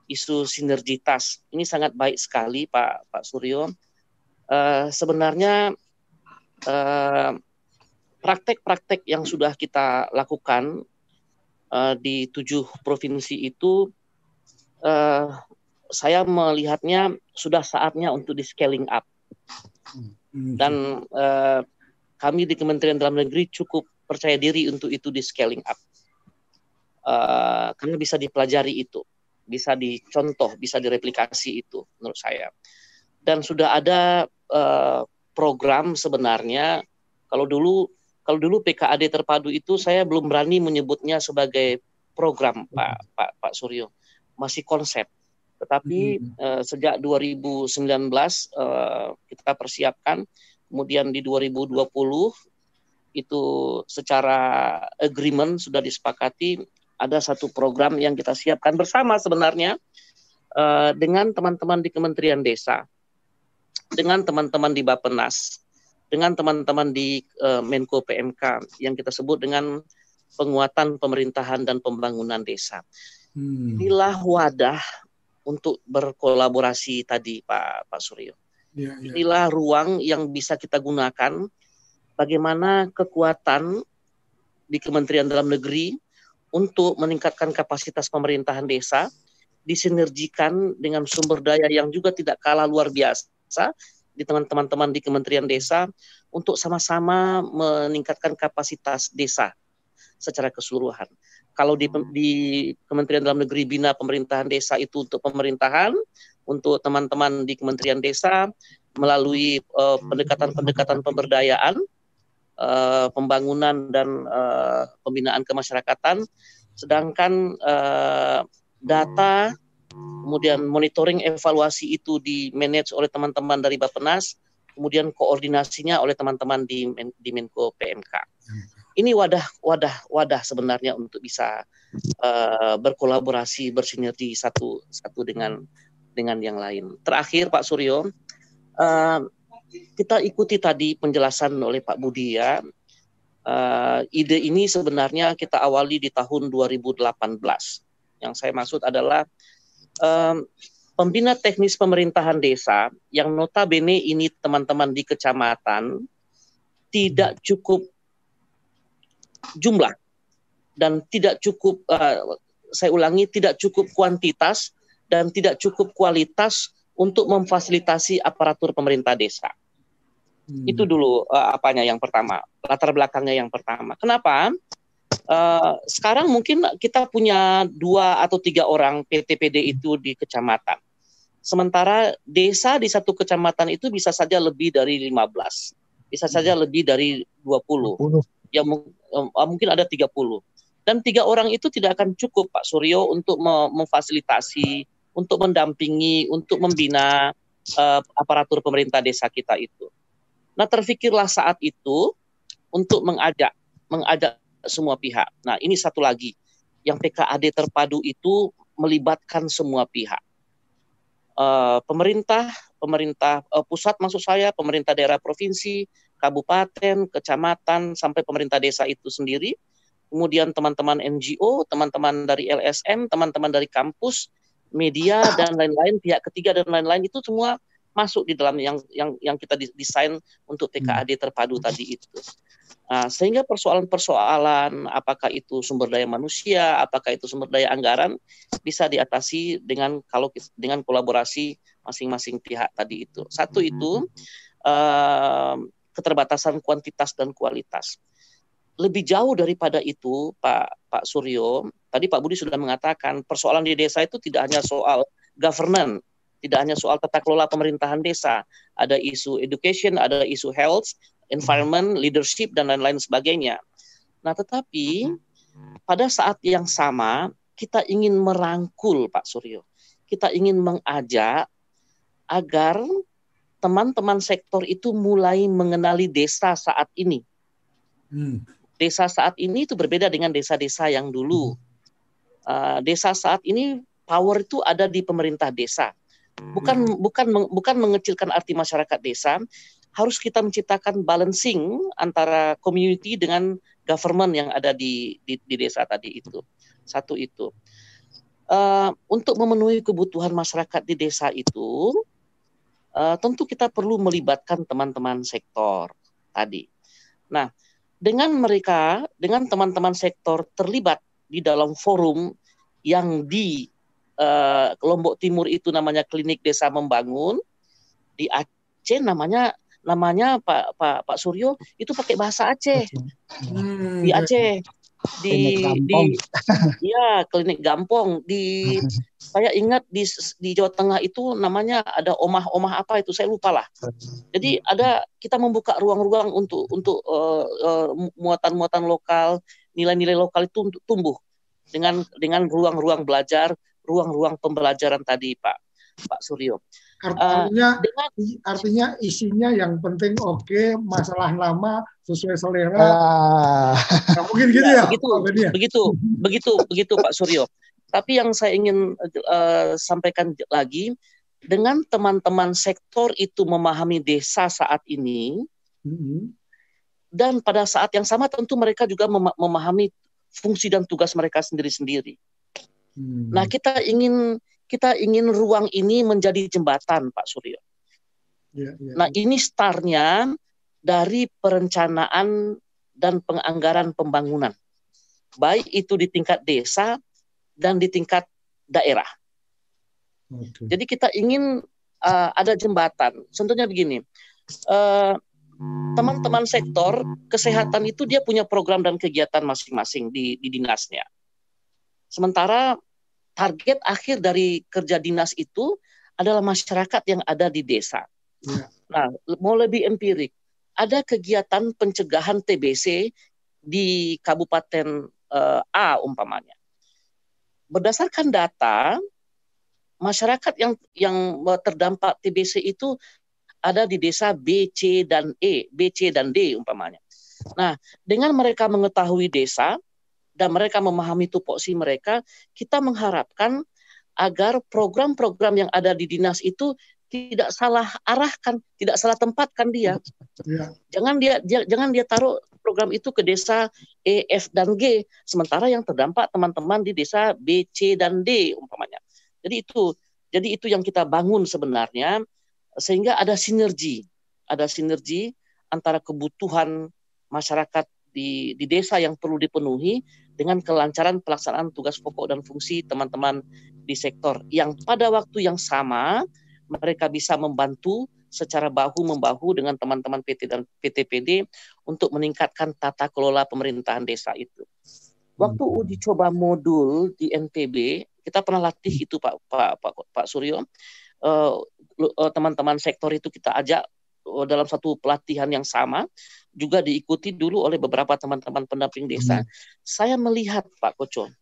isu sinergitas. Ini sangat baik sekali Pak Pak Suryo. Uh, sebenarnya eh, praktek-praktek yang sudah kita lakukan uh, di tujuh provinsi itu, uh, saya melihatnya sudah saatnya untuk di scaling up. Dan uh, kami di Kementerian Dalam Negeri cukup percaya diri untuk itu di scaling up. Uh, karena bisa dipelajari itu bisa dicontoh, bisa direplikasi itu menurut saya. Dan sudah ada uh, program sebenarnya kalau dulu kalau dulu PKAD terpadu itu saya belum berani menyebutnya sebagai program Pak Pak Pak Suryo, masih konsep. Tetapi hmm. uh, sejak 2019 uh, eh, kita persiapkan, kemudian di 2020 itu secara agreement sudah disepakati ada satu program yang kita siapkan bersama sebenarnya uh, dengan teman-teman di Kementerian Desa, dengan teman-teman di Bapenas, dengan teman-teman di uh, Menko PMK yang kita sebut dengan penguatan pemerintahan dan pembangunan desa. Hmm. Inilah wadah untuk berkolaborasi tadi Pak Pak Suryo. Ya, ya. Inilah ruang yang bisa kita gunakan bagaimana kekuatan di Kementerian Dalam Negeri untuk meningkatkan kapasitas pemerintahan desa disinergikan dengan sumber daya yang juga tidak kalah luar biasa di teman-teman di Kementerian Desa untuk sama-sama meningkatkan kapasitas desa secara keseluruhan. kalau di, di Kementerian Dalam Negeri bina pemerintahan desa itu untuk pemerintahan, untuk teman-teman di Kementerian Desa melalui uh, pendekatan-pendekatan pemberdayaan, uh, pembangunan dan uh, pembinaan kemasyarakatan, sedangkan uh, data kemudian monitoring evaluasi itu di manage oleh teman-teman dari Bappenas, kemudian koordinasinya oleh teman-teman di di Menko PMK. Ini wadah wadah wadah sebenarnya untuk bisa uh, berkolaborasi bersinergi satu satu dengan dengan yang lain. Terakhir Pak Suryo, uh, kita ikuti tadi penjelasan oleh Pak Budi ya. Uh, ide ini sebenarnya kita awali di tahun 2018. Yang saya maksud adalah um, pembina teknis pemerintahan desa yang notabene ini teman-teman di kecamatan tidak cukup jumlah dan tidak cukup uh, saya ulangi tidak cukup kuantitas dan tidak cukup kualitas untuk memfasilitasi aparatur pemerintah desa. Hmm. Itu dulu uh, apanya yang pertama, latar belakangnya yang pertama. Kenapa? Uh, sekarang mungkin kita punya dua atau tiga orang PTPD itu di kecamatan. Sementara desa di satu kecamatan itu bisa saja lebih dari 15. Bisa saja hmm. lebih dari 20. 20. Ya uh, mungkin ada 30. Dan tiga orang itu tidak akan cukup Pak Suryo untuk memfasilitasi, untuk mendampingi, untuk membina uh, aparatur pemerintah desa kita itu. Nah, terfikirlah saat itu untuk mengajak mengajak semua pihak. Nah, ini satu lagi yang PKAD terpadu itu melibatkan semua pihak uh, pemerintah, pemerintah uh, pusat maksud saya, pemerintah daerah provinsi, kabupaten, kecamatan, sampai pemerintah desa itu sendiri, kemudian teman-teman NGO, teman-teman dari LSM, teman-teman dari kampus, media dan lain-lain, pihak ketiga dan lain-lain itu semua masuk di dalam yang yang yang kita desain untuk TKAD terpadu tadi itu. Nah, sehingga persoalan-persoalan apakah itu sumber daya manusia, apakah itu sumber daya anggaran bisa diatasi dengan kalau dengan kolaborasi masing-masing pihak tadi itu. Satu itu uh, keterbatasan kuantitas dan kualitas. Lebih jauh daripada itu, Pak Pak Suryo, tadi Pak Budi sudah mengatakan persoalan di desa itu tidak hanya soal governance, tidak hanya soal tata kelola pemerintahan desa, ada isu education, ada isu health, environment, leadership dan lain-lain sebagainya. Nah, tetapi pada saat yang sama kita ingin merangkul Pak Suryo. Kita ingin mengajak agar teman-teman sektor itu mulai mengenali desa saat ini. Hmm. Desa saat ini itu berbeda dengan desa-desa yang dulu. Uh, desa saat ini power itu ada di pemerintah desa. Bukan hmm. bukan bukan mengecilkan arti masyarakat desa, harus kita menciptakan balancing antara community dengan government yang ada di di, di desa tadi itu. Satu itu. Uh, untuk memenuhi kebutuhan masyarakat di desa itu, uh, tentu kita perlu melibatkan teman-teman sektor tadi. Nah, dengan mereka, dengan teman-teman sektor terlibat di dalam forum yang di uh, Lombok Timur itu namanya Klinik Desa Membangun, di Aceh namanya namanya Pak Pak Pak Suryo itu pakai bahasa Aceh. Hmm. di Aceh di di ya klinik Gampong. Di saya ingat di di Jawa Tengah itu namanya ada omah-omah apa itu saya lupa lah. Jadi ada kita membuka ruang-ruang untuk untuk uh, uh, muatan-muatan lokal nilai-nilai lokal itu untuk tumbuh. Dengan dengan ruang-ruang belajar ruang-ruang pembelajaran tadi Pak Pak Suryo Artinya, uh, dengan, artinya isinya yang penting oke, okay, masalah lama sesuai selera. Uh, nah, mungkin gitu ya. Begitu, ya? begitu, begitu, begitu Pak Suryo. Tapi yang saya ingin uh, sampaikan lagi, dengan teman-teman sektor itu memahami desa saat ini, mm-hmm. dan pada saat yang sama tentu mereka juga memahami fungsi dan tugas mereka sendiri-sendiri. Hmm. Nah, kita ingin kita ingin ruang ini menjadi jembatan, Pak Suryo. Ya, ya. Nah, ini startnya dari perencanaan dan penganggaran pembangunan, baik itu di tingkat desa dan di tingkat daerah. Okay. Jadi kita ingin uh, ada jembatan. Contohnya begini, uh, teman-teman sektor kesehatan itu dia punya program dan kegiatan masing-masing di, di dinasnya. Sementara target akhir dari kerja dinas itu adalah masyarakat yang ada di desa. Ya. Nah, mau lebih empirik, ada kegiatan pencegahan TBC di Kabupaten uh, A umpamanya. Berdasarkan data, masyarakat yang yang terdampak TBC itu ada di desa B, C, dan E, B, C, dan D umpamanya. Nah, dengan mereka mengetahui desa dan mereka memahami tupoksi mereka, kita mengharapkan agar program-program yang ada di dinas itu tidak salah arahkan, tidak salah tempatkan dia. Ya. Jangan dia, dia jangan dia taruh program itu ke desa E, F dan G, sementara yang terdampak teman-teman di desa B, C dan D umpamanya. Jadi itu jadi itu yang kita bangun sebenarnya sehingga ada sinergi, ada sinergi antara kebutuhan masyarakat di, di desa yang perlu dipenuhi dengan kelancaran pelaksanaan tugas pokok dan fungsi teman-teman di sektor yang pada waktu yang sama mereka bisa membantu secara bahu membahu dengan teman-teman PT dan PTPD untuk meningkatkan tata kelola pemerintahan desa itu. Waktu hmm. uji coba modul di NTB, kita pernah latih itu Pak Pak Pak, Pak Suryo. Uh, teman-teman sektor itu kita ajak uh, dalam satu pelatihan yang sama juga diikuti dulu oleh beberapa teman-teman pendamping desa. Hmm. Saya melihat Pak Koco, hmm.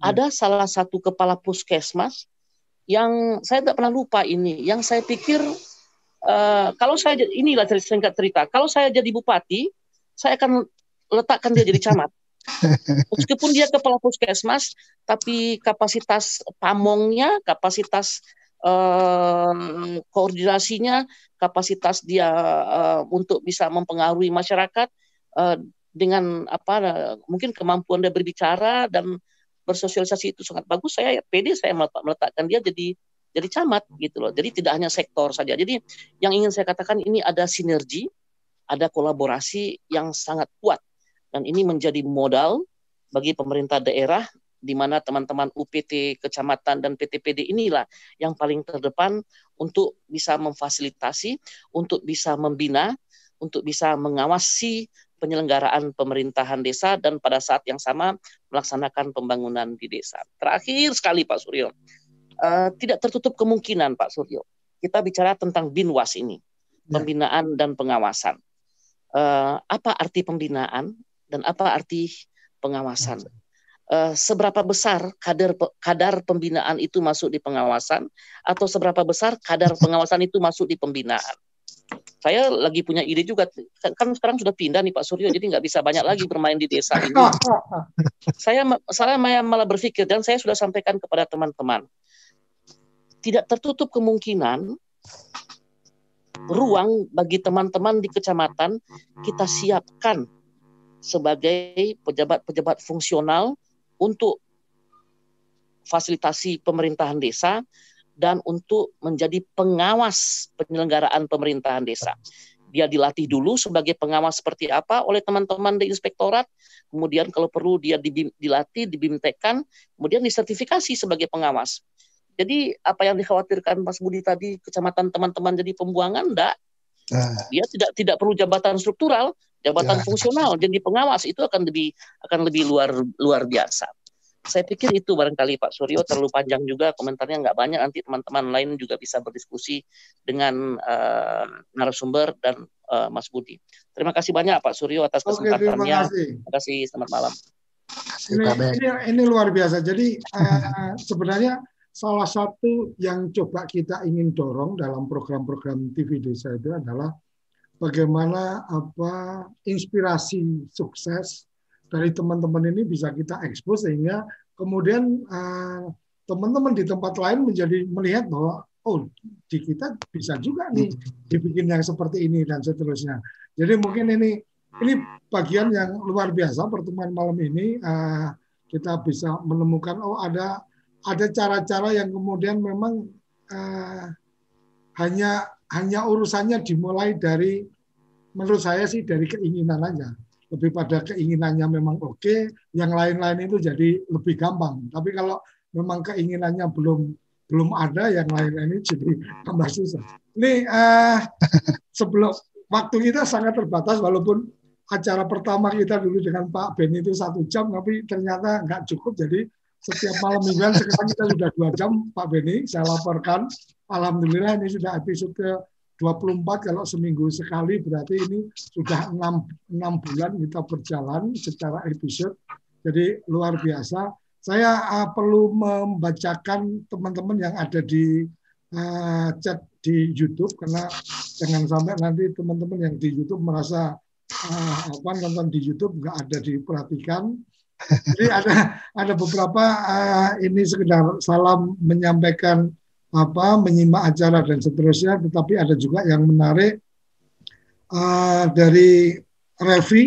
ada salah satu kepala puskesmas yang saya tidak pernah lupa ini, yang saya pikir uh, kalau saya inilah singkat cerita, kalau saya jadi bupati, saya akan letakkan dia jadi camat. Meskipun dia kepala puskesmas, tapi kapasitas pamongnya, kapasitas uh, koordinasinya, kapasitas dia uh, untuk bisa mempengaruhi masyarakat uh, dengan apa, mungkin kemampuan dia berbicara dan bersosialisasi itu sangat bagus, saya pede saya meletakkan dia jadi jadi camat gitu loh. Jadi tidak hanya sektor saja. Jadi yang ingin saya katakan ini ada sinergi, ada kolaborasi yang sangat kuat dan ini menjadi modal bagi pemerintah daerah di mana teman-teman UPT kecamatan dan PTPD inilah yang paling terdepan untuk bisa memfasilitasi, untuk bisa membina, untuk bisa mengawasi penyelenggaraan pemerintahan desa dan pada saat yang sama melaksanakan pembangunan di desa. Terakhir sekali Pak Suryo, uh, tidak tertutup kemungkinan Pak Suryo, kita bicara tentang binwas ini, ya. pembinaan dan pengawasan. Uh, apa arti pembinaan dan apa arti pengawasan? Uh, seberapa besar kadar kadar pembinaan itu masuk di pengawasan atau seberapa besar kadar pengawasan itu masuk di pembinaan? saya lagi punya ide juga kan, kan sekarang sudah pindah nih Pak Suryo jadi nggak bisa banyak lagi bermain di desa ini saya saya malah berpikir dan saya sudah sampaikan kepada teman-teman tidak tertutup kemungkinan ruang bagi teman-teman di kecamatan kita siapkan sebagai pejabat-pejabat fungsional untuk fasilitasi pemerintahan desa dan untuk menjadi pengawas penyelenggaraan pemerintahan desa. Dia dilatih dulu sebagai pengawas seperti apa oleh teman-teman di inspektorat, kemudian kalau perlu dia dilatih, dibimtekan, kemudian disertifikasi sebagai pengawas. Jadi apa yang dikhawatirkan Mas Budi tadi kecamatan teman-teman jadi pembuangan enggak. Nah. Dia tidak tidak perlu jabatan struktural, jabatan ya. fungsional jadi pengawas itu akan lebih akan lebih luar luar biasa saya pikir itu barangkali Pak Suryo terlalu panjang juga komentarnya nggak banyak nanti teman-teman lain juga bisa berdiskusi dengan uh, narasumber dan uh, Mas Budi. Terima kasih banyak Pak Suryo atas kesempatannya. Oke, terima kasih. Terima kasih. Selamat malam. Ini, ini, ini luar biasa. Jadi uh, sebenarnya salah satu yang coba kita ingin dorong dalam program-program TV Desa itu adalah bagaimana apa inspirasi sukses dari teman-teman ini bisa kita ekspos sehingga kemudian eh, teman-teman di tempat lain menjadi melihat bahwa oh di kita bisa juga nih dibikin yang seperti ini dan seterusnya. Jadi mungkin ini ini bagian yang luar biasa pertemuan malam ini uh, kita bisa menemukan oh ada ada cara-cara yang kemudian memang uh, hanya hanya urusannya dimulai dari menurut saya sih dari keinginan aja lebih pada keinginannya memang oke, okay, yang lain-lain itu jadi lebih gampang. Tapi kalau memang keinginannya belum belum ada, yang lain-lain itu jadi tambah susah. Ini uh, sebelum waktu kita sangat terbatas, walaupun acara pertama kita dulu dengan Pak Ben itu satu jam, tapi ternyata nggak cukup. Jadi setiap malam mingguan sekarang kita sudah dua jam Pak Beni saya laporkan Alhamdulillah ini sudah episode ke 24 kalau seminggu sekali berarti ini sudah enam, enam bulan kita berjalan secara episode. Jadi luar biasa. Saya uh, perlu membacakan teman-teman yang ada di uh, chat di YouTube karena jangan sampai nanti teman-teman yang di YouTube merasa uh, apa nonton di YouTube nggak ada diperhatikan jadi ada ada beberapa uh, ini sekedar salam menyampaikan apa menyimak acara dan seterusnya, tetapi ada juga yang menarik uh, dari Revi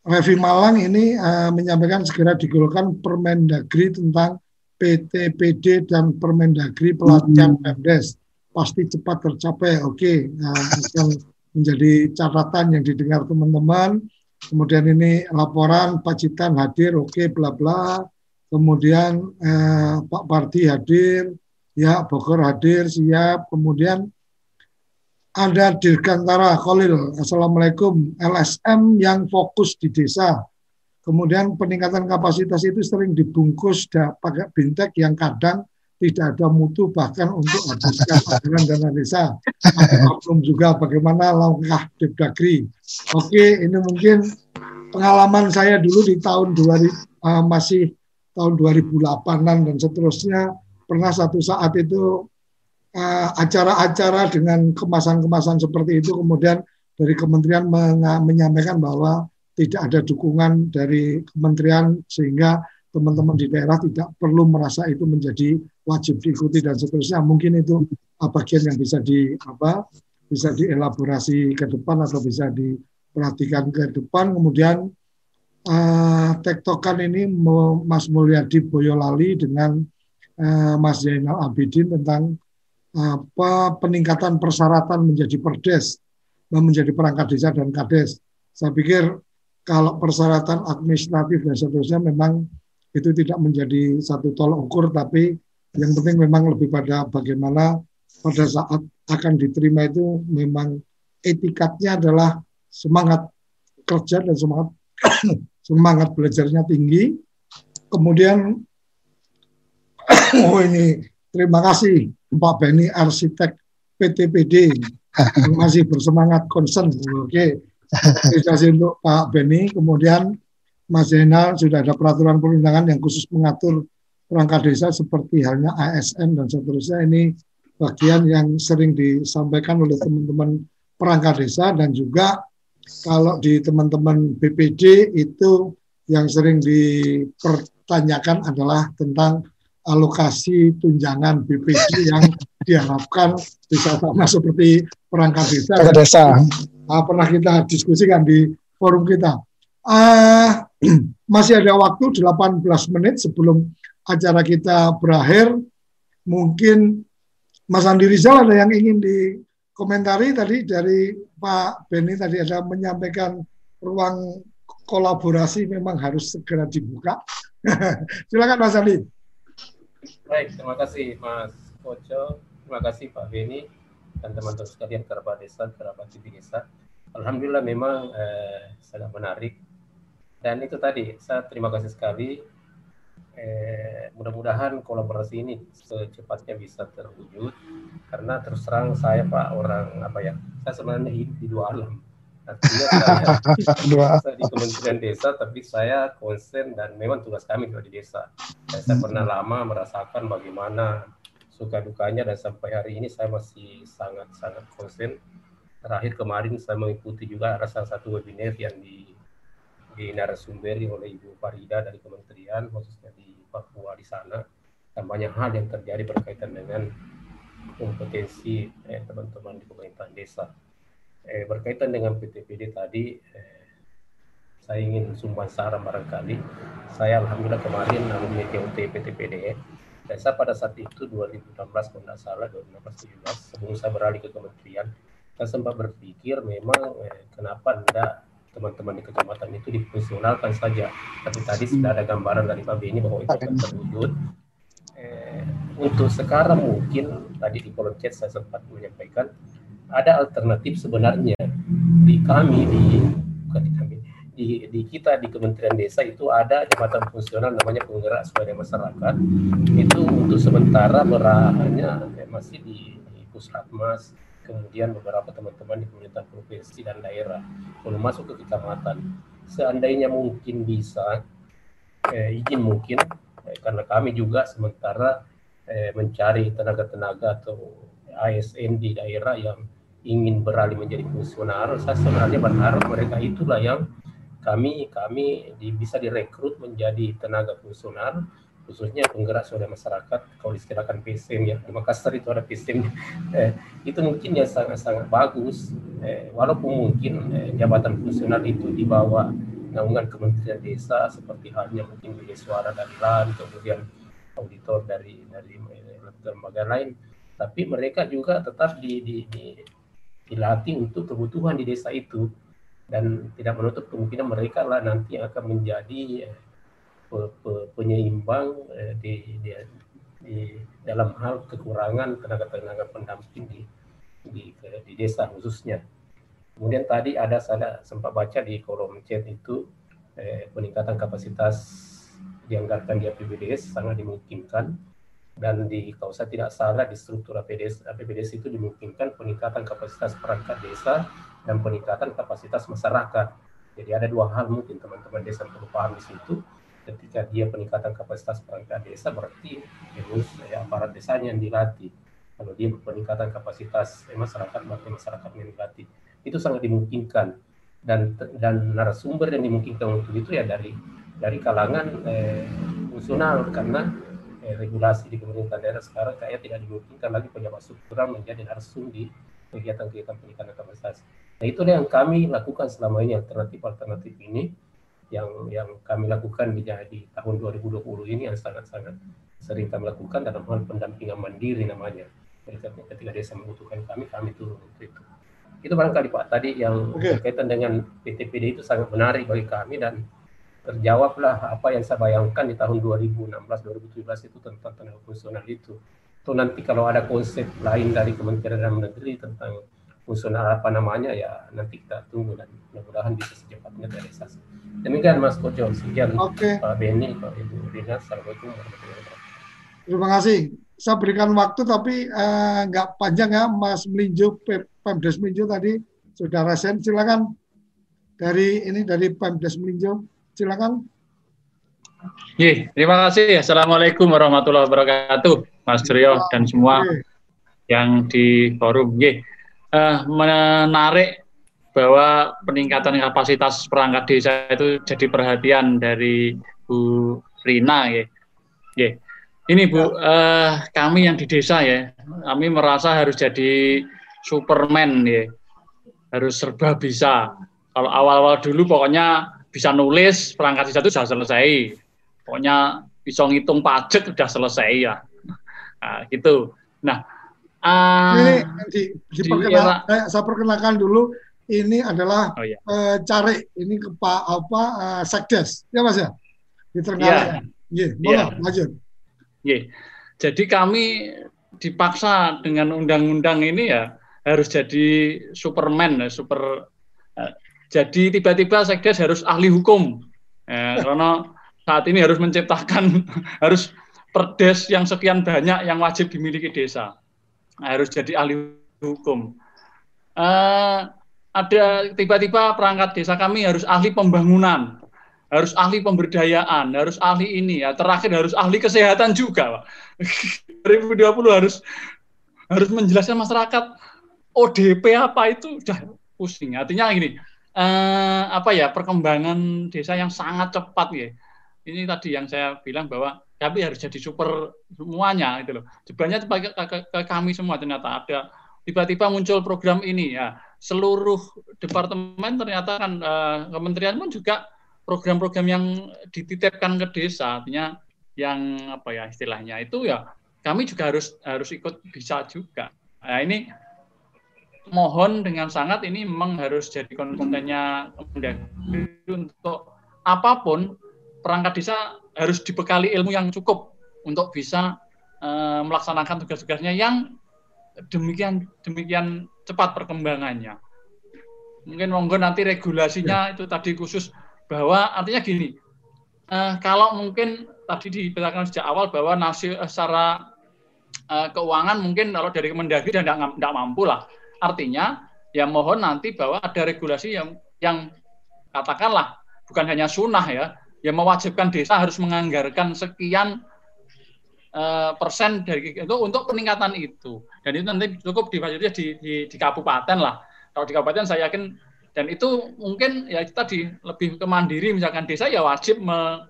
Revi Malang ini uh, menyampaikan segera digolkan Permendagri tentang PTPD dan Permendagri pelatihan hmm. Pemdes pasti cepat tercapai. Oke, okay. nah, menjadi catatan yang didengar teman-teman kemudian ini laporan Pak Citan hadir, oke, okay, bla bla. Kemudian eh, Pak Parti hadir, ya Bogor hadir, siap. Kemudian ada Dirgantara Khalil, Assalamualaikum, LSM yang fokus di desa. Kemudian peningkatan kapasitas itu sering dibungkus pakai bintek yang kadang tidak ada mutu bahkan untuk anggaran dana desa. Belum juga bagaimana langkah Depdagri. Oke, ini mungkin pengalaman saya dulu di tahun 2000 uh, eh, masih tahun 2008-an dan seterusnya pernah satu saat itu eh, acara-acara uh, dengan kemasan-kemasan seperti itu kemudian dari kementerian menyampaikan bahwa tidak ada dukungan dari kementerian sehingga teman-teman di daerah tidak perlu merasa itu menjadi wajib diikuti dan seterusnya. Mungkin itu bagian yang bisa di apa bisa dielaborasi ke depan atau bisa diperhatikan ke depan. Kemudian uh, tektokan ini Mas Mulyadi Boyolali dengan uh, Mas Zainal Abidin tentang apa peningkatan persyaratan menjadi perdes menjadi perangkat desa dan kades. Saya pikir kalau persyaratan administratif dan seterusnya memang itu tidak menjadi satu tolok ukur tapi yang penting memang lebih pada bagaimana pada saat akan diterima itu memang etikatnya adalah semangat kerja dan semangat semangat belajarnya tinggi. Kemudian oh ini terima kasih Pak Beni arsitek PTPD masih bersemangat concern. Oke. Terima kasih untuk Pak Beni. Kemudian Mas Zainal sudah ada peraturan perundangan yang khusus mengatur perangkat desa seperti halnya ASN dan seterusnya ini bagian yang sering disampaikan oleh teman-teman perangkat desa dan juga kalau di teman-teman BPD itu yang sering dipertanyakan adalah tentang alokasi tunjangan BPD yang diharapkan bisa sama seperti perangkat desa. Perangkat desa. Nah, pernah kita diskusikan di forum kita. Uh, masih ada waktu 18 menit sebelum acara kita berakhir. Mungkin Mas Andi Rizal ada yang ingin dikomentari tadi dari Pak Beni tadi ada menyampaikan ruang kolaborasi memang harus segera dibuka. Silakan Mas Andi. Baik, terima kasih Mas Koco, terima kasih Pak Beni dan teman-teman sekalian kerabat desa, kerabat di desa. Alhamdulillah memang eh, sangat menarik dan itu tadi, saya terima kasih sekali. Eh, mudah-mudahan kolaborasi ini secepatnya bisa terwujud. Karena terus terang saya Pak orang apa ya, saya sebenarnya hidup di dua alam. Artinya saya, saya di Kementerian Desa, tapi saya konsen dan memang tugas kami juga di desa. Dan saya pernah lama merasakan bagaimana suka dukanya dan sampai hari ini saya masih sangat-sangat konsen. Terakhir kemarin saya mengikuti juga salah satu webinar yang di di narasumberi oleh Ibu Farida dari Kementerian, khususnya di Papua di sana, dan banyak hal yang terjadi berkaitan dengan kompetensi eh, teman-teman di pemerintahan desa. Eh, berkaitan dengan PTPD tadi, eh, saya ingin sumbang saran barangkali. Saya alhamdulillah kemarin alumni TUT PTPD, dan saya pada saat itu 2016 kalau tidak salah 2016 sebelum saya beralih ke kementerian, saya sempat berpikir memang eh, kenapa tidak teman-teman di kecamatan itu difungsionalkan saja. Tapi tadi sudah ada gambaran dari Pak Beni bahwa itu akan terwujud. Eh, untuk sekarang mungkin tadi di kolom chat saya sempat menyampaikan ada alternatif sebenarnya di kami di bukan di kami di di, kita di Kementerian Desa itu ada jabatan fungsional namanya penggerak swadaya masyarakat itu untuk sementara berahannya ya, masih di, di Puslatmas kemudian beberapa teman-teman di pemerintahan provinsi dan daerah belum masuk ke kecamatan. Seandainya mungkin bisa eh, izin mungkin eh, karena kami juga sementara eh, mencari tenaga-tenaga atau ASN di daerah yang ingin beralih menjadi fungsional saya sebenarnya berharap mereka itulah yang kami kami di, bisa direkrut menjadi tenaga fungsional khususnya penggerak swadaya masyarakat kalau istilahkan PSM ya di Makassar itu ada PSM eh, itu mungkin yang sangat-sangat bagus eh, walaupun mungkin eh, jabatan fungsional itu di bawah naungan Kementerian Desa seperti halnya mungkin biaya suara dari LAN kemudian auditor dari dari eh, lembaga lain. Tapi mereka juga tetap di, di, di dilatih untuk kebutuhan di desa itu. Dan tidak menutup kemungkinan mereka lah nanti akan menjadi eh, pe, pe, penyeimbang eh, di, di, di dalam hal kekurangan tenaga-tenaga pendamping di, di di desa khususnya. Kemudian tadi ada saya sempat baca di kolom chat itu eh, peningkatan kapasitas dianggarkan di APBDS sangat dimungkinkan dan di kalau saya tidak salah di struktur APBDS, APBDS itu dimungkinkan peningkatan kapasitas perangkat desa dan peningkatan kapasitas masyarakat. Jadi ada dua hal mungkin teman-teman desa perlu paham di situ. Ketika dia peningkatan kapasitas perangkat desa berarti harus ya, aparat desanya yang dilatih. Kalau dia peningkatan kapasitas eh, masyarakat berarti masyarakat yang dilatih. Itu sangat dimungkinkan dan dan narasumber yang dimungkinkan untuk itu ya dari dari kalangan eh, fungsional karena eh, regulasi di pemerintahan daerah sekarang kayak tidak dimungkinkan lagi pejabat struktural menjadi narsum di kegiatan-kegiatan peningkatan kapasitas. Nah itu yang kami lakukan selama ini alternatif-alternatif ini yang yang kami lakukan di, di tahun 2020 ini yang sangat-sangat sering kami lakukan dalam hal pendampingan mandiri namanya. Ketika, ketika desa membutuhkan kami, kami turun untuk itu. Itu barangkali Pak tadi yang okay. berkaitan dengan PTPD itu sangat menarik bagi kami dan terjawablah apa yang saya bayangkan di tahun 2016-2017 itu tentang tenaga fungsional itu. Itu nanti kalau ada konsep lain dari Kementerian Dalam Negeri tentang fungsional apa namanya ya nanti kita tunggu dan mudah-mudahan bisa secepatnya terrealisasi. Demikian Mas Kojo, sekian Oke. Pak Beni, Pak Ibu Rina, Assalamualaikum warahmatullahi wabarakatuh. Terima kasih. Saya berikan waktu tapi eh, nggak uh, panjang ya Mas Melinjo, Pemdes Melinjo tadi sudah resen. Silakan dari ini dari Pemdes Melinjo. Silakan. Ye, terima kasih. Assalamualaikum warahmatullahi wabarakatuh, Mas Rio dan semua yang di forum. Ye, uh, menarik bahwa peningkatan kapasitas perangkat desa itu jadi perhatian dari Bu Rina ya. ya. Ini Bu, uh, kami yang di desa ya, kami merasa harus jadi Superman ya, harus serba bisa. Kalau awal-awal dulu pokoknya bisa nulis perangkat desa itu sudah selesai, pokoknya bisa ngitung pajak sudah selesai ya, nah, gitu. Nah, Uh, ini di, di, di era, saya perkenalkan dulu ini adalah oh, iya. uh, cari ini ke Pak apa uh, Sekdes ya Mas ya di Trenggalek. Iya, yeah. yeah. lanjut. Yeah. Jadi kami dipaksa dengan undang-undang ini ya harus jadi Superman, ya, super. Uh, jadi tiba-tiba Sekdes harus ahli hukum, ya, karena saat ini harus menciptakan harus perdes yang sekian banyak yang wajib dimiliki desa harus jadi ahli hukum. Uh, ada tiba-tiba perangkat desa kami harus ahli pembangunan, harus ahli pemberdayaan, harus ahli ini ya. Terakhir harus ahli kesehatan juga, Pak. 2020 harus harus menjelaskan masyarakat ODP apa itu udah pusing. Artinya gini, uh, apa ya perkembangan desa yang sangat cepat ya. Ini tadi yang saya bilang bahwa tapi harus jadi super semuanya itu loh. Sebenarnya ke, ke, ke kami semua ternyata ada tiba-tiba muncul program ini ya seluruh departemen ternyata kan uh, kementerian pun juga program-program yang dititipkan ke desa artinya yang apa ya istilahnya itu ya kami juga harus harus ikut bisa juga. Nah ini mohon dengan sangat ini memang harus jadi kontennya untuk apa pun perangkat desa harus dibekali ilmu yang cukup untuk bisa uh, melaksanakan tugas-tugasnya yang demikian demikian cepat perkembangannya. Mungkin monggo nanti regulasinya ya. itu tadi khusus bahwa artinya gini, uh, kalau mungkin tadi diberitakan sejak awal bahwa nasi uh, secara uh, keuangan mungkin kalau dari Kemendagri dan tidak mampu lah. Artinya ya mohon nanti bahwa ada regulasi yang yang katakanlah bukan hanya sunnah ya, yang mewajibkan desa harus menganggarkan sekian uh, persen dari itu untuk peningkatan itu. Dan itu nanti cukup difasilitasi di, di, di kabupaten lah. Kalau di kabupaten saya yakin dan itu mungkin ya kita di lebih ke mandiri misalkan desa ya wajib me,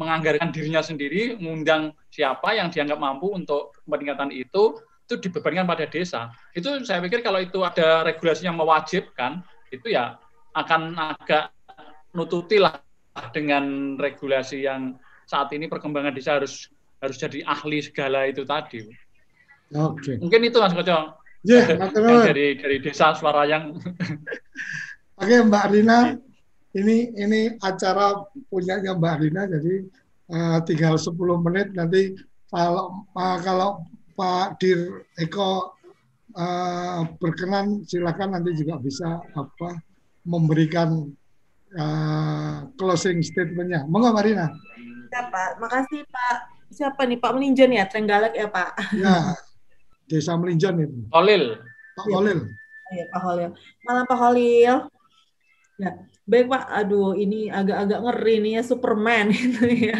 menganggarkan dirinya sendiri, mengundang siapa yang dianggap mampu untuk peningkatan itu itu dibebankan pada desa. Itu saya pikir kalau itu ada regulasi yang mewajibkan itu ya akan agak nututi lah dengan regulasi yang saat ini perkembangan desa harus harus jadi ahli segala itu tadi. Oke. Okay. Mungkin itu Mas Koco. Yeah, dari dari desa suara yang. Oke okay, Mbak Rina, ini ini acara punyanya Mbak Rina, jadi uh, tinggal 10 menit nanti kalau uh, kalau Pak Dir Eko uh, berkenan silakan nanti juga bisa apa memberikan uh, closing statementnya. Monggo Marina. Ya Pak, makasih Pak siapa nih? Pak Melinjon ya? Trenggalek ya Pak? Ya Desa Melinjon itu. Holil. Pak Holil. Ya Pak Holil. Malam Pak Holil. Ya baik Pak. Aduh ini agak-agak ngeri nih ya Superman itu ya.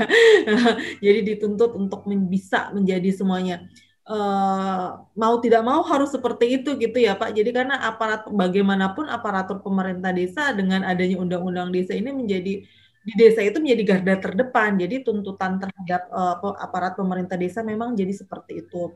Jadi dituntut untuk bisa menjadi semuanya. Uh, mau tidak mau harus seperti itu gitu ya Pak. Jadi karena aparat bagaimanapun aparatur pemerintah desa dengan adanya undang-undang desa ini menjadi di desa itu menjadi garda terdepan. Jadi tuntutan terhadap uh, aparat pemerintah desa memang jadi seperti itu.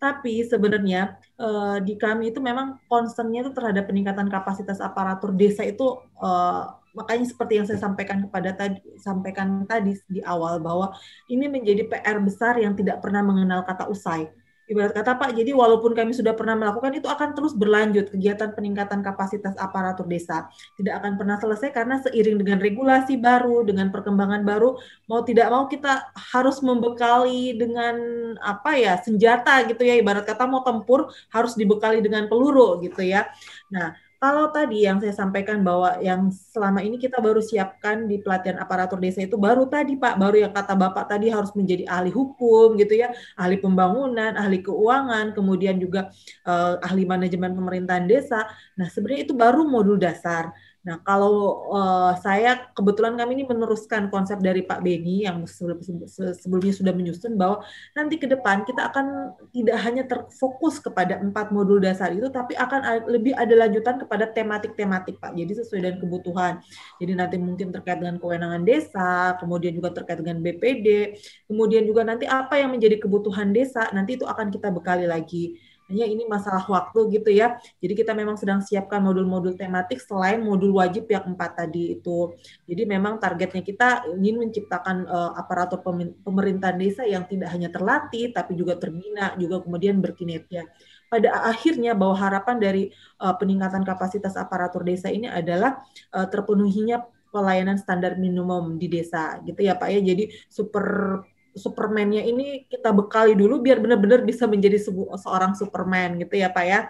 Tapi sebenarnya uh, di kami itu memang concernnya itu terhadap peningkatan kapasitas aparatur desa itu uh, makanya seperti yang saya sampaikan kepada tadi sampaikan tadi di awal bahwa ini menjadi PR besar yang tidak pernah mengenal kata usai Ibarat kata Pak, jadi walaupun kami sudah pernah melakukan itu akan terus berlanjut kegiatan peningkatan kapasitas aparatur desa. Tidak akan pernah selesai karena seiring dengan regulasi baru, dengan perkembangan baru, mau tidak mau kita harus membekali dengan apa ya senjata gitu ya. Ibarat kata mau tempur harus dibekali dengan peluru gitu ya. Nah, kalau tadi yang saya sampaikan bahwa yang selama ini kita baru siapkan di pelatihan aparatur desa itu baru tadi Pak, baru yang kata Bapak tadi harus menjadi ahli hukum gitu ya, ahli pembangunan, ahli keuangan, kemudian juga uh, ahli manajemen pemerintahan desa. Nah, sebenarnya itu baru modul dasar. Nah, kalau uh, saya kebetulan kami ini meneruskan konsep dari Pak Beni yang sebelumnya sudah menyusun bahwa nanti ke depan kita akan tidak hanya terfokus kepada empat modul dasar itu, tapi akan lebih ada lanjutan kepada tematik-tematik Pak. Jadi sesuai dengan kebutuhan. Jadi nanti mungkin terkait dengan kewenangan desa, kemudian juga terkait dengan BPD, kemudian juga nanti apa yang menjadi kebutuhan desa, nanti itu akan kita bekali lagi hanya ini masalah waktu gitu ya. Jadi kita memang sedang siapkan modul-modul tematik selain modul wajib yang empat tadi itu. Jadi memang targetnya kita ingin menciptakan uh, aparatur pemerintahan desa yang tidak hanya terlatih tapi juga terbina, juga kemudian berkinerja. Pada akhirnya bahwa harapan dari uh, peningkatan kapasitas aparatur desa ini adalah uh, terpenuhinya pelayanan standar minimum di desa gitu ya Pak ya. Jadi super Superman-nya ini kita bekali dulu biar benar-benar bisa menjadi seorang Superman gitu ya Pak ya.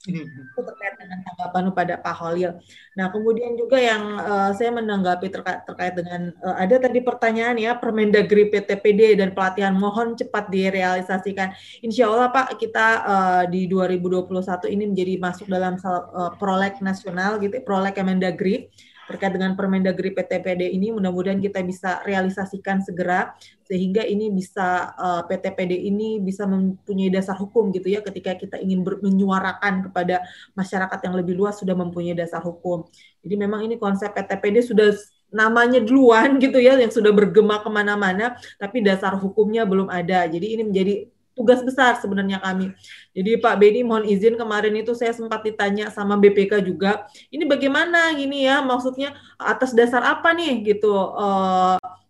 Hmm. Itu terkait dengan tanggapan pada Pak Holil. Nah, kemudian juga yang uh, saya menanggapi terkait, terkait dengan uh, ada tadi pertanyaan ya Permendagri PTPD dan pelatihan mohon cepat direalisasikan. Insya Allah Pak kita uh, di 2021 ini menjadi masuk dalam uh, proleg nasional gitu, proleg Kemendagri terkait dengan Permendagri PTPD ini mudah-mudahan kita bisa realisasikan segera sehingga ini bisa uh, eh, PTPD ini bisa mempunyai dasar hukum gitu ya ketika kita ingin menyuarakan kepada masyarakat yang lebih luas sudah mempunyai dasar hukum. Jadi memang ini konsep PTPD sudah namanya duluan gitu ya yang sudah bergema ke mana-mana tapi dasar hukumnya belum ada. Jadi ini menjadi tugas besar sebenarnya kami. Jadi Pak Beni mohon izin kemarin itu saya sempat ditanya sama BPK juga, ini bagaimana gini ya maksudnya atas dasar apa nih gitu uh, eh,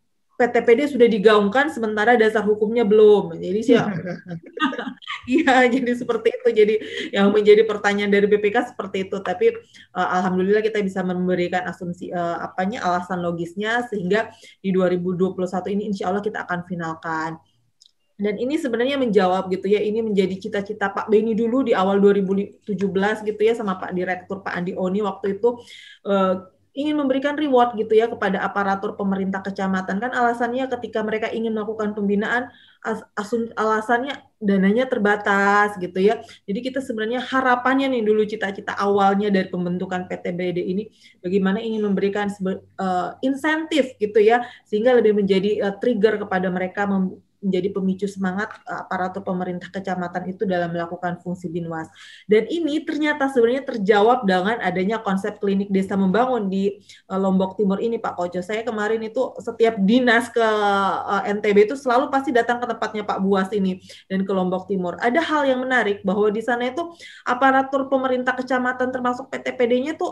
PTPD sudah digaungkan sementara dasar hukumnya belum. Jadi sih Iya, jadi seperti itu. Jadi yang menjadi pertanyaan dari BPK seperti itu. Tapi uh, alhamdulillah kita bisa memberikan asumsi uh, apanya alasan logisnya sehingga di 2021 ini insya Allah kita akan finalkan. Dan ini sebenarnya menjawab gitu ya, ini menjadi cita-cita Pak Beni dulu di awal 2017 gitu ya sama Pak Direktur Pak Andi Oni waktu itu uh, ingin memberikan reward gitu ya kepada aparatur pemerintah kecamatan kan alasannya ketika mereka ingin melakukan pembinaan asun alasannya dananya terbatas gitu ya. Jadi kita sebenarnya harapannya nih dulu cita-cita awalnya dari pembentukan PTBD ini bagaimana ingin memberikan uh, insentif gitu ya sehingga lebih menjadi uh, trigger kepada mereka menjadi pemicu semangat eh, aparatur pemerintah kecamatan itu dalam melakukan fungsi binwas. Dan ini ternyata sebenarnya terjawab dengan adanya konsep klinik desa membangun di eh, Lombok Timur ini Pak Kojo. Saya kemarin itu setiap dinas ke eh, NTB itu selalu pasti datang ke tempatnya Pak Buas ini dan ke Lombok Timur. Ada hal yang menarik bahwa di sana itu aparatur pemerintah kecamatan termasuk PTPD-nya itu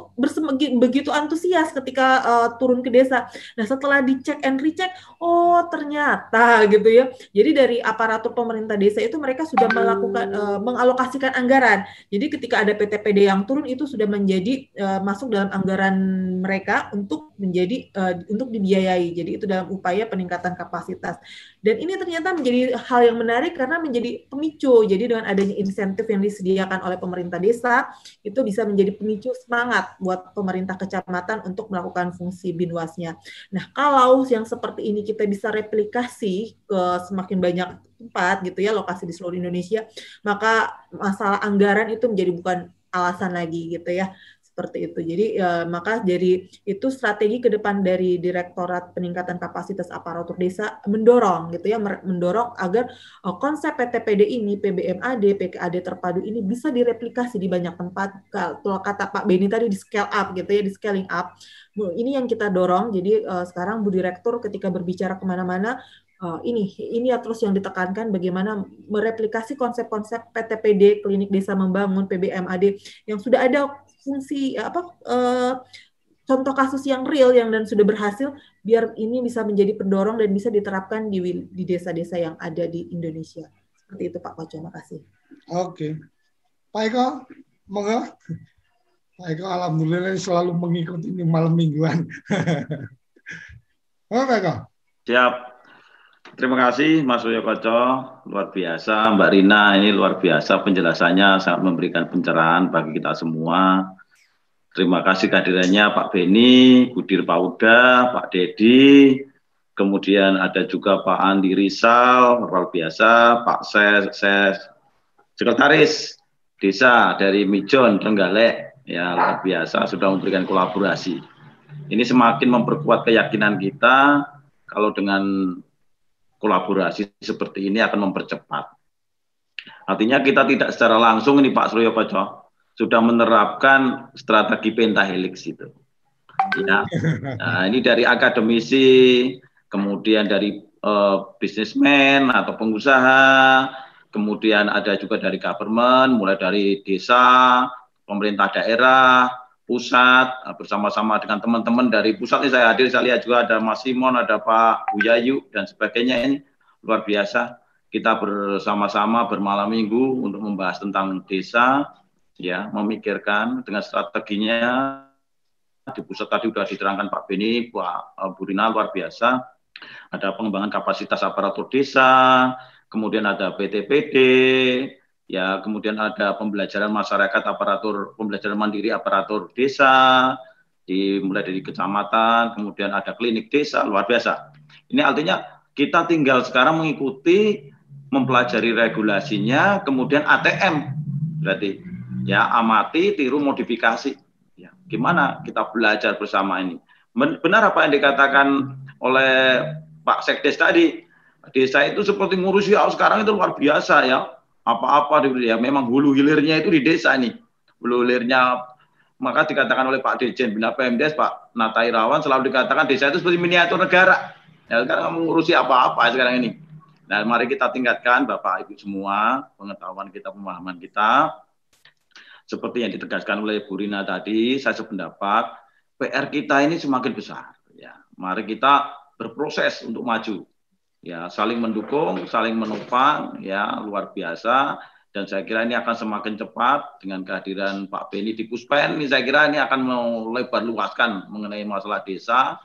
begitu antusias ketika uh, turun ke desa. Nah, setelah dicek and recheck, oh ternyata gitu ya jadi dari aparatur pemerintah desa itu mereka sudah melakukan uh, mengalokasikan anggaran. Jadi ketika ada PTPD yang turun itu sudah menjadi uh, masuk dalam anggaran mereka untuk menjadi uh, untuk dibiayai. Jadi itu dalam upaya peningkatan kapasitas. Dan ini ternyata menjadi hal yang menarik karena menjadi pemicu. Jadi dengan adanya insentif yang disediakan oleh pemerintah desa itu bisa menjadi pemicu semangat buat pemerintah kecamatan untuk melakukan fungsi binwasnya. Nah, kalau yang seperti ini kita bisa replikasi ke semakin banyak tempat gitu ya lokasi di seluruh Indonesia, maka masalah anggaran itu menjadi bukan alasan lagi gitu ya seperti itu. Jadi ya, maka jadi itu strategi ke depan dari Direktorat Peningkatan Kapasitas Aparatur Desa mendorong gitu ya mendorong agar uh, konsep PTPD ini PBMAD, PKAD terpadu ini bisa direplikasi di banyak tempat. Kalau kata Pak Beni tadi di scale up gitu ya, di scaling up. Ini yang kita dorong. Jadi uh, sekarang Bu Direktur ketika berbicara ke mana-mana uh, ini ini ya terus yang ditekankan bagaimana mereplikasi konsep-konsep PTPD klinik desa membangun PBMAD yang sudah ada fungsi apa uh, contoh kasus yang real yang dan sudah berhasil biar ini bisa menjadi pendorong dan bisa diterapkan di di desa-desa yang ada di Indonesia. Seperti itu Pak Koco, kasih. Oke. Pak Eko, monggo. Pak Eko alhamdulillah selalu mengikuti ini malam mingguan. Oke, Pak Eko. Siap. Terima kasih Mas Suryo Koco, luar biasa. Mbak Rina ini luar biasa penjelasannya sangat memberikan pencerahan bagi kita semua. Terima kasih kehadirannya Pak Beni, Budir Pauda, Pak Dedi, kemudian ada juga Pak Andi Rizal, luar biasa, Pak Ses, Ses Sekretaris Desa dari Mijon, Trenggalek, ya luar biasa sudah memberikan kolaborasi. Ini semakin memperkuat keyakinan kita kalau dengan kolaborasi seperti ini akan mempercepat. Artinya kita tidak secara langsung ini Pak Suryo Koco sudah menerapkan strategi pentahelix itu. Ya. Nah, ini dari akademisi, kemudian dari uh, bisnismen atau pengusaha, kemudian ada juga dari government, mulai dari desa, pemerintah daerah, pusat nah, bersama-sama dengan teman-teman dari pusat ini saya hadir saya lihat juga ada Mas Simon ada Pak Buyayu dan sebagainya ini luar biasa kita bersama-sama bermalam minggu untuk membahas tentang desa ya memikirkan dengan strateginya. Di pusat tadi sudah diterangkan Pak Beni Pak eh, Burina luar biasa. Ada pengembangan kapasitas aparatur desa kemudian ada PTPD ya kemudian ada pembelajaran masyarakat aparatur pembelajaran mandiri aparatur desa dimulai dari kecamatan kemudian ada klinik desa luar biasa. Ini artinya kita tinggal sekarang mengikuti mempelajari regulasinya kemudian ATM berarti ya amati tiru modifikasi. Ya gimana kita belajar bersama ini? Benar apa yang dikatakan oleh Pak Sekdes tadi? Desa itu seperti ngurusi ya sekarang itu luar biasa ya. Apa-apa ya memang hulu hilirnya itu di desa nih hulu hilirnya maka dikatakan oleh Pak Dirjen Bina PMDes Pak Nata Irawan selalu dikatakan desa itu seperti miniatur negara. Ya sekarang mengurusi apa-apa sekarang ini. Nah mari kita tingkatkan Bapak Ibu semua pengetahuan kita pemahaman kita seperti yang ditegaskan oleh Bu Rina tadi saya sependapat PR kita ini semakin besar ya mari kita berproses untuk maju ya saling mendukung, saling menopang, ya luar biasa. Dan saya kira ini akan semakin cepat dengan kehadiran Pak Beni di Puspen. Ini saya kira ini akan melebar luaskan mengenai masalah desa,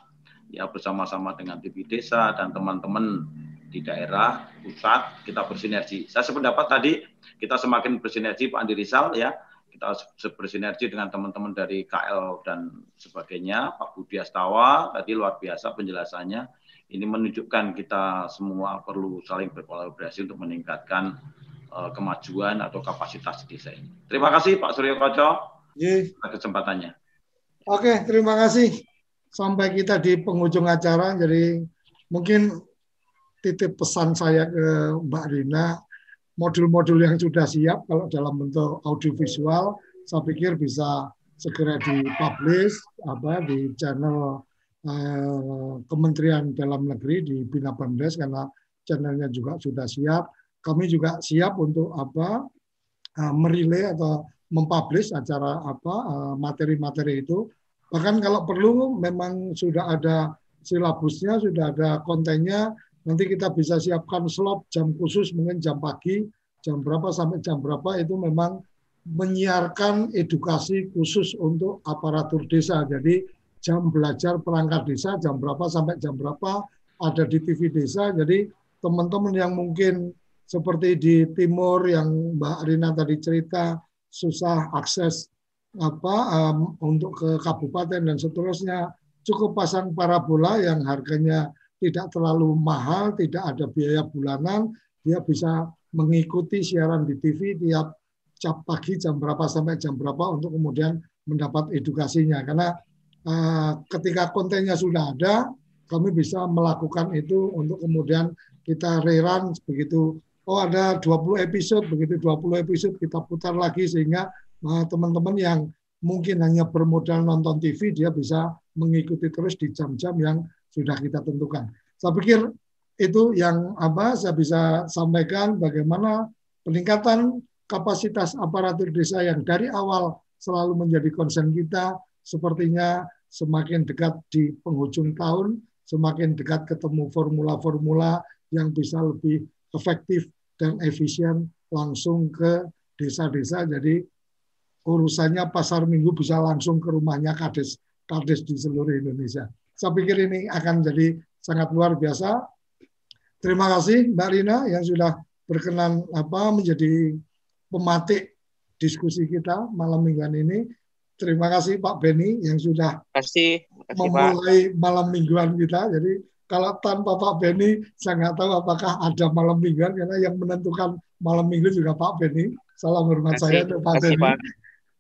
ya bersama-sama dengan TV Desa dan teman-teman di daerah pusat kita bersinergi. Saya sependapat tadi kita semakin bersinergi Pak Andi Rizal ya kita bersinergi dengan teman-teman dari KL dan sebagainya, Pak Budi Astawa, tadi luar biasa penjelasannya. Ini menunjukkan kita semua perlu saling berkolaborasi untuk meningkatkan uh, kemajuan atau kapasitas desa ini. Terima kasih Pak Suryo Koco atas kesempatannya. Oke, terima kasih. Sampai kita di penghujung acara, jadi mungkin titip pesan saya ke Mbak Rina, modul-modul yang sudah siap kalau dalam bentuk audiovisual saya pikir bisa segera dipublish apa di channel eh, Kementerian Dalam Negeri di Bina karena channelnya juga sudah siap. Kami juga siap untuk apa eh, atau mempublish acara apa eh, materi-materi itu. Bahkan kalau perlu memang sudah ada silabusnya, sudah ada kontennya, Nanti kita bisa siapkan slot jam khusus mungkin jam pagi, jam berapa sampai jam berapa itu memang menyiarkan edukasi khusus untuk aparatur desa. Jadi jam belajar perangkat desa jam berapa sampai jam berapa ada di TV desa. Jadi teman-teman yang mungkin seperti di timur yang Mbak Rina tadi cerita susah akses apa um, untuk ke kabupaten dan seterusnya cukup pasang parabola yang harganya tidak terlalu mahal, tidak ada biaya bulanan, dia bisa mengikuti siaran di TV tiap cap pagi jam berapa sampai jam berapa untuk kemudian mendapat edukasinya. Karena uh, ketika kontennya sudah ada, kami bisa melakukan itu untuk kemudian kita rerun begitu oh ada 20 episode begitu 20 episode kita putar lagi sehingga eh, teman-teman uh, yang mungkin hanya bermodal nonton TV dia bisa mengikuti terus di jam-jam yang sudah kita tentukan. Saya pikir itu yang apa saya bisa sampaikan bagaimana peningkatan kapasitas aparatur desa yang dari awal selalu menjadi concern kita sepertinya semakin dekat di penghujung tahun semakin dekat ketemu formula-formula yang bisa lebih efektif dan efisien langsung ke desa-desa jadi urusannya pasar minggu bisa langsung ke rumahnya kades kades di seluruh Indonesia. Saya pikir ini akan jadi sangat luar biasa. Terima kasih Mbak Rina yang sudah berkenan apa menjadi pematik diskusi kita malam mingguan ini. Terima kasih Pak Beni yang sudah kasih, kasih memulai Pak. malam mingguan kita. Jadi kalau tanpa Pak Beni, saya nggak tahu apakah ada malam mingguan karena yang menentukan malam minggu juga Pak Beni. Salam hormat kasih, saya untuk Pak Beni.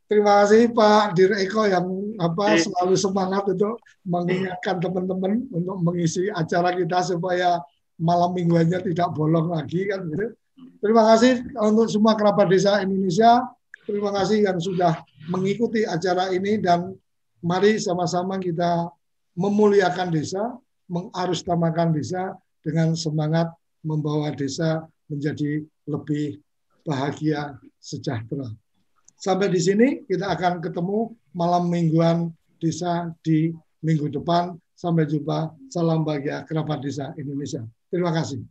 Terima kasih Pak Dir Eko yang apa selalu semangat untuk mengingatkan teman-teman untuk mengisi acara kita supaya malam mingguannya tidak bolong lagi kan gitu. Terima kasih untuk semua kerabat desa Indonesia. Terima kasih yang sudah mengikuti acara ini dan mari sama-sama kita memuliakan desa, mengarustamakan desa dengan semangat membawa desa menjadi lebih bahagia, sejahtera. Sampai di sini kita akan ketemu malam mingguan desa di minggu depan. Sampai jumpa. Salam bahagia kerabat desa Indonesia. Terima kasih.